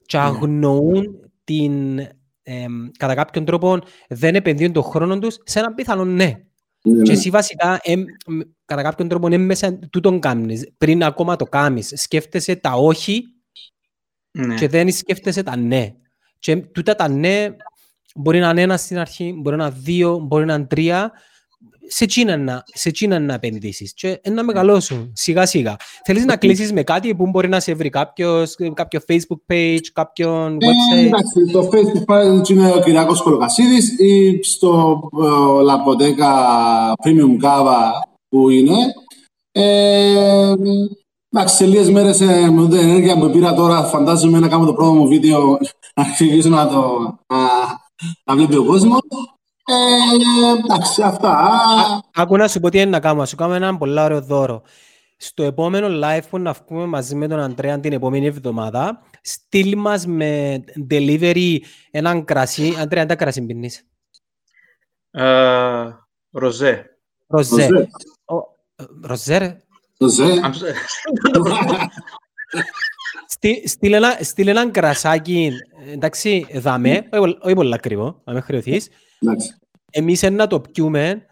και αγνοούν την, εμ, κατά κάποιον τρόπο δεν επενδύουν το χρόνο τους σε έναν πιθανόν ναι. Ναι, Και ναι. εσύ βασικά, εμ, μ, κατά κάποιον τρόπο, είναι μέσα τούτον κάνεις. Πριν ακόμα το κάνεις, σκέφτεσαι τα όχι Ναι. και δεν σκέφτεσαι τα ναι. Και τούτα τα ναι μπορεί να είναι ένας στην αρχή, μπορεί να είναι δύο, μπορεί να είναι τρία. Σε εκείνα να, σε εκείνα να επενδύσεις και να μεγαλώσουν σιγά σιγά. Θέλεις να κλείσεις με κάτι που μπορεί να σε βρει κάποιος, κάποιο facebook page, κάποιον Ε, website; εντάξει, το Facebook page είναι ο Κυριάκος Κολοκασίδης ή στο ε, Λαποτέκα Premium Cava που είναι. Ε, εντάξει, σε λίγες μέρες ε, με την ενέργεια που πήρα τώρα φαντάζομαι να κάνω το πρώτο μου βίντεο να αρχίσω να το να, να βλέπει ο κόσμος. Ε, εντάξει, αυτά. Άκου να σου πω τι είναι να κάνω. Να σου κάνω ένα πολύ ωραίο δώρο. Στο επόμενο live που να βγούμε μαζί με τον Αντρέα την επόμενη εβδομάδα, στείλ μας με delivery έναν κρασί. Αντρέα, τι κρασί πίνεις; Ε, Ροζέ. Ροζέ. Ροζέ. Ο- ε, Ροζέ, ρε. Ροζέ. Αν- Στείλ- Στείλ ένα- στείλ έναν κρασάκι, εντάξει, δαμέ, όχι πολύ- όχι πολύ ακριβό, να με χρεωθείς. Εντάξει. Εμείς να το πιούμε,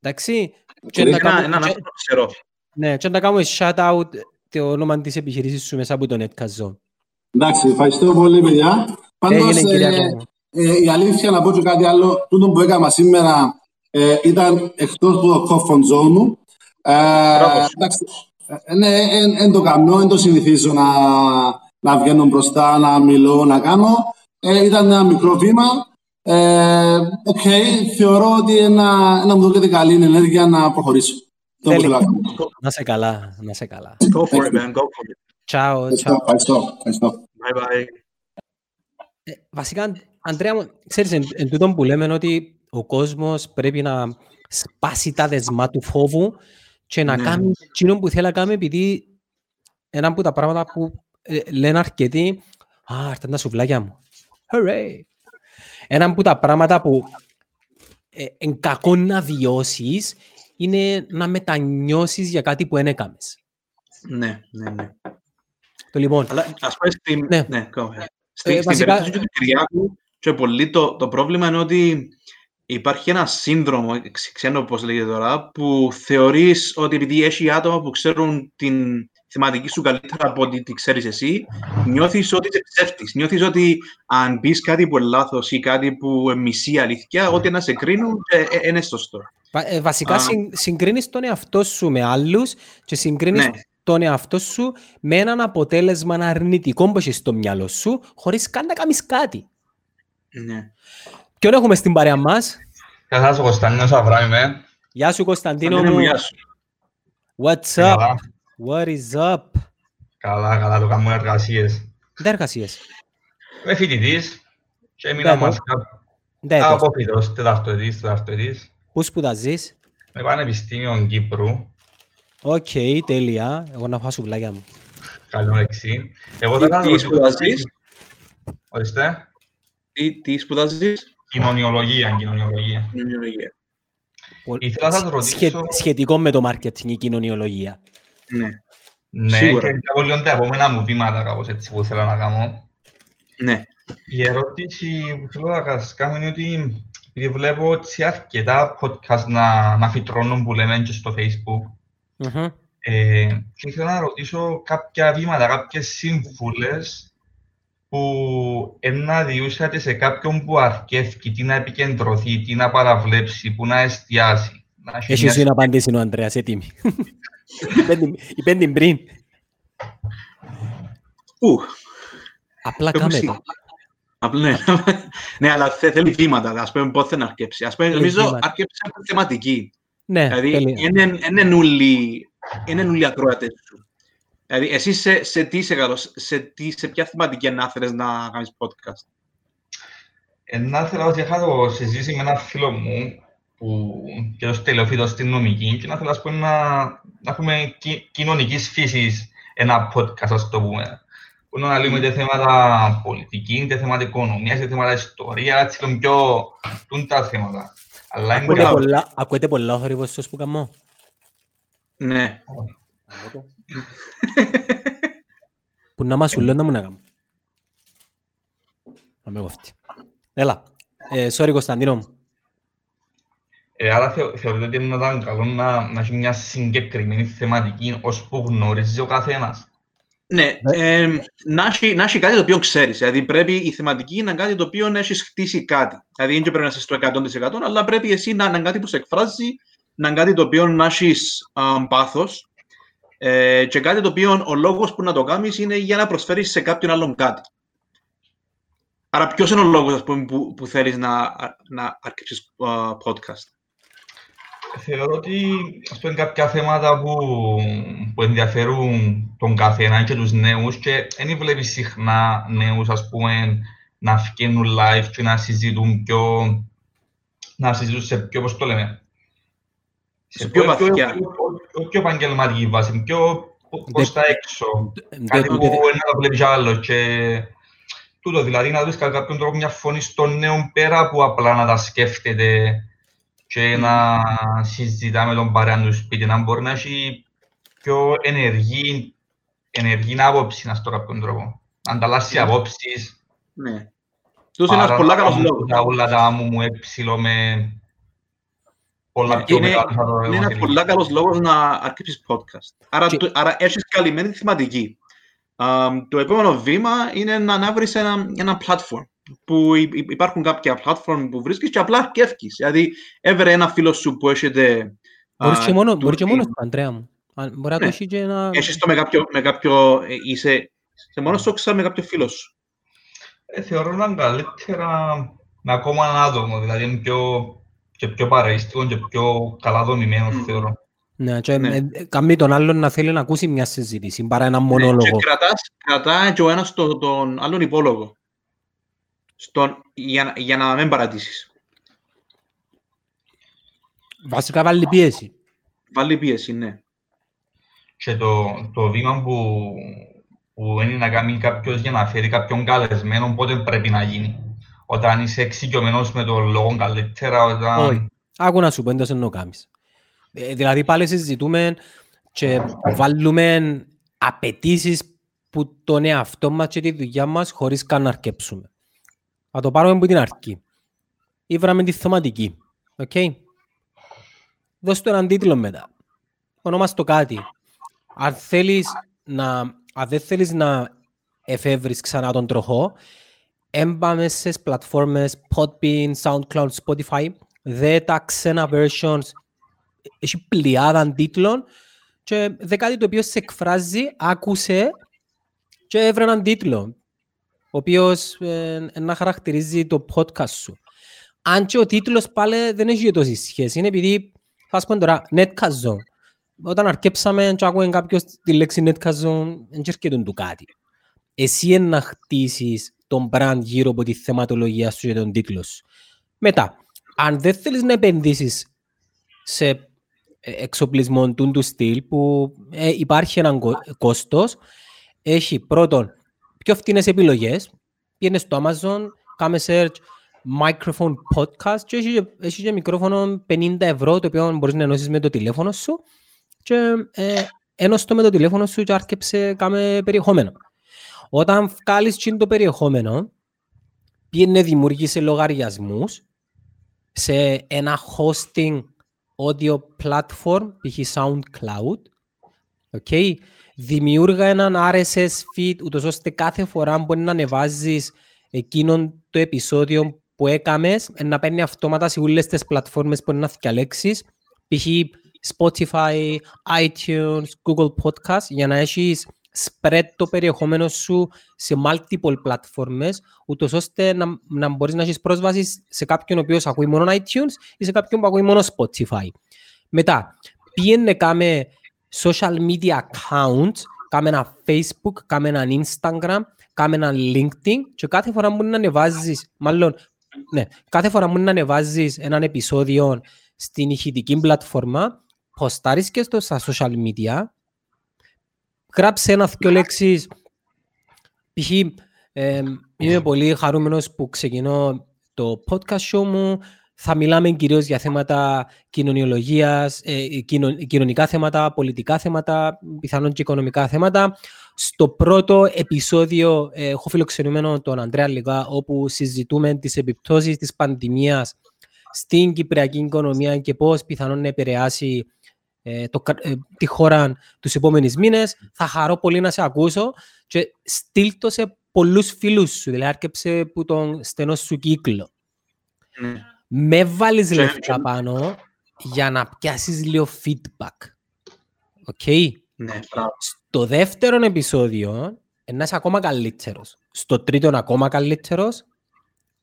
εντάξει, και να Ένα κάνουμε- έναν και- άνθρωπο ξέρω. ναι, και να κάνουμε shout-out το όνομα της επιχειρήσης σου μέσα από το Netcast Zone. Εντάξει, ευχαριστώ πολύ, παιδιά. Πάντως, Έγινε, ε, Κυριακό μου. Ε, η αλήθεια να πω και κάτι άλλο, τούτο που έκανα σήμερα ε, ήταν εκτός του comfort zone μου. Ε, Μπράβο σου. εντάξει, ε, ναι, δεν το κάνω, δεν το συνηθίζω να, να βγαίνω μπροστά, να μιλώ, να κάνω. Ε, ήταν ένα μικρό βήμα. Ε, Οκ, θεωρώ ότι ε να, ε να μου δώσετε καλή ενέργεια να προχωρήσω. Το Τέλεια. θέλω να κάνω. Να 'σαι καλά, να 'σαι καλά. Go for it, man. Go for it. Ciao, Ευχαριστώ, ciao. ευχαριστώ, ευχαριστώ. Bye bye. Ε, Βασικά, Αντρέα μου, ξέρεις, εν, εν τούτον που λέμε ότι ο κόσμος πρέπει να σπάσει τα δεσμά του φόβου και να Ναι. κάνει εκείνο που θέλει να κάνει επειδή ένα από τα πράγματα που ε, λένε αρκετοί «Α, ήρθαν τα σουβλάκια μου». Hooray! Ένα από τα πράγματα που ε, εν κακό να βιώσεις είναι να μετανιώσεις για κάτι που δεν έκαμες. Ναι, ναι, ναι. Το λοιπόν, Αλλά ας πούμε στην... Ναι. Ναι, go ahead. Στη, Ε, στην βασικά- περίπτωση του Κυριάκου και πολύ το, το πρόβλημα είναι ότι υπάρχει ένα σύνδρομο, ξ- ξέρω πώς λέγεται τώρα, που θεωρείς ότι επειδή έχει άτομα που ξέρουν την θεματική σου καλύτερα από ότι τη ξέρεις εσύ, νιώθεις ότι είσαι ψεύτης. Νιώθεις ότι αν πεις κάτι που είναι λάθος ή κάτι που είναι μισή αλήθεια, ότι να σε κρίνουν ε, ε, είναι σωστό. Βα- ε, βασικά Α. συν, συγκρίνεις τον εαυτό σου με άλλους και συγκρίνεις Ναι. τον εαυτό σου με έναν αποτέλεσμα αρνητικό που έχεις στο μυαλό σου χωρίς καν να κάνεις κάτι. Ναι. Ποιον έχουμε στην παρέα μας; Γεια σας, ο Κωνσταντίνος Αβράμ είμαι. Γεια σου Κωνσταντίνο Αντίνε μου, μου. γεια σου. What's up? Καλά, What is up? καλά, καλά, το κάνουμε εργασίες. Δεν εργασίες. Είμαι φοιτητής και έμεινα Μπράβο. μας κάπου. Δεν Από φοιτός, τεταρτοετής, τεταρτοετής. Πού σπουδαζείς; Με Πανεπιστήμιο Κύπρου, Οκ, τέλεια. Εγώ να φάω σουβλάκια μου. καλό εξή. Εγώ Τι- θα τι κάνω... σπουδάζεις; Ορίστε, Τι, τι σπουδάζεις; κοινωνιολογία, κοινωνιολογία. Κοινωνιολογία. Πολ- Ήθελα να σας σχε- ρωτήσω- Σχετικό με το marketing, η κοινωνιολογία. Ναι. Ναι, Σίγουρα. και κάπου λίγο τα επόμενα μου βήματα κάπως έτσι που ήθελα να κάνω. Ναι. Η ερώτηση που θέλω να σας κάνω είναι ότι επειδή βλέπω έτσι αρκετά podcast να, να φυτρώνουν που λέμε και στο facebook Μμμ. Ε, και ήθελα να ρωτήσω κάποια βήματα, κάποιες σύμβουλες που να διούσατε σε κάποιον που αρκεύει, τι να επικεντρωθεί, τι να παραβλέψει, που να εστιάσει. Να έχεις Έχει μια- σου την απάντηση ο Ανδρέας, έτοιμη. Είπεν- Είπεν την πριν. Ου, Απλά Έχουμε κάμε συ- το. Απλά, ναι. ναι, αλλά θε- θέλει βήματα, ας πούμε, πότε να αρκέψει. Ας πούμε, Θέλει νομίζω βήματα. αρκέψει από θεματική. Ναι, δηλαδή, τέλεια. είναι- είναι όλοι είναι όλοι οι ακροατές σου. Δηλαδή, εσύ σε, σε τι είσαι καλός, σε, τι, σε ποια θεματική να θέλεις να κάνεις podcast; Ε, να θέλω ότι είχα το συζήτηση με έναν φίλο μου που και ως τελειοφύτος στην νομική και να θέλω ας πούμε, να, να έχουμε κι, κοινωνικής φύσης ένα podcast, ας το πούμε. που να αναλύουμε είτε θέματα πολιτική, είτε θέματα οικονομίας, είτε θέματα ιστορίας, έτσι και πιο τούν τα θέματα. Αλλά είναι Ακούτε πολλά- πολλά, ακούτε πολλά ο θόρυβος σας που κάνω. Ναι. Που να μας ουλώ να μου να κάνω. Να με κόφτει. Έλα. Ε, sorry Κωνσταντίνο μου. Ε, άρα θεω, θεωρείτε ότι είναι ήταν καλό να, να έχει μια συγκεκριμένη θεματική ως που γνωρίζει ο καθένας. Ναι, ε, να, έχει, να έχει κάτι το οποίο ξέρεις. Δηλαδή πρέπει η θεματική να είναι κάτι το οποίο να έχεις χτίσει κάτι. Δηλαδή δεν και πρέπει να είσαι στο 100% αλλά πρέπει εσύ να, να είναι κάτι που σε εκφράζει, να είναι κάτι το οποίο να έχεις α, πάθος ε, και κάτι το οποίο ο λόγος που να το κάνεις είναι για να προσφέρεις σε κάποιον άλλον κάτι. Άρα ποιος είναι ο λόγος ας πούμε, που, που θέλεις να, να αρκεψεις α, podcast; Θεωρώ ότι ας πούμε, κάποια θέματα που, που ενδιαφέρουν τον καθένα και τους νέους και δεν βλέπεις συχνά νέους ας πούμε, να βγαίνουν live και να συζητούν πιο, να συζητούν σε πιο, πώς το λέμε, Σε πιο βαθιά. πιο, πιο επαγγελματική βάση, πιο προς τα έξω. Κάτι Δεν- που δεν το βλέπεις κι άλλο και τούτο, δηλαδή να βρεις κατά κάποιον τρόπο μια φωνή στον νέο πέρα από απλά να τα σκέφτεται και να συζητά με τον παρέα του σπίτι, να μπορεί να έχει πιο ενεργή, ενεργή άποψη, να στο κάποιον τρόπο. Να ανταλλάσσει απόψεις, Ναι. Τους είναι ένας παρά πολλά να καλός κάνουν λόγος. τα ούλα τα μου μου έψιλο με πολλά πιο Είναι, μεγάλα θα το είναι ένας email. πολύ καλός λόγος να αρκέψεις podcast. Άρα, Και- το- άρα έχεις καλυμμένη θεματική. Αμ, το επόμενο βήμα είναι να, να βρεις ένα, ένα platform. Που υ- υ- υπάρχουν κάποια platform που βρίσκεις και απλά αρκεύκεις. Δηλαδή, έβρε ένα φίλο σου που έχετε... Μπορείς α, και μόνο, του μπορείς και team. μόνος του, Αντρέα μου. Αν- Μπορεί να το Ναι. έχει και ένα... Έχεις το με κάποιο... Με κάποιο ε, είσαι, είσαι μόνος σου, ξέρω με κάποιο φίλο σου; Ε, θεωρώ να είναι καλύτερα με ακόμα ένα άτομο, δηλαδή είναι πιο, και πιο παρεΐστικο και πιο καλά δομημένος, Μμμ. θεωρώ. Ναι, και Ναι. ε, ε, κάνει τον άλλον να θέλει να ακούσει μια συζήτηση, παρά ένα Ναι, μονόλογο. και κρατάς, κρατάει και ο ένας το- τον άλλον υπόλογο. Στον, για, να- για να μην παρατήσεις. Βασικά βάλει πίεση. Βάλει πίεση, ναι. Και το, το βήμα που, που είναι να κάνει κάποιος για να φέρει κάποιον καλεσμένο, πότε πρέπει να γίνει. Όταν είσαι εξοικειωμένος με τον λόγο καλύτερα, όταν... Όχι. Άκου να σου πω εντός εννοώ κάμεις. Ε, δηλαδή πάλι συζητούμε και βάλουμε απαιτήσεις που τον εαυτό μας και τη δουλειά μας χωρίς καν να αρκέψουμε. Θα το πάρουμε από την αρχή. Ήβραμε τη θεματική. Οκ; Δώσ' του έναν τίτλο μετά. Ονόμας το κάτι. Αν θέλεις να, αν δεν θέλεις να εφεύρεις ξανά τον τροχό, έμπαμε στις πλατφόρμες Podbean, SoundCloud, Spotify, δε τα ξένα versions, έχει πλειάδα τίτλων και δε κάτι το οποίο σε εκφράζει, άκουσε και έβρε έναν τίτλο, ο οποίος ε, να χαρακτηρίζει το podcast σου. Αν και ο τίτλος πάλι δεν έχει τόση σχέση, είναι επειδή, θα σου πω τώρα, Netcast Zone. Όταν αρκέψαμε και άκουγε κάποιος τη λέξη Netcast Zone, δεν έρχεται του κάτι. Εσύ είναι να χτίσεις τον brand γύρω από τη θεματολογία σου και τον τίτλο σου. Μετά, αν δεν θέλεις να επενδύσεις σε ε, εξοπλισμό του του στυλ που ε, υπάρχει έναν κο- κόστος, έχει πρώτον πιο φτηνές επιλογές, πήγαινε στο Amazon, κάμε search microphone podcast και έχει, έχει και μικρόφωνο 50 ευρώ το οποίο μπορείς να ενώσεις με το τηλέφωνο σου και ε, ένωσ' το με το τηλέφωνο σου και άρκεψε κάμε περιεχόμενο. Όταν βγάλεις τσιν το περιεχόμενο, πήγαινε δημιουργήσε λογαριασμούς σε ένα hosting audio platform, π.χ. SoundCloud, okay. Δημιούργα έναν RSS feed, ούτως ώστε κάθε φορά που να ανεβάζεις εκείνον το επεισόδιο που έκαμες, να παίρνει αυτόματα σε όλες τις πλατφόρμες που να διαλέξεις, π.χ. Spotify, iTunes, Google Podcast, για να έχεις spread το περιεχόμενο σου σε multiple πλατφόρμες, ούτως ώστε να, να μπορείς να έχεις πρόσβαση σε κάποιον ο οποίος ακούει μόνο iTunes ή σε κάποιον που ακούει μόνο Spotify. Μετά, πήγαινε κάμε social media accounts, κάμε ένα Facebook, κάμε ένα Instagram, κάμε ένα LinkedIn και κάθε φορά που να ανεβάζεις, μάλλον, ναι, κάθε φορά που να ανεβάζεις έναν επεισόδιο στην ηχητική πλατφόρμα, ποστάρεις και στο, στα social media, γράψε ένα δυο λέξεις π.χ. ε, είμαι πολύ χαρούμενος που ξεκινώ το podcast show μου. Θα μιλάμε κυρίως για θέματα κοινωνιολογίας, ε, κοινο, κοινωνικά θέματα, πολιτικά θέματα, πιθανόν και οικονομικά θέματα. Στο πρώτο επεισόδιο ε, έχω φιλοξενούμενο τον Αντρέα Λιγά, όπου συζητούμε τις επιπτώσεις της πανδημίας στην κυπριακή οικονομία και πώς πιθανόν να επηρεάσει ε, το, ε, τη χώρα τους επόμενους μήνες. Θα χαρώ πολύ να σε ακούσω και στείλ το σε πολλούς φίλους σου, δηλαδή άρκεψε από τον στενό σου κύκλο. Ναι. Μεν βάλεις Και- λεφτά και- πάνω για να πιάσεις λίγο feedback. OK; Ναι, μπράβο. Στο δεύτερο επεισόδιο να είσαι ακόμα καλύτερος. Στο τρίτο ακόμα καλύτερος.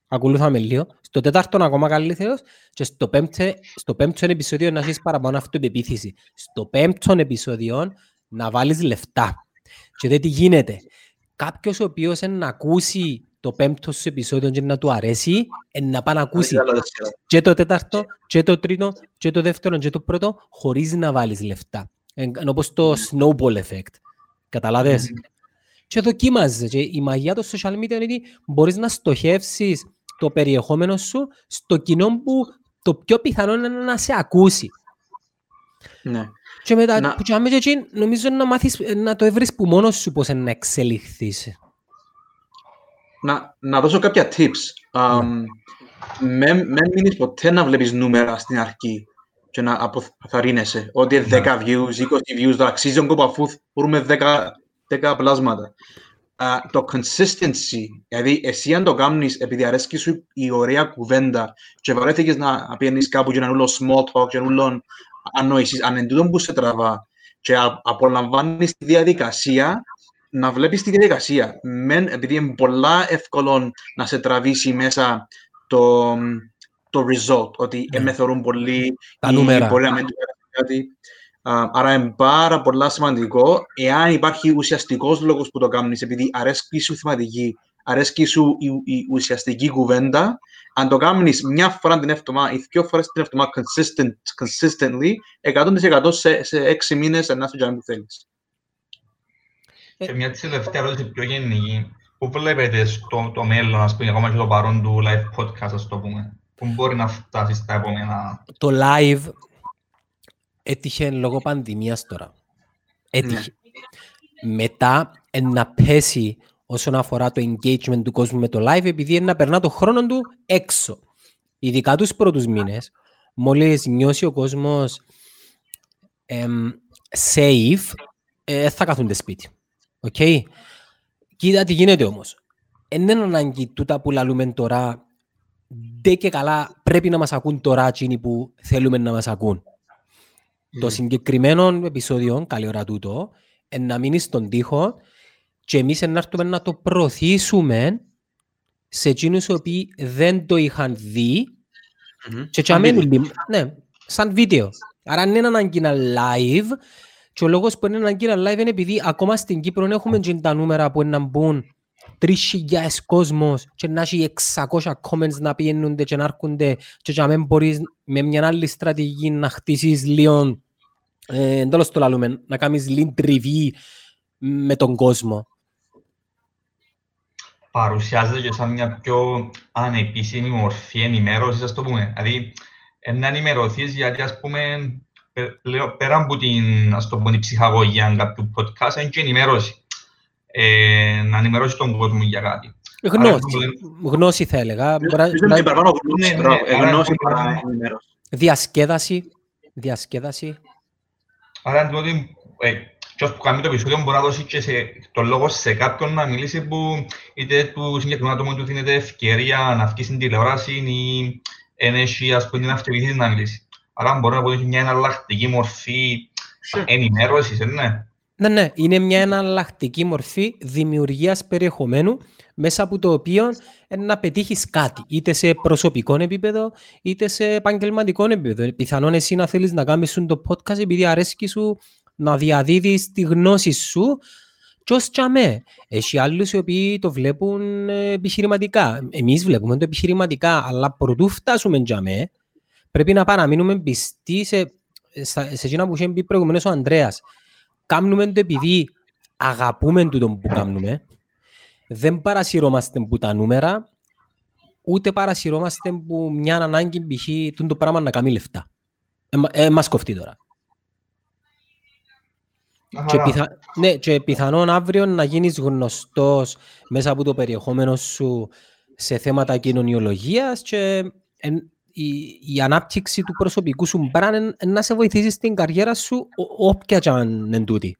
Ακολουθάμε λίγο. Στο τέταρτο ακόμα καλύτερος. Και στο πέμπτο, στο πέμπτο επεισόδιο να έχεις παραπάνω αυτοπεποίθηση. Στο πέμπτο επεισόδιο να βάλεις λεφτά. Και δεν τι γίνεται. Κάποιος ο οποίος να ακούσει το πέμπτο σου επεισόδιο και να του αρέσει, ε, να πάει να ακούσει Άλλα τέσσερα. και το τέταρτο, και το τρίτο, και το δεύτερο, και το πρώτο, χωρίς να βάλεις λεφτά. Ε, Ενώ όπως το snowball effect. Καταλάβες; Και δοκίμαζε. Και η μαγεία των social media είναι ότι μπορείς να στοχεύσεις το περιεχόμενο σου στο κοινό που το πιο πιθανό είναι να σε ακούσει. Ναι. Και μετά, Να- που και άμεσα εκεί, νομίζω να μάθεις, ε, να το έβρεις που μόνος σου πώς είναι να εξελιχθείς. Να, να δώσω κάποια tips. Um, με, με μείνεις ποτέ να βλέπεις νούμερα στην αρχή και να αποθαρρύνεσαι. Ότι 10 views, 20 views, το αξίζει τον κόπο αφού βρούμε 10, 10 πλάσματα. Α, το consistency, δηλαδή εσύ αν το κάνεις επειδή αρέσκει σου η ωραία κουβέντα και βαρέθηκες να πιένεις κάπου και να ούλο small talk και να ούλο ανόησης, αν εν τούτον που σε τραβά και α- απολαμβάνεις τη διαδικασία, να βλέπεις τη διαδικασία. Μεν, επειδή είναι πολλά εύκολο να σε τραβήσει μέσα το, το result, ότι Ναι. με θεωρούν πολύ Τα ή νούμερα. μπορεί να μην του αρέσει κάτι. Α, Άρα είναι πάρα πολλά σημαντικό εάν υπάρχει ουσιαστικός λόγος που το κάνεις, επειδή αρέσκει σου θεματική, αρέσκει σου η, η ουσιαστική κουβέντα, αν το κάνεις μια φορά την εβδομάδα ή δύο φορές την εβδομάδα consistent, consistently, 100% σε, σε έξι μήνες να είσαι τζάμι που θέλεις. Και μια τελευταία ερώτηση πιο γενική. Πού βλέπετε στο, το μέλλον, ας πούμε, ακόμα και το παρόν του live podcast, ας το πούμε. Πού μπορεί να φτάσει στα επόμενα... Το live έτυχε λόγω πανδημίας τώρα. Έτυχε. Μετά ε, να πέσει όσον αφορά το engagement του κόσμου με το live επειδή είναι να περνά το χρόνο του έξω. Ειδικά τους πρώτους μήνες, μόλις νιώσει ο κόσμος εμ, safe, ε, θα καθούνται σπίτι. Οκ. Κοίτα τι γίνεται όμως. Δεν είναι ανάγκη τούτα που λαλούμε τώρα ντε και καλά πρέπει να μας ακούν τώρα εκείνοι που θέλουμε να μας ακούν. Το συγκεκριμένο επεισόδιο, καλή ώρα τούτο, είναι να μείνει στον τοίχο και εμείς να έρθουμε να το προωθήσουμε σε εκείνους οι οποίοι δεν το είχαν δει και Σαν τσαμένουν βίντεο. λιμ- ναι, σαν βίντεο. Άρα δεν είναι ανάγκη να live και ο λόγος που είναι ανάγκη να live είναι επειδή ακόμα στην Κύπρο δεν έχουμε και τα νούμερα που είναι να μπουν 3.000 κόσμος και να έχει 600 comments να πιένονται και να έρχονται και να μην μπορείς με μια άλλη στρατηγική να χτίσεις λίγο ε, τέλος το λαλούμε, να κάνεις λίγο τριβή με τον κόσμο. παρουσιάζεται και σαν μια πιο ανεπίσημη μορφή ενημέρωσης, ας το πούμε. Δηλαδή, ε, να ενημερωθείς γιατί, ας πούμε, πε- λέω, πέρα από την, ας το πούμε, την ψυχαγωγία κάποιου podcast, είναι και ενημέρωση. Ε, να ενημερώσει τον κόσμο για κάτι. Γνώση, αυτό που λέμε- γνώση θα έλεγα. Μπορεί να- Νομίζω είναι παραπάνω γνώση, Ναι, ναι, μπράβο, ε, άρα γνώση είναι- παρά ενημέρωση. Διασκέδαση. Διασκέδαση. Άρα, εν ότι ε, ποιος που κάνει το επεισόδιο μπορεί να δώσει και σε, τον λόγο σε κάποιον να μιλήσει που είτε του συγκεκριμένου άτομου του δίνεται ευκαιρία να βγει στην τηλεόραση ή εν έχει, ας πούμε, την αυτοπεποίθηση να μιλήσει. Άρα μπορεί να μπορεί μια εναλλακτική μορφή ενημέρωσης, ε, ναι. Ναι, ναι, είναι μια εναλλακτική μορφή δημιουργίας περιεχομένου μέσα από το οποίο ε, να πετύχεις κάτι, είτε σε προσωπικό επίπεδο, είτε σε επαγγελματικό επίπεδο. Πιθανόν εσύ να θέλεις να κάνεις σου το podcast επειδή αρέσκει σου να διαδίδεις τη γνώση σου και ως τσαμέ. Έχει άλλους οι οποίοι το βλέπουν ε, επιχειρηματικά. Εμείς βλέπουμε το επιχειρηματικά, αλλά προτού φτάσουμε τσαμέ, πρέπει να παραμείνουμε πιστοί σε, σε, σε εκείνα που είχε πει προηγουμένως ο Ανδρέας κάνουμε το επειδή αγαπούμε τούτο που κάνουμε. δεν παρασυρώμαστε που τα νούμερα, ούτε παρασυρώμαστε που μια ανάγκη π.χ. τούν το πράγμα να κάνει λεφτά. Ε, μα- ε, μας κοφτεί τώρα. Μια Και, χαρά. πιθα... ναι, και πιθανόν αύριο να γίνεις γνωστός μέσα από το περιεχόμενο σου σε θέματα κοινωνιολογίας και εν- η, η ανάπτυξη του προσωπικού σου μπραν εν- εν να σε βοηθήσει στην καριέρα σου ό- όποια και αν είναι τούτη.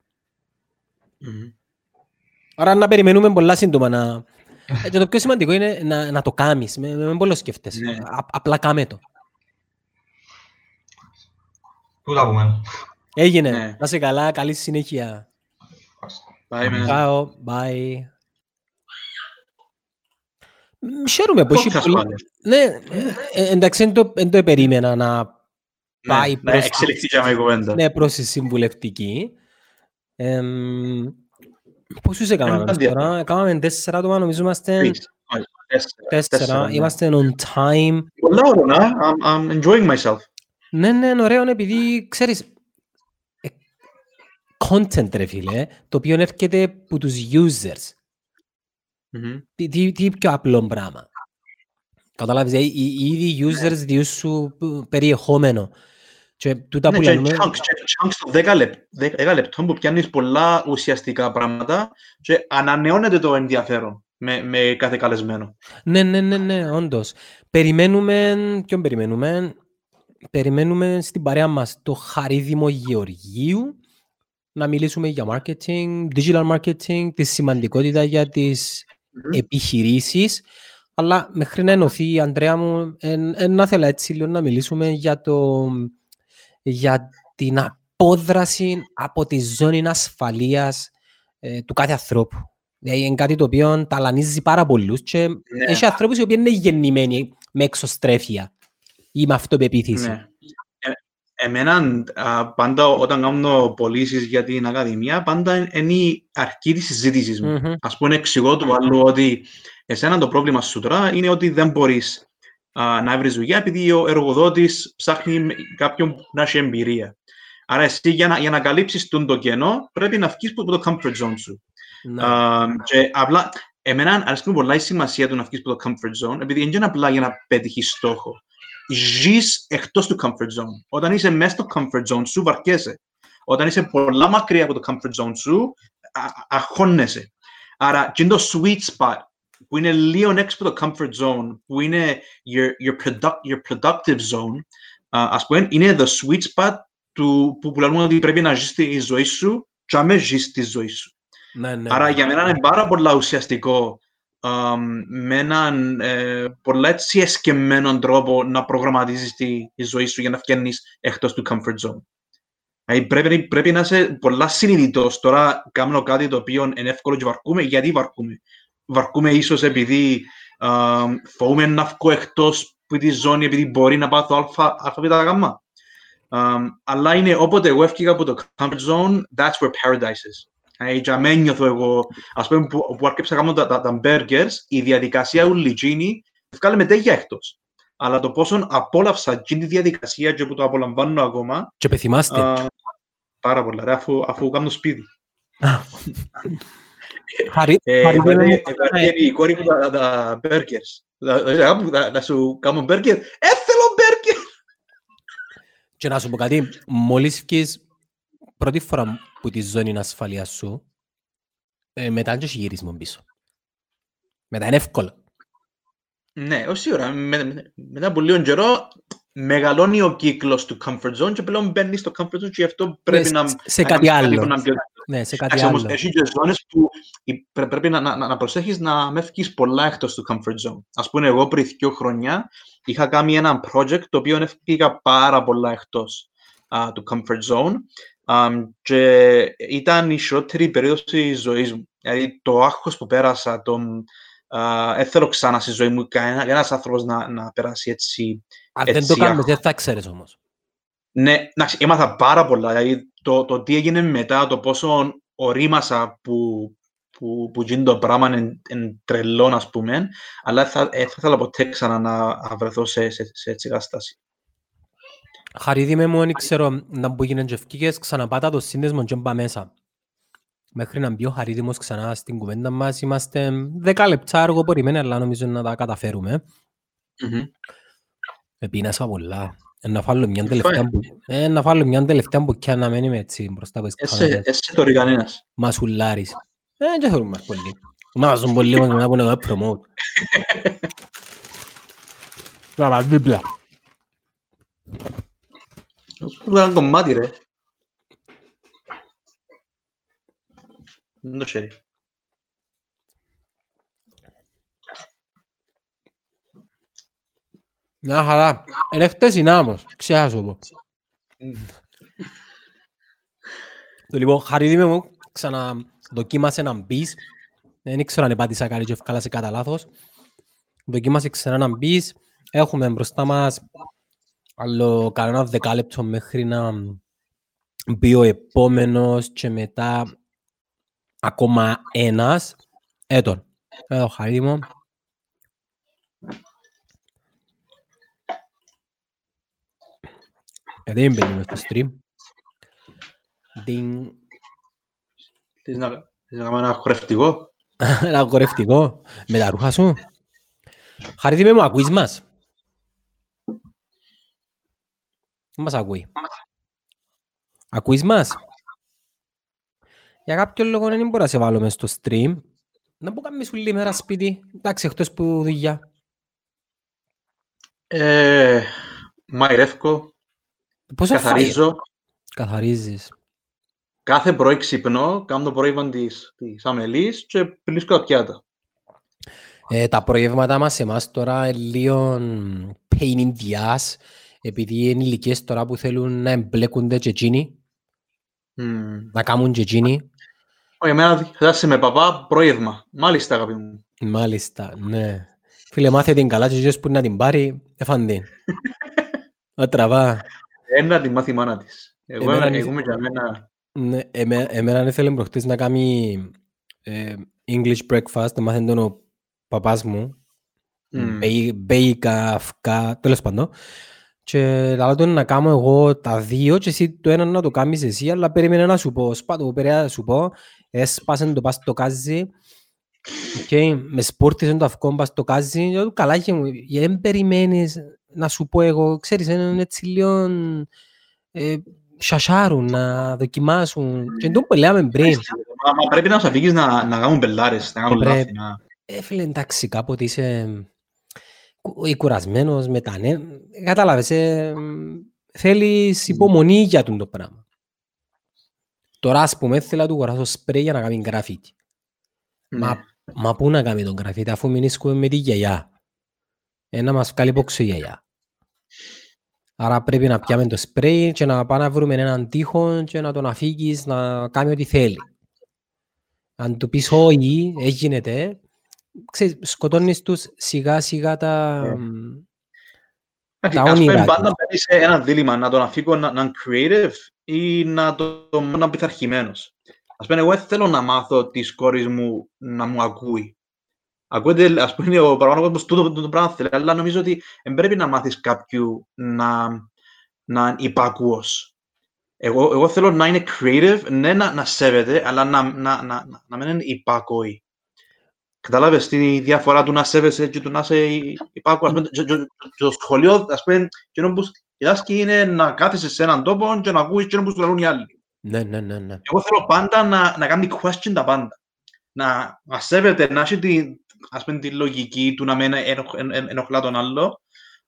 Μμμ. Άρα να περιμένουμε πολλά σύντομα να... Ε, και το πιο σημαντικό είναι να, να το κάνεις, με, με, με πολύ σκέφτεσαι. Ναι. Α- απλά κάμε το. Πού τα πούμε. Έγινε. Ναι. Να είσαι καλά, καλή συνέχεια. Bye, man. Ciao, bye. Μ, Χαίρομαι που έχει Podcast πολύ... πάλι. Ναι, ε, ε, εντάξει, δεν το, δεν το περίμενα να πάει Ναι, να προς- εξελιχθεί και με η κουβέντα. ναι, προς τη συμβουλευτική. Εμ, Πόσους έκαναμε Έναν τώρα, έκαναμε τέσσερα άτομα, νομίζω είμαστε Τρεις. Όχι, τέσσερα. τέσσερα, ναι. είμαστε on time. Πολλά ωραία, να. I'm, I'm enjoying myself. Ναι, ναι, είναι ωραίο επειδή, ξέρεις, ε, content ρε φίλε, το οποίο έρχεται από τους users. Μμμ. τι, τι, τι πιο απλό πράγμα. Καταλάβεις, ε, οι, οι ίδιοι users διούν σου π- περιεχόμενο. Και τούτα Ναι, που και λέμε... chunks, και chunks των 10 λεπ- 10 λεπτών που πιάνεις πολλά ουσιαστικά πράγματα και ανανεώνεται το ενδιαφέρον με, με κάθε καλεσμένο. Ναι, ναι, ναι, ναι, όντως. Περιμένουμε, ποιον περιμένουμε, περιμένουμε στην παρέα μας το Χαρίδημο Γεωργίου να μιλήσουμε για marketing, digital marketing, τη σημαντικότητα για τις Μμμ. επιχειρήσεις, αλλά μέχρι να ενωθεί η Αντρέα μου, εν, εν, να θέλω έτσι λίγο να μιλήσουμε για, το, για την απόδραση από τη ζώνη ασφαλείας ε, του κάθε ανθρώπου. Δηλαδή είναι κάτι το οποίο ταλανίζει πάρα πολλούς και Ναι. έχει ανθρώπους οι οποίοι είναι γεννημένοι με εξωστρέφεια ή με αυτοπεποίθηση. Ναι. Ε, εμένα α, πάντα όταν κάνω πωλήσεις για την Ακαδημία, πάντα είναι η αρχή της συζήτησης μου. Μμμ. Ας πούμε, εξηγώ του άλλου ότι εσένα το πρόβλημα σου τώρα είναι ότι δεν μπορείς α, να βρεις δουλειά επειδή ο εργοδότης ψάχνει με- κάποιον που να έχει εμπειρία. Άρα εσύ για να, για να καλύψεις τον το κενό πρέπει να βγεις από το comfort zone σου. Ναι. Α, και απλά, εμένα αρέσει μου πολλά η σημασία του να βγεις από το comfort zone, επειδή δεν είναι απλά για να πετύχεις στόχο. Ζεις εκτός του comfort zone. Όταν είσαι μέσα στο comfort zone σου, βαρκέσαι. Όταν είσαι πολλά μακριά από το comfort zone σου, α- α- αγχώνεσαι. Άρα, και είναι το sweet spot, που είναι λίγο έξω από το comfort zone, που είναι your, your, product, your productive zone, α, ας πούμε, είναι the sweet spot του, που, που λέμε ότι πρέπει να ζεις τη ζωή σου και να μην ζεις τη ζωή σου. Ναι, ναι, Άρα ναι. για μένα είναι πάρα πολύ ουσιαστικό αμ, με έναν ε, πολλά έτσι εσκεμμένο τρόπο να προγραμματίζεις τη, τη ζωή σου για να βγαίνεις εκτός του comfort zone. Δηλαδή πρέπει, πρέπει να είσαι πολλά συνειδητός. Τώρα κάνω κάτι το οποίο είναι εύκολο και βαρκούμε. Γιατί βαρκούμε; Βαρκούμε ίσως επειδή αμ, φοβούμαι να βγω εκτός από τη ζώνη επειδή μπορεί να πάθω αλφα, αλφα β, γαμμά. Αμ, αλλά είναι όποτε εγώ έφυγα από το comfort zone, that's where paradise is. Ε, για μένα νιώθω εγώ, ας πούμε, που, που άρκεψα να κάνω τα, τα, τα burgers, η διαδικασία ούλη εκείνη, βγάλε με τέγια εκτός. Αλλά το πόσο απόλαυσα εκείνη τη διαδικασία και που το απολαμβάνω ακόμα, Και πεθυμάστε. α, πάρα πολλά, ρε, αφού, αφού κάνω σπίτι. Χαρί- Ε, χαρίζομαι δηλαδή, μου- δηλαδή, η κόρη μου τα, τα burgers. Δηλαδή, κάπου να, να σου κάνω burger, ε, θέλω burger! Και να σου πω κάτι, μόλις βγεις πρώτη φορά που τη ζώνη ασφαλείας σου, ε, μετά δεν έχει γύρισμα πίσω. Μετά είναι εύκολο. Ναι, όχι σίγουρα. Με, με- μετά από λίγο καιρό μεγαλώνει ο κύκλος του comfort zone και πλέον μπαίνει στο comfort zone και γι' αυτό πρέπει σε- να... σε να κάτι κάνεις άλλο. που να μπει- Ναι, σε κάτι Εντάξει, όμως, άλλο. έχει και ζώνες που η- πρέ- πρέπει να, να, να προσέχεις να με βγεις πολλά εκτός του comfort zone. Ας πούμε, εγώ πριν δύο χρόνια είχα κάνει ένα project το οποίο έφυγα πάρα πολλά εκτός α, του comfort zone Αμ, και ήταν η χειρότερη περίοδος της ζωής μου. Δηλαδή, το άγχος που πέρασα, το, α, δεν θέλω ξανά στη ζωή μου κανένα, κανένας άνθρωπος να, να περάσει έτσι. Αν δεν το έτσι κάνεις, άγχος. δεν θα ξέρεις όμως. Ναι, εντάξει, έμαθα πάρα πολλά. Δηλαδή, το, το τι έγινε μετά, το πόσο ορίμασα που, που, που γίνει το πράγμα είναι, είναι τρελό, ας πούμε, αλλά θα, ε, θα ήθελα ποτέ ξανά να να βρεθώ σε, σε, σε έτσι κατάσταση. Χαρίδι με μου, δεν ξέρω να που γίνουν και ευκήγες, ξαναπάτα το σύνδεσμο και μπα μέσα. Μέχρι να μπει ο Χαρίτιμος ξανά στην κουβέντα μας, είμαστε δέκα λεπτά αργό περιμένει, αλλά νομίζω να τα καταφέρουμε. Μμμ. Επίνασα πολλά. Ε, Να φάλω μια Ε, τελευταία, φάει. που- ε, να φάλω μια τελευταία μπουκιά να μένει με έτσι μπροστά από τις Έσαι κάμερες. έσαι το κανένας. Μασουλάρης. Ε, δεν θέλουμε μας πολύ. Να μας δουν πολύ μας να πούνε web promote. Να μας δίπλα. Σου ένα κομμάτι ρε. Δεν το ξέρει. Μια χαρά. Είναι χτεσινά όμως. Ξέχασα σου πω. Το λοιπόν, Χαρίδη μου, ξαναδοκίμασε να μπεις. Δεν ήξερα αν επάτησα κάτι και ευκάλασε κατά λάθος. Δοκίμασε ξανά να μπεις. Έχουμε μπροστά μας άλλο κανένα δεκάλεπτο μέχρι να μπει ο επόμενος και μετά ακόμα ένας. Έτον. Εδώ, Χαρίδη μου. Γιατί δεν μπαίνει μες στο stream. Δινγκ. Θες να θες να κάνουμε ένα χορευτικό; Ένα χορευτικό. Με τα ρούχα σου. Χαρίτη με μου, ακούεις μας. Δεν μας ακούει. Ακούεις μας; Για κάποιο λόγο δεν μπορώ να σε βάλω μες στο stream. Να πω κάνεις όλη μέρα σπίτι. Εντάξει, εκτός που δουλειά. Ε, Μαϊρεύκω, Πόσο φάει; καθαρίζω. Καθαρίζεις. Κάθε πρωί ξυπνώ, κάνω το προϊόν της, της αμελής και πλήσκω τα πιάτα. Ε, τα προϊεύματα μας εμάς τώρα είναι λίγο pain in the ass, επειδή είναι ηλικίες τώρα που θέλουν να εμπλέκονται και εκείνοι, Μμμ. να κάνουν και εκείνοι. Όχι, εμένα θα είσαι με παπά προϊεύμα. Μάλιστα, αγάπη μου. Μάλιστα, ναι. Φίλε, μάθε την καλά και εκείνος που να την πάρει, έφαν την. Να τραβά. Ένα τη μάθει η μάνα της. Εγώ, Εμένα είναι- εγώ είμαι για μένα... Ναι, εμέ- εμένα ήθελε προχτές να κάνει ε, English breakfast, να μάθει τον ο παπάς μου, Μμ. μπέι- μπέικα, αυκά, τέλος πάντων. Και λέω του να κάνω εγώ τα δύο και εσύ το ένα να το κάνεις εσύ, αλλά περίμενε να σου πω, σπάτω, περίμενε να σου πω, έσπασε το πας στο κάζι, και με σπόρτισε το αυκό πας στο κάζι, και λέω του, καλά και μου, γιατί δεν περιμένεις να σου πω εγώ, ξέρεις, είναι έτσι λίγο ε, σασάρουν, να δοκιμάσουν, και το που λέμε πριν. Μα, μα πρέπει να σου αφήγεις να, να κάνουν μπελάρες, να κάνουν Πρέπει. λάθη. Να... Ε, φίλε, εντάξει, κάποτε είσαι κου- ε, κουρασμένος με τα νέα. Κατάλαβες, ε, μ, θέλεις υπομονή για τον το πράγμα. Τώρα, ας πούμε, θέλω να του αγοράσω σπρέι για να κάνει γραφίτι. Ναι. Μα, μα πού να κάνει τον γραφίτι, αφού μηνίσκουμε με τη γιαγιά. Ε, να μας βγάλει πόξο η γιαγιά. Άρα πρέπει να πιάμε το σπρέι και να πάμε να βρούμε έναν τείχο και να τον αφήγεις να κάνει ό,τι θέλει. Αν του πεις όχι, έγινεται, ξέρεις, σκοτώνεις τους σιγά σιγά τα... Ναι. μ, Εντάξει, τα Ας πούμε, όνειρά πάντα τους. μπαίνει σε ένα δίλημα, να τον αφήκω να, να είναι creative ή να το, το να είναι πειθαρχημένος. Ας πούμε, εγώ δεν θέλω να μάθω της κόρης μου να μου ακούει. Ακούγεται, ας πούμε, ο παραπάνω κόσμος τούτο, τούτο το πράγμα θέλει, αλλά νομίζω ότι δεν πρέπει να μάθεις κάποιου να, να είναι υπακούος. Εγώ, εγώ θέλω να είναι creative, ναι, να, να σέβεται, αλλά να, να, να, να, να μην είναι υπακούει. Κατάλαβες τη διαφορά του να σέβεσαι και του να είσαι υπάκου. Ας πούμε, και- και- και το σχολείο, ας πούμε, εκείνο που διδάσκει είναι να κάθεσαι σε έναν τόπο και να ακούεις εκείνο που σου λαλούν οι άλλοι. Ναι, ναι, ναι, ναι. Εγώ θέλω πάντα να, να κάνει question τα πάντα. Να, να σέβεται, να έχει τη, ας πούμε, τη λογική του να μην ενοχ, εν, εν, ενοχλά τον άλλο.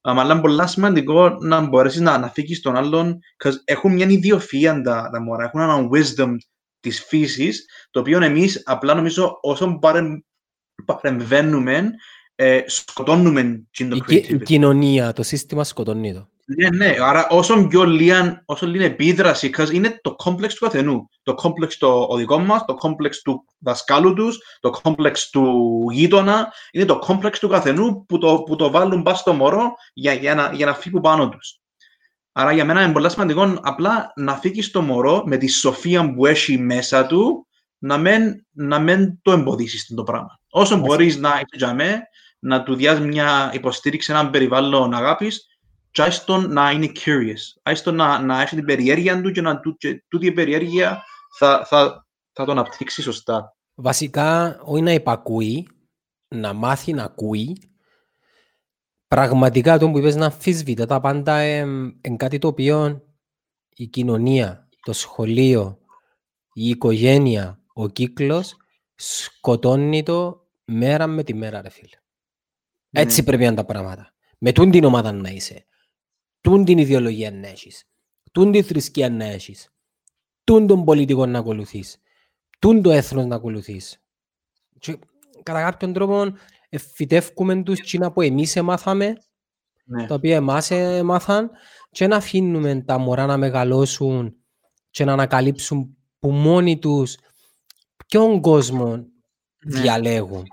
Um, αλλά είναι πολύ σημαντικό να μπορέσεις να, να φύγεις τον άλλον, because έχουν μια ιδιοφυΐα τα, τα μωρά, έχουν ένα wisdom της φύσης, το οποίο εμείς απλά νομίζω όσο παρεμ, παρεμβαίνουμε, ε, σκοτώνουμε την το Η, ki- η creativity. κοινωνία, το σύστημα σκοτώνει το. Ναι, ναι, άρα όσο πιο λίγα, όσο λίγα επίδραση, because είναι το κόμπλεξ του καθενού. Το κόμπλεξ το ο δικός μας, το κόμπλεξ του δασκάλου τους, το κόμπλεξ του γείτονα, είναι το κόμπλεξ του καθενού που το, που το βάλουν πας στο μωρό για, για, να, για να φύγουν πάνω τους. Άρα για μένα είναι πολύ σημαντικό απλά να φύγεις το μωρό με τη σοφία που έχει μέσα του να μην, να μην το εμποδίσεις το πράγμα. Όσο μπορείς να είσαι για μέ, να του διάς μια υποστήριξη, έναν περιβάλλον αγάπης, και άιστον να είναι curious. Άιστον να, να έχει την περιέργεια του και, να, του- και τούτη η περιέργεια θα, θα, θα το αναπτύξει σωστά. Βασικά, όχι να υπακούει, να μάθει να ακούει. Πραγματικά, το που είπες να αμφισβητά τα πάντα είναι κάτι το οποίο η κοινωνία, το σχολείο, η οικογένεια, ο κύκλος σκοτώνει το μέρα με τη μέρα, ρε φίλε. Έτσι Ναι. πρέπει να είναι τα πράγματα. Με τούν την ομάδα να είσαι. Τούν την ιδεολογία να έχεις. Τούν τη θρησκεία να έχεις. Τούν τον πολιτικό να ακολουθείς. Τούν το έθνος να ακολουθείς. Και κατά κάποιον τρόπο εφητεύκουμε τους τσίνα που εμείς έμαθαμε, Ναι. τα οποία εμάς έμαθαν και να αφήνουμε τα μωρά να μεγαλώσουν και να ανακαλύψουν που μόνοι τους ποιον κόσμο Ναι. διαλέγουν.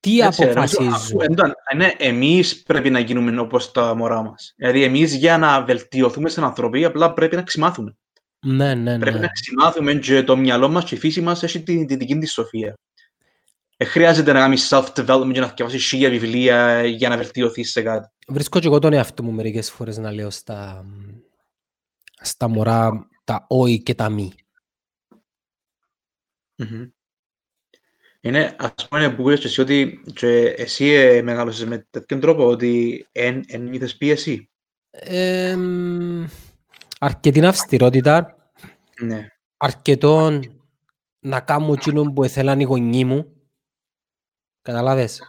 Τι Έτσι, ρε, νομίζω, αποφασίζουν. αφού εντά- Είναι εμείς πρέπει να γίνουμε όπως τα μωρά μας. Δηλαδή εμείς για να βελτιωθούμε στην ανθρωπή απλά πρέπει να ξημάθουμε. Ναι, ναι, Πρέπει ναι. να ξημάθουμε και το μυαλό μας και η φύση μας έχει τη, τη δική της σοφία. Ε, χρειάζεται να κάνεις self-development και να διαβάσεις χίλια βιβλία για να βελτιωθείς σε κάτι. Βρίσκω και εγώ τον εαυτό μου μερικές φορές να λέω στα, στα μωρά τα όχι και τα μη. Μμμ. Είναι, ας πούμε, που είπες και εσύ ότι και εσύ ε, μεγάλωσες με τέτοιον τρόπο ότι εν, εν είδες πίεση; Ε, μ, αρκετή αυστηρότητα, Ναι. αρκετό να κάνω εκείνο που ήθελαν οι γονείς μου. Καταλάβες;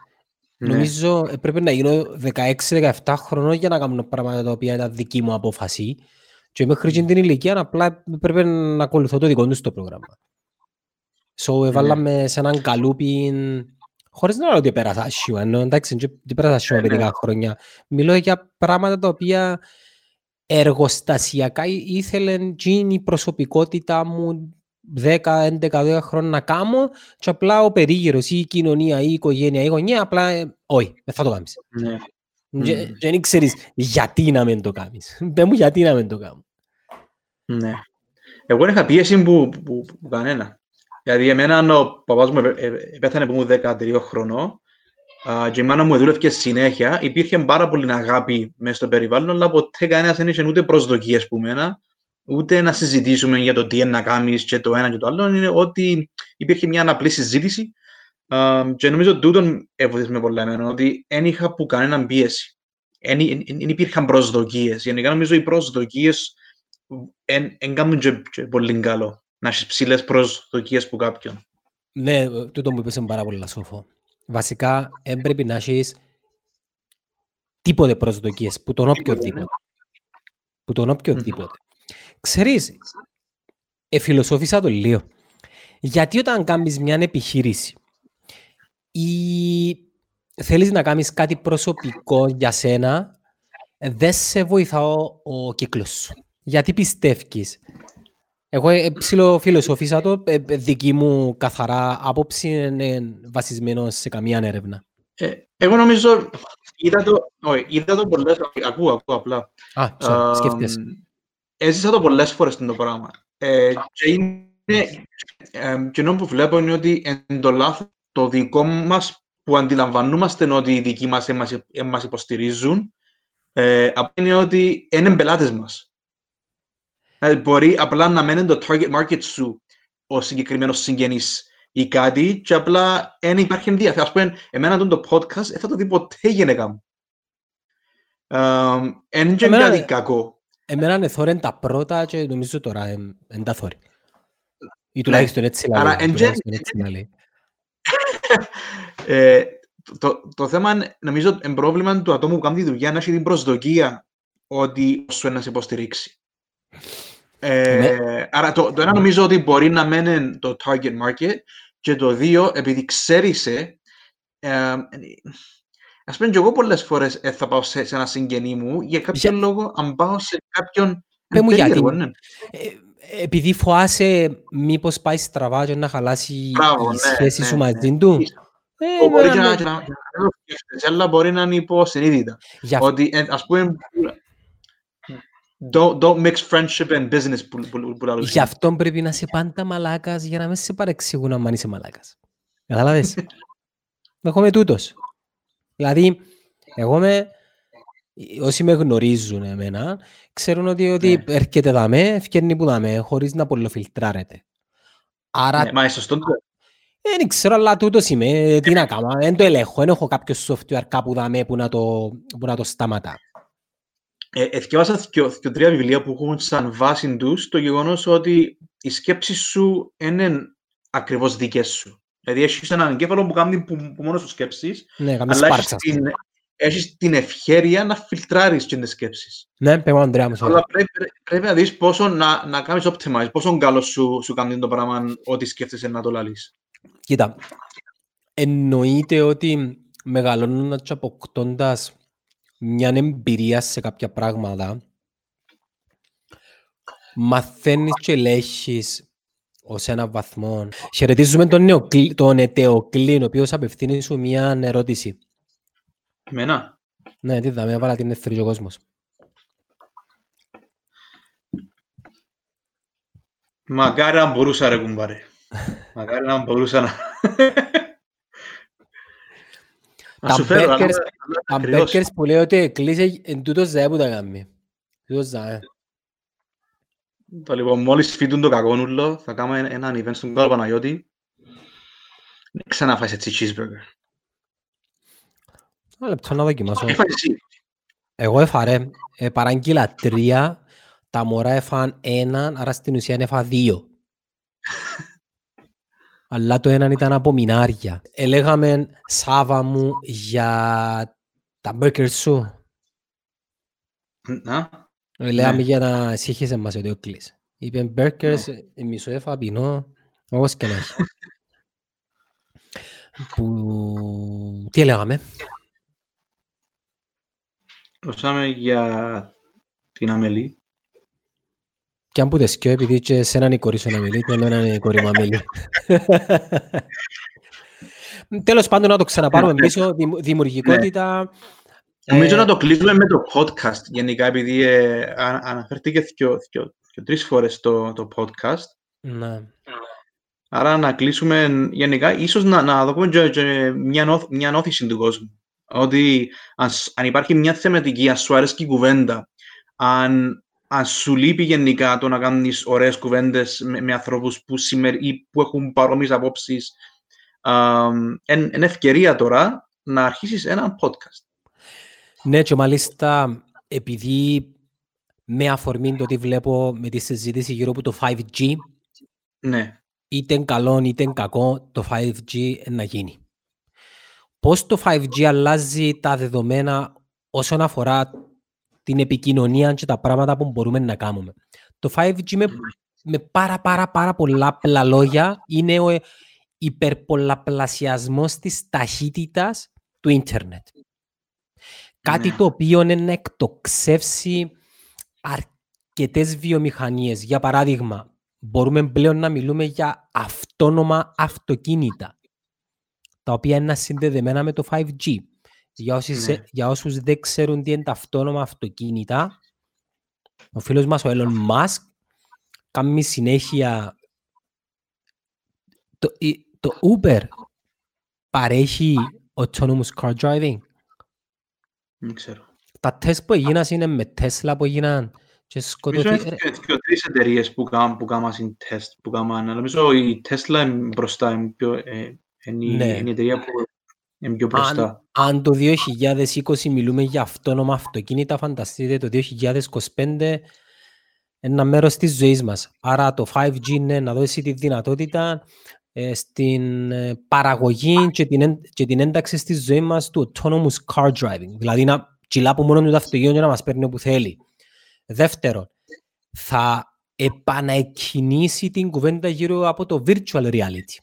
ναι. Νομίζω έπρεπε να γίνω 16-17 χρονών για να κάνω πράγματα τα οποία ήταν δική μου απόφαση. Και μέχρι εκείνη την ηλικία απλά έπρεπε να ακολουθώ το δικό τους το πρόγραμμα. So έβαλα Ναι. με σε έναν καλούπι χωρίς να λέω ότι πέρασα άσχημα, ενώ εντάξει δεν πέρασα άσχημα Ε, ναι. παιδικά χρόνια. Μιλώ για πράγματα τα οποία εργοστασιακά ή- ήθελε εκείνη η προσωπικότητα μου 10-11-12 χρόνια να κάνω και απλά ο περίγυρος ή η κοινωνία ή η οικογένεια ή η γωνία απλά ε, όχι, δεν θα το κάνεις. Ναι. Και Μμμ. και δεν ξέρεις γιατί να μην το κάνεις. Πες μου γιατί να μην το κάνω. Ναι. Εγώ δεν είχα πίεση που, που, που κανένα. Δηλαδή, εμένα ο παπάς μου ε- ε- πέθανε που ήμουν 13 χρονών α, και η μάνα μου δούλευε συνέχεια. Υπήρχε πάρα πολύ αγάπη μέσα στο περιβάλλον, αλλά ποτέ κανένας δεν είχε ούτε προσδοκίες που μένα, ούτε να συζητήσουμε για το τι είναι να κάνεις και το ένα και το άλλο. Είναι ότι υπήρχε μια απλή συζήτηση α, και νομίζω τούτον έβοηθησε με πολλά εμένα, ότι δεν είχα που κανέναν πίεση. Δεν υπήρχαν προσδοκίες. Γενικά νομίζω οι προσδοκίες δεν κάνουν και, και πολύ καλό να έχεις ψηλές προσδοκίες που κάποιον. Ναι, ε, τούτο μου είπες είναι πάρα πολύ σοφό. Βασικά, δεν πρέπει να έχεις τίποτε προσδοκίες, που τον οποιοδήποτε. Που τον οποιοδήποτε. Ξέρεις, εφιλοσόφησα το λίγο. Γιατί όταν κάνεις μια επιχείρηση ή θέλεις να κάνεις κάτι προσωπικό για σένα, δεν σε βοηθά ο, ο κύκλος σου. Γιατί πιστεύεις. Εγώ ε, ψιλοφιλοσοφήσα το, ε, ε, δική μου καθαρά άποψη είναι βασισμένο σε καμία έρευνα. Ε, εγώ νομίζω, είδα το, όχι, είδα το πολλές, ακούω, ακούω απλά. Α, sorry, σκέφτεσαι. Αμ, Έζησα το πολλές φορές το πράγμα. Ε, και είναι, ε, και ενώ που βλέπω είναι ότι εν το λάθος το δικό μας που αντιλαμβανόμαστε ότι οι δικοί μας δεν μας, δεν μας υποστηρίζουν, ε, απλά είναι ότι είναι πελάτες μας. Δηλαδή, μπορεί απλά να μένει το target market σου ο συγκεκριμένος συγγενής ή κάτι και απλά δεν υπάρχει ενδιαφέρον. Ας πούμε, εμένα τον το podcast δεν θα το δει ποτέ η γυναίκα μου. Είναι και Εμένα, κάτι ναι. κακό. Εμένα είναι θόρεν τα πρώτα και νομίζω τώρα δεν τα θόρει. Ή τουλάχιστον έτσι Ναι. Άρα, λέει. εν τουλάχιστον γέ- έτσι να λέει. Ε, το, το θέμα είναι, νομίζω, είναι πρόβλημα του ατόμου που κάνει τη δουλειά να έχει την προσδοκία ότι σου να σε υποστηρίξει. Ε, Ναι. Άρα, το, το ένα νομίζω ότι μπορεί να μένει το target market και το δύο, επειδή ξέρεις, ε, ε, ας πούμε και εγώ πολλές φορές ε, θα πάω σε, σε ένα συγγενή μου για κάποιο Για- λόγο αν πάω σε κάποιον Πες μου είναι γιατί. περίεργο, ναι. Ε, επειδή φοάσαι μήπως πάεις στραβά και να χαλάσει Μπράβο, η ναι, σχέση ναι, σου ναι. μαζί του. Ε, Μπορεί και εμένα να, με- και να, και να το σκέφτεσαι, αλλά μπορεί να είναι υποσυνείδητα. Γι' αυτό- Ότι, ε, ας πούμε, don't, don't mix friendship and business που, που, που λαλούς. Γι' αυτό πρέπει να είσαι πάντα μαλάκας για να μην σε παρεξηγούν αν είσαι μαλάκας. Κατάλαβες. Εγώ είμαι τούτος. Δηλαδή, εγώ είμαι, όσοι με γνωρίζουν εμένα, ξέρουν ότι, ότι Ναι. έρχεται δαμέ, ευκαιρνεί που δαμέ, χωρίς να πολλοφιλτράρεται. Άρα, Ναι, Μα είναι σωστό το. δεν ξέρω, αλλά τούτος σημαίνει, τι να κάνω, δεν το ελέγχω, δεν έχω κάποιο software κάπου δαμέ που να το, που να το σταματά. Ε, εθιάβασα δυο, δυο τρία βιβλία που έχουν σαν βάση τους το γεγονός ότι οι σκέψεις σου είναι ακριβώς δικές σου. Δηλαδή έχεις έναν εγκέφαλο που κάνει που, που μόνος σου σκέψεις, Ναι, καμία αλλά έχεις σπάρξα. την, έχεις την ευχέρεια να φιλτράρεις και τις σκέψεις. Ναι, πέγω Ανδρέα μου, sorry. Αλλά πρέπει, πρέπει να δεις πόσο να, να κάνεις optimize, πόσο καλό σου, σου κάνει το πράγμα ό,τι σκέφτεσαι να το λαλείς. Κοίτα, εννοείται ότι μεγαλώνοντας και αποκτώντας μια εμπειρία σε κάποια πράγματα, μαθαίνεις και ελέγχεις ως ένα βαθμό. Χαιρετίζουμε τον, Νεοκλή, τον Ετεοκλήν, ο οποίος απευθύνει σου μια ερώτηση. Εμένα; Ναι, τι δάμε, έβαλα την ευθύριο ο κόσμος. Μακάρι να μπορούσα ρε κουμπάρε. Μακάρι να μπορούσα να... Να Τα σου φέρω, αλλά- burgers- αλλά Τα ακριβώς. burgers που λέει ότι κλείσε, εν τούτος ζαέ που τα κάνει. Τούτος ζαέ. Το λοιπόν, μόλις φύτουν το κακόνουλο, θα κάνουμε ένα- έναν event στον Κάλο Παναγιώτη. Ξανά φάεις έτσι cheeseburger. Ένα λεπτό να δοκιμάσω. Τι φάεις εσύ. Εγώ έφαρε, ε, παράγγειλα τρία, τα μωρά έφαν έναν, άρα στην ουσία έφα δύο. Αλλά το έναν ήταν από μινάρια. Ελέγαμε, Σάβα μου, για τα burgers σου. Να, Ε, Λέγαμε Ναι. για να σύγχυσε μας ότι ο κλείς. Είπε burgers, ε, μισό έφα, πεινώ, όπως και να έχει. Που... Τι έλεγαμε. ρωτήσαμε για την Αμελή. Και αν που δεσκιώ, επειδή και σε έναν η κόρη σου να μιλεί, και εμένα είναι η κόρη μου να μιλεί. Τέλος πάντων, να το ξαναπάρουμε Ναι. πίσω, δημ- δημιουργικότητα. Νομίζω ε, να το κλείσουμε με το podcast, γενικά, επειδή ε, α- αναφέρθηκε δυο, δυο, δυο, τρεις φορές το, το podcast. ναι. Άρα να κλείσουμε γενικά, ίσως να, να δούμε και, και μια, νόθ- μια νόθηση του κόσμου. Ότι αν, σ- αν υπάρχει μια θεματική, αν σου αρέσει η κουβέντα, αν, αν σου λείπει γενικά το να κάνεις ωραίες κουβέντες με, με ανθρώπους που, σημερι, ή που έχουν παρόμοιες απόψεις, είναι ευκαιρία τώρα να αρχίσεις ένα podcast. Ναι, και μάλιστα επειδή με αφορμή το ότι βλέπω με τη συζήτηση γύρω από το 5G, Ναι, είτε καλό είτε κακό, το 5G να γίνει. Πώς το 5G αλλάζει τα δεδομένα όσον αφορά την επικοινωνία και τα πράγματα που μπορούμε να κάνουμε. Το 5G με, με πάρα πάρα πάρα πολλά απλά λόγια είναι ο υπερπολαπλασιασμός της ταχύτητας του ίντερνετ. Κάτι Ναι. το οποίο είναι να εκτοξεύσει αρκετές βιομηχανίες. Για παράδειγμα, μπορούμε πλέον να μιλούμε για αυτόνομα αυτοκίνητα, τα οποία είναι συνδεδεμένα με το 5G. Για, όσους, Ναι. για όσους δεν ξέρουν τι είναι τα αυτόνομα αυτοκίνητα, ο φίλος μας ο Elon Musk κάνει συνέχεια το, η- το Uber παρέχει autonomous car driving. δεν ξέρω. Τα τεστ που έγιναν είναι με Tesla που έγιναν και Νομίζω σκοτωθεί... είναι και- και τρεις εταιρείες που κάνουν, που κάνουν τεστ, που κάνουν, αλλά νομίζω η Tesla είναι μπροστά, είναι, πιο, ε, είναι, η- Ναι. είναι η εταιρεία που είναι πιο μπροστά. Αν το 2020 μιλούμε για αυτόνομα αυτοκίνητα, φανταστείτε το 2025 ένα μέρος της ζωής μας. Άρα το 5G είναι να δώσει τη δυνατότητα ε, στην ε, παραγωγή και την, εν- και την ένταξη στη ζωή μας του autonomous car driving. Δηλαδή να κυλά από μόνο του το αυτοκίνητο και να μας παίρνει όπου θέλει. Δεύτερον, θα επαναεκκινήσει την κουβέντα γύρω από το virtual reality.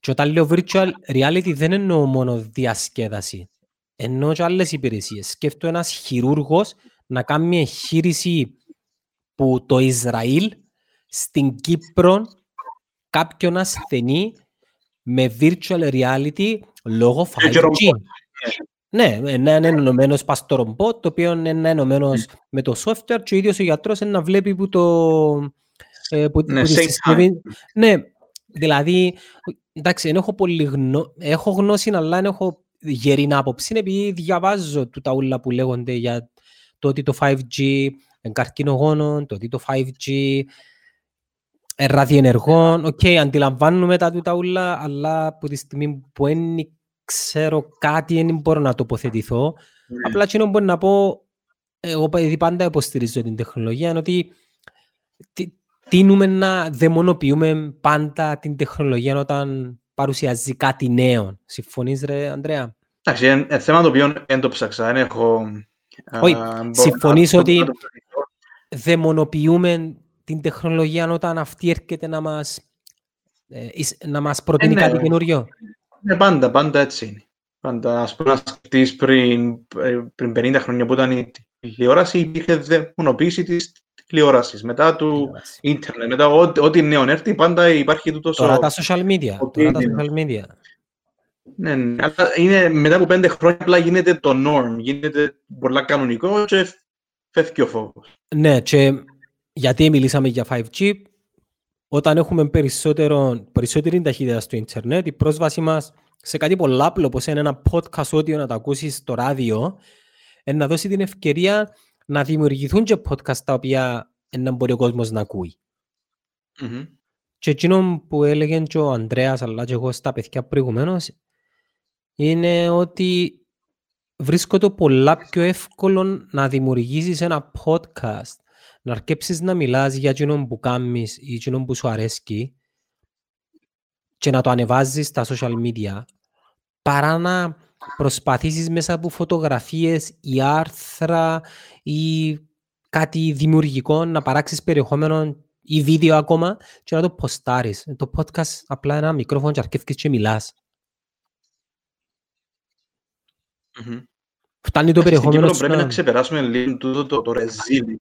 Και όταν λέω virtual reality δεν εννοώ μόνο διασκέδαση. Εννοώ και άλλες υπηρεσίες. Σκέφτω ένας χειρούργος να κάνει μια εγχείρηση που το Ισραήλ στην Κύπρο κάποιον ασθενή με virtual reality λόγω Ε, και 5G. ρομπότ. Ναι, ένα είναι ενωμένος πας στο ρομπότ, το οποίο είναι ενωμένος με το software και ο ίδιος ο γιατρός είναι να βλέπει που το... ε, που, Ναι, που τη same συσκευή- Ναι, δηλαδή, εντάξει, δεν έχω πολύ γνώ... έχω γνώση, αλλά δεν έχω γερή άποψη, επειδή διαβάζω του τα ούλα που λέγονται για το ότι το 5G είναι καρκινογόνο, το ότι το 5G ε, ραδιενεργών, οκ, αντιλαμβάνουμε τα τούτα ούλα, αλλά από τη στιγμή που δεν ξέρω κάτι, δεν μπορώ να τοποθετηθώ. Ναι. Απλά εκείνο που μπορεί να πω, εγώ πα- επειδή πάντα υποστηρίζω την τεχνολογία, είναι ότι τι- τείνουμε να δαιμονοποιούμε πάντα την τεχνολογία όταν παρουσιάζει κάτι νέο. Συμφωνείς ρε Ανδρέα; Εντάξει, είναι είναι θέμα το οποίο δεν το ψάξα. Δεν έχω... Όχι, α, μπορώ συμφωνείς να- ότι- να το ψάξω. Δαιμονοποιούμε την τεχνολογία όταν αυτή έρχεται να μας, ε, εις- να μας προτείνει ναι. κάτι καινούριο; Ναι, πάντα, πάντα έτσι είναι. Πάντα, ας πούμε, να σκεφτείς πριν, ε, πριν 50 χρόνια που ήταν η τηλεόραση, υπήρχε δαιμονοποίηση της τηλεόρασης. Μετά του ίντερνετ, μετά ό,τι, ό,τι νέο έρθει, πάντα υπάρχει τούτος Τώρα ο- τα social media. ότι Τώρα τα είναι. social media. Ναι, ναι, αλλά είναι, μετά από πέντε χρόνια απλά γίνεται το norm, γίνεται πολλά κανονικό και φεύγει ο φόβος. Ναι, και γιατί μιλήσαμε για 5G, όταν έχουμε περισσότερο, περισσότερη ταχύτητα στο ίντερνετ, η πρόσβαση μας σε κάτι πολλά απλό, όπως είναι ένα podcast audio να το ακούσεις στο ράδιο, ε, να δώσει την ευκαιρία να δημιουργηθούν και podcast τα οποία ε, να μπορεί ο κόσμος να ακούει. Μμμ. Και εκείνο που έλεγε και ο Ανδρέας αλλά και εγώ στα παιδιά προηγουμένως είναι ότι βρίσκω το πολλά πιο εύκολο να δημιουργήσεις ένα podcast, να αρκέψεις να μιλάς για εκείνο που κάνεις ή εκείνο που σου αρέσκει και να το ανεβάζεις στα social media παρά να προσπαθήσεις μέσα από φωτογραφίες ή άρθρα ή κάτι δημιουργικό να παράξεις περιεχόμενο ή βίντεο ακόμα και να το ποστάρεις. Το podcast απλά ένα μικρόφωνο και αρκεύκεις και μιλάς. Μμμ. Φτάνει το Στην περιεχόμενο Κύπρο σου πρέπει να να... ξεπεράσουμε λίγο τούτο το, το ρεζίλι.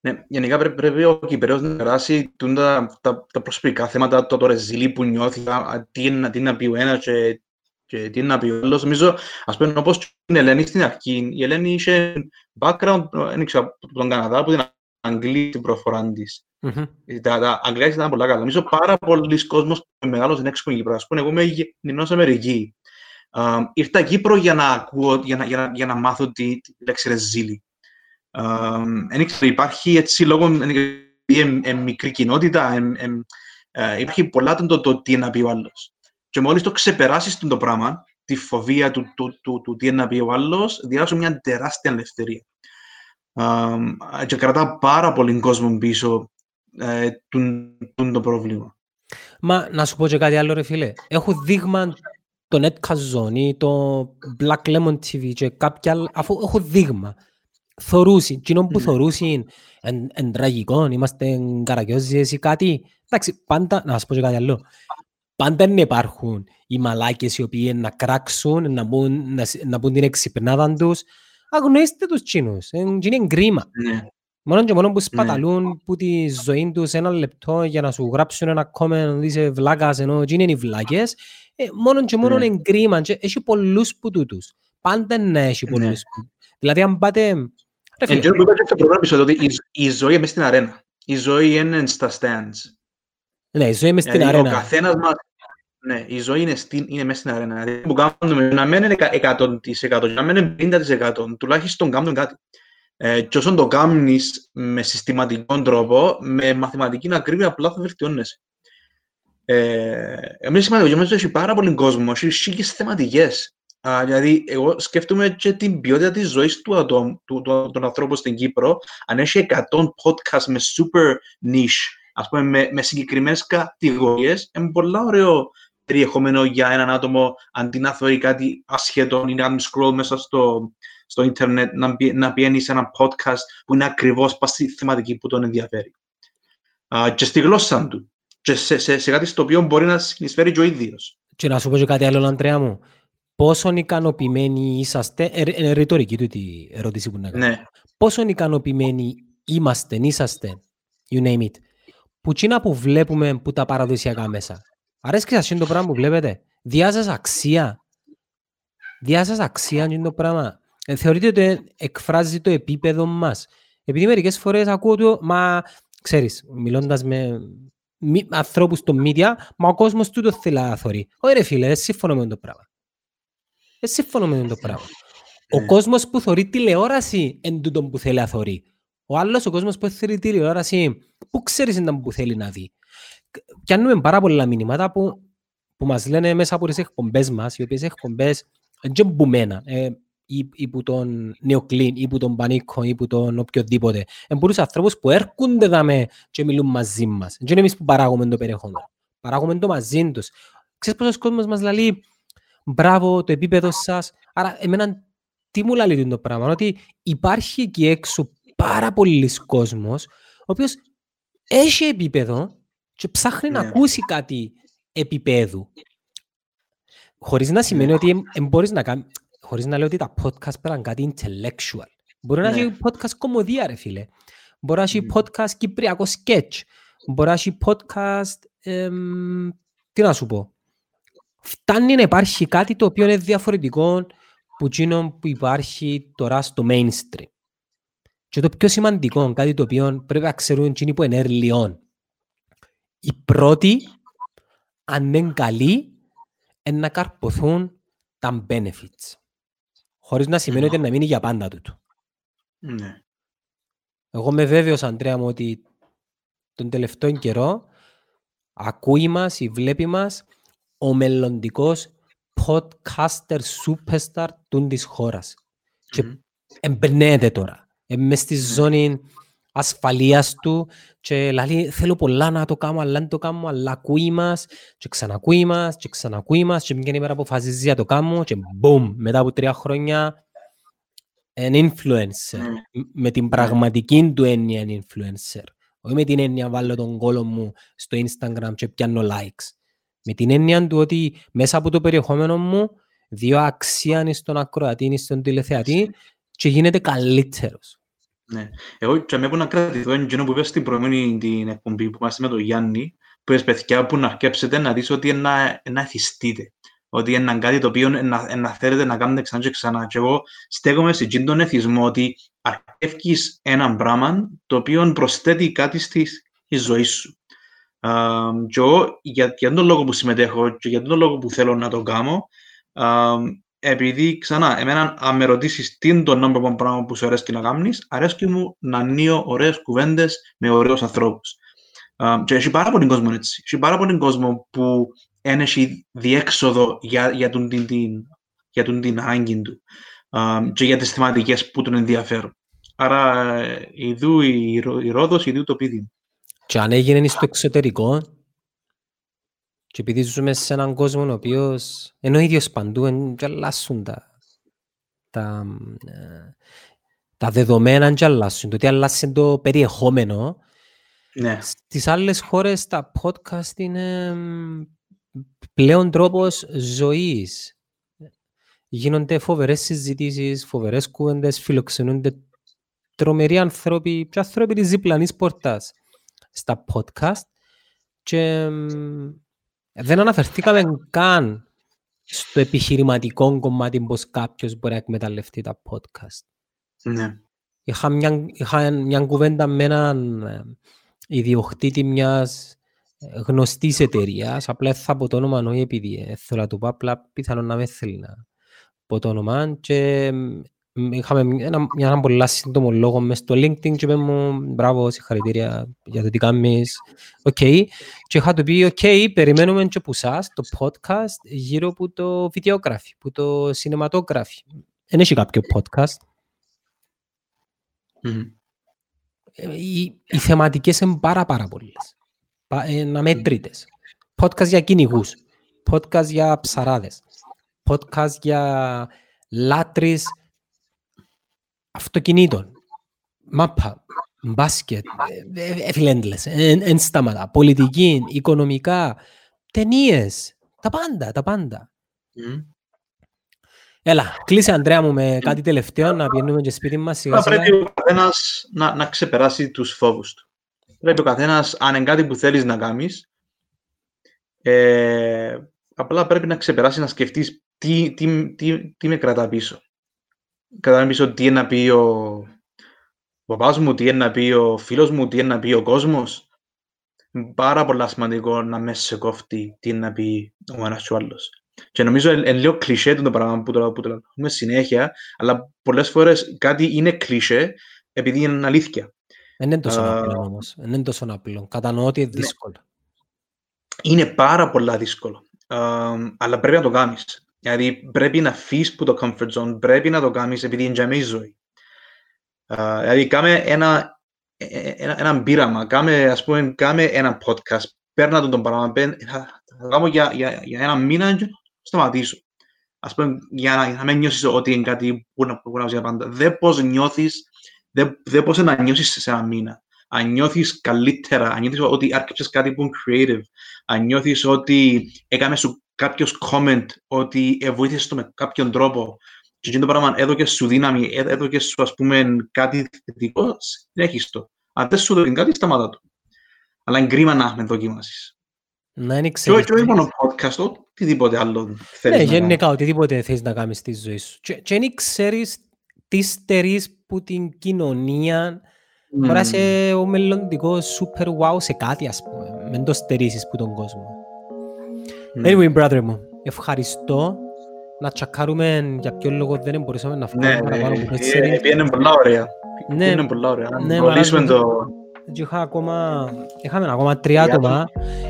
Ναι, γενικά πρέπει, πρέπει ο Κυπρέος να περάσει τούτα τα, τα προσωπικά θέματα, το, το ρεζίλι που νιώθει, α, α, τι είναι, να- τι είναι να πει ο ένας και, και τι είναι να πει ο άλλος. Νομίζω, ας πούμε, όπως και η Ελένη στην αρχή, η Ελένη είχε background, δεν ξέρω, από τον Καναδά, από την Αγγλία την προφορά της. Μμμ. Τα, τα αγγλικά της ήταν πολλά καλά. Νομίζω πάρα πολλοί κόσμος που μεγάλωσε έξω από την Κύπρος. Ας πούμε, εγώ είμαι γεννημένος Αμερική. Α, ήρθα Κύπρο για να ακούω, για να, για να, για να μάθω τη, τη λέξη ρεζίλι. Δεν ήξερα, υπάρχει έτσι λόγω είναι μικρή κοινότητα, εμ, εμ, ε, υπάρχει πολλά το, το, το τι είναι να πει ο άλλος. Και μόλις το ξεπεράσεις το πράγμα, τη φοβία του, του, του, του τι είναι να πει ο άλλος, διάσου μια τεράστια ελευθερία. Αμ, και κρατά πάρα πολύ κόσμο πίσω ε, τούν- τούν το πρόβλημα. Μα να σου πω και κάτι άλλο ρε φίλε. Έχω δείγμα το Netcast Zone ή το Black Lemon TV και κάποια άλλα, αφού έχω δείγμα. Θορούσι, εκείνο που Ναι. θορούσι εν, εν τραγικό, είμαστε καρακιόζιες ή κάτι. Εντάξει, πάντα, να σας πω και κάτι άλλο. Πάντα να υπάρχουν οι μαλάκες οι οποίοι να κράξουν, να μπουν, να, σ- να πούν την εξυπνάδα τους. Αγνοήστε τους τσίνους, είναι είναι κρίμα. Ναι. Μόνο και μόνο που σπαταλούν που τη ζωή τους ένα λεπτό για να σου γράψουν ένα comment ότι είσαι βλάκας ενώ εκείνοι είναι οι βλάκες, ε, μόνο και μόνο Ναι. είναι κρίμα και έχει πολλούς που τούτους. Πάντα να έχει Ναι. πολλούς που. Δηλαδή αν πάτε... Ρε φίλε, Εν τω που είπα και στο πρώτο επεισόδιο ότι η, η ζωή είναι στην αρένα. Η ζωή είναι στα stands. ναι, η ζωή μες στην Δηλαδή, ο αρένα. καθένας μας, ναι, η ζωή είναι, στην, είναι μέσα στην αρένα. Δηλαδή, που κάνουμε, να μην είναι εκα- 100%, να μην είναι 50%, τουλάχιστον κάνουμε κάτι. Ε, και όσον το κάνεις με συστηματικό τρόπο, με μαθηματική ακρίβεια, απλά θα βελτιώνεσαι. Ε, εμείς σημαντικό, για μας έχει πάρα πολύ κόσμο, έχει σίγες θεματικές. Α, δηλαδή, εγώ σκέφτομαι και την ποιότητα της ζωής του ατόμου, του, του, των ανθρώπων στην Κύπρο, αν έχει 100 podcast με super niche, ας πούμε, με, με συγκεκριμένες κατηγορίες, είναι πολλά ωραίο περιεχόμενο για έναν άτομο, αντί να θεωρεί κάτι ασχετό ή να κάνει scroll μέσα στο, στο ίντερνετ, να, μπει- να πιένει σε ένα podcast που είναι ακριβώς πας στη θεματική που τον ενδιαφέρει. Α, και στη γλώσσα του. Και σε, σε, σε κάτι στο οποίο μπορεί να συνεισφέρει και ο ίδιος. Και να σου πω και κάτι άλλο, Αντρέα μου. Πόσο ικανοποιημένοι είσαστε, ε, ε, είναι ρητορική του η ερώτηση που να κάνω. Ναι. Πόσο ικανοποιημένοι είμαστε, είσαστε, you name it, που τσίνα που βλέπουμε που τα παραδοσιακά μέσα. Αρέσκεις σας το πράγμα που βλέπετε. Διά σας αξία. Διά σας αξία είναι το πράγμα. Ε, θεωρείτε ότι εκφράζει το επίπεδο μας. Επειδή μερικές φορές ακούω το, μα ξέρεις, μιλώντας με μη, ανθρώπους στο media, μα ο κόσμος τούτο θέλει να θωρεί. Όχι ρε φίλε, δεν συμφωνώ με το πράγμα. Δεν συμφωνώ με το πράγμα. Ο Ναι. κόσμος που θωρεί τηλεόραση εν τούτον που θέλει να θωρεί. Ο άλλος ο κόσμος που θέλει τηλεόραση, πού ξέρεις ήταν που θέλει να δει. Πιάνουμε πάρα πολλά μηνύματα που, που μας λένε μέσα από τις εκπομπές μας, οι οποίες εκπομπές δεν μπούμενα, ε, ή, ή που τον Νεοκλίν, ή που τον Πανίκο, ή που τον οποιοδήποτε. Είναι πολλούς ανθρώπους που έρχονται δάμε και μιλούν μαζί μας. Δεν είναι εμείς που παράγουμε το περιεχόμενο. Παράγουμε το μαζί τους. Ξέρεις πόσος κόσμος μας λέει μπράβο το επίπεδο σας. Άρα εμένα τι μου λέει το πράγμα, ότι υπάρχει εκεί έξω πάρα πολλοί κόσμος ο οποίος έχει επίπεδο και ψάχνει να Ναι. ακούσει κάτι επίπεδου. Χωρίς να σημαίνει Ναι. ότι δεν μπορείς να κάνεις, χωρίς να λέω ότι τα podcast πρέπει να είναι κάτι intellectual. Μπορεί να Ναι. έχει podcast κομμωδία, ρε φίλε. Μπορεί να έχει Μμμ. podcast κυπριακό sketch. Μπορεί να έχει podcast, εμ, τι να σου πω. Φτάνει να υπάρχει κάτι το οποίο είναι διαφορετικό που εκείνο που υπάρχει τώρα στο mainstream. Και το πιο σημαντικό, κάτι το οποίο πρέπει να ξέρουν εκείνοι που είναι early on. Οι πρώτοι, αν είναι καλοί, είναι να καρποθούν τα benefits. Χωρίς να σημαίνει Μμμ. ότι να μείνει για πάντα τούτο. Ναι. Εγώ είμαι βέβαιος, Αντρέα μου, ότι τον τελευταίο καιρό ακούει μας ή βλέπει μας ο μελλοντικός podcaster superstar του της χώρας. Και Μμμ. εμπνέεται τώρα. Είναι μες στη Ναι. ζώνη ασφαλείας του και λέει θέλω πολλά να το κάνω, αλλά δεν το κάνω, αλλά ακούει μας και ξανακούει μας και ξανακούει μας και μια ημέρα αποφασίζει να το κάνω και boom, μετά από τρία χρόνια είναι influencer. Ναι. μ- Με την πραγματική του έννοια είναι influencer. Όχι με την έννοια βάλω τον κόλο μου στο Instagram και πιάνω likes. Με την έννοια του ότι μέσα από το περιεχόμενο μου δύο αξία είναι στον ακροατή, είναι στον τηλεθεατή και γίνεται καλύτερος. Ναι. Εγώ και με που να κρατηθώ είναι εκείνο που είπες στην προηγούμενη την εκπομπή που είμαστε με τον Γιάννη, που είπες παιδιά που να αρκέψετε να δεις ότι είναι να, να εθιστείτε. Ότι είναι κάτι το οποίο είναι να, είναι να θέλετε να κάνετε ξανά και ξανά. Και εγώ στέκομαι σε εκείνον τον εθισμό ότι αρκεύκεις έναν πράγμα το οποίο προσθέτει κάτι στη, στη ζωή σου. Α, και εγώ για, για τον λόγο που συμμετέχω και για τον λόγο που θέλω να το κάνω, α, επειδή ξανά, εμένα αν με ρωτήσεις τι είναι το νόμπρο one πράγμα που σου αρέσει να κάνεις, αρέσκει μου να ανοίγω ωραίες κουβέντες με ωραίους ανθρώπους. Α, και έχει πάρα πολύ κόσμο έτσι. Έχει πάρα πολύ κόσμο που δεν έχει διέξοδο για, για, τον, την, την, για τον την ανάγκη του α, και για τις θεματικές που τον ενδιαφέρουν. Άρα, ε, ειδού η, Ρω- η Ρόδος, ειδού το πίδι. Και αν έγινε στο εξωτερικό και επειδή ζούμε σε έναν κόσμο ο οποίος είναι ο ίδιος παντού, εν και αλλάσουν τα, τα, ε, τα δεδομένα και αλλάσουν. Το ότι αλλάσουν το περιεχόμενο, Ναι, στις άλλες χώρες τα podcast είναι μ, πλέον τρόπος ζωής. Γίνονται φοβερές συζητήσεις, φοβερές κουβέντες, φιλοξενούνται τρομεροί άνθρωποι και άνθρωποι της διπλανής πόρτας στα podcast και μ, δεν αναφερθήκαμε καν στο επιχειρηματικό κομμάτι πως κάποιος μπορεί να εκμεταλλευτεί τα podcast. ναι. Είχα μια, είχα μια κουβέντα με έναν ε, ιδιοκτήτη μιας ε, γνωστής εταιρείας, απλά θα πω το όνομα όχι επειδή ε, θέλω να το πω, απλά πιθανόν να μεν θέλει να πω το όνομα και μ, είχαμε μια- ένα, μια, ένα πολλά σύντομο λόγο μες στο LinkedIn και είπε μου μπράβο, συγχαρητήρια για το τι κάνεις, οκ. Και είχα του πει, οκ, περιμένουμε και από εσάς το podcast γύρω από το videography, από το cinematography. Δεν έχει κάποιο podcast; Μμμ. Ε, οι, οι θεματικές είναι πάρα πάρα πολλές. Πα- ε, αμέτρητες. Podcast για κυνηγούς. Podcast για ψαράδες. Podcast για λάτρεις αυτοκινήτων. Μάπα. Μπάσκετ. ε, ε, ε, φίλε, endless. Εν, εν σταματά. Πολιτική, οικονομικά, ταινίες. Τα πάντα, τα πάντα. Μμμ. Έλα, κλείσε Αντρέα μου με κάτι τελευταίο να πηγαίνουμε και σπίτι μας σιγά Θα σιγά. πρέπει ο καθένας να, να ξεπεράσει τους φόβους του. Πρέπει ο καθένας, αν είναι κάτι που θέλεις να κάνεις, ε, απλά πρέπει να ξεπεράσει να σκεφτείς τι, τι, τι, τι με κρατά πίσω. Κρατά πίσω τι είναι να πει ο, ο παπάς μου, τι είναι να πει ο φίλος μου, τι είναι να πει ο κόσμος. Είναι Πάρα πολλά σημαντικό να μες σε κόφτει τι είναι να πει ο ένας και ο άλλος. Και νομίζω είναι λίγο κλισέ το πράγμα που το, που το λέμε συνέχεια, αλλά πολλές φορές κάτι είναι κλισέ επειδή είναι αλήθεια. Δεν είναι τόσο Α, απλό όμως. Δεν είναι τόσο απλό. Κατανοώ ότι είναι ναι. δύσκολο. είναι πάρα πολλά δύσκολο. Um, αλλά πρέπει να το κάνεις. Δηλαδή πρέπει να φύγεις από το comfort zone, πρέπει να το κάνεις επειδή είναι για μένα η ζωή. Uh, δηλαδή κάμε ένα, ένα, ένα πείραμα, κάμε, ας πούμε, κάμε ένα podcast, παίρνα τον τον πράγμα, παίρνα, θα, θα το κάνω για, για, για ένα μήνα και σταματήσω. Ας πούμε, για να, να μην νιώσεις ότι είναι κάτι που να που να για πάντα. Δεν πώς νιώθεις, δεν, δεν πώς να νιώσεις σε ένα μήνα. Αν νιώθεις καλύτερα, αν νιώθεις ότι άρκεψες κάτι που είναι creative, αν νιώθεις ότι έκανε σου κάποιος comment, ότι βοήθησε το με κάποιον τρόπο και εκείνο το πράγμα έδωκε σου δύναμη, έ- έδωκε σου ας πούμε κάτι θετικό, συνέχισε το. Αν δεν σου δίνει κάτι, σταμάτα το. Αλλά είναι κρίμα να με δοκιμάσεις. Να είναι Και ξέρεις. όχι- και όχι μόνο podcast, οτιδήποτε άλλο Ναι, θέλεις να γενικά, κάνεις. οτιδήποτε θέλεις να κάνεις στη ζωή σου. Και, και δεν ξέρεις τι στερείς που την κοινωνία μπορεί να Μμμ. είσαι ο μελλοντικός super wow σε κάτι, ας πούμε. Μην το στερήσεις που τον κόσμο. Μμ. Anyway, brother μου, ευχαριστώ. Να τσακάρουμε για ποιο λόγο δεν μπορούσαμε να βγάλουμε Ναι, παραπάνω ναι, από ε, τέσσερις. πήγαινε πολλά ωραία. Ναι, Πήγαινε πολλά ωραία. ναι, Να λύσουμε μαλάκα. το... και είχα ακόμα, είχαμε ακόμα τρία Τρία άτομα.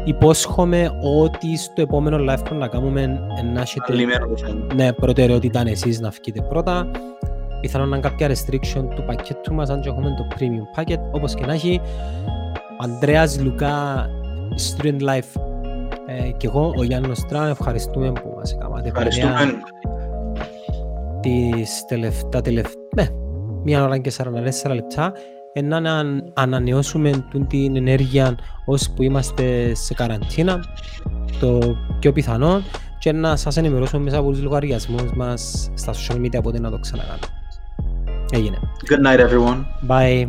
Υπόσχομαι ότι στο επόμενο live που να κάνουμε να έχετε Λυμμένο το θέμα. ναι, προτεραιότητα είναι εσείς να βγείτε πρώτα. Πιθανόν να είναι κάποια restriction του πακέτου μας, αν και έχουμε το premium packet. Όπως και να έχει, ο Ανδρέας Λουκά, Student Life ε, και εγώ, ο Γιάννος Τραν, ευχαριστούμε που μας έκανατε παρέα Ευχαριστούμε. τις τελευταία, τελευταία, ναι, μία ώρα και 44 λεπτά ε, να ανα- ανανεώσουμε τούν την ενέργεια ώσπου είμαστε σε καραντίνα το πιο πιθανό και να σας ενημερώσουμε μέσα από τους λογαριασμούς μας στα social media πότε να το ξανακάνουμε. Έγινε. Good night, everyone. Bye.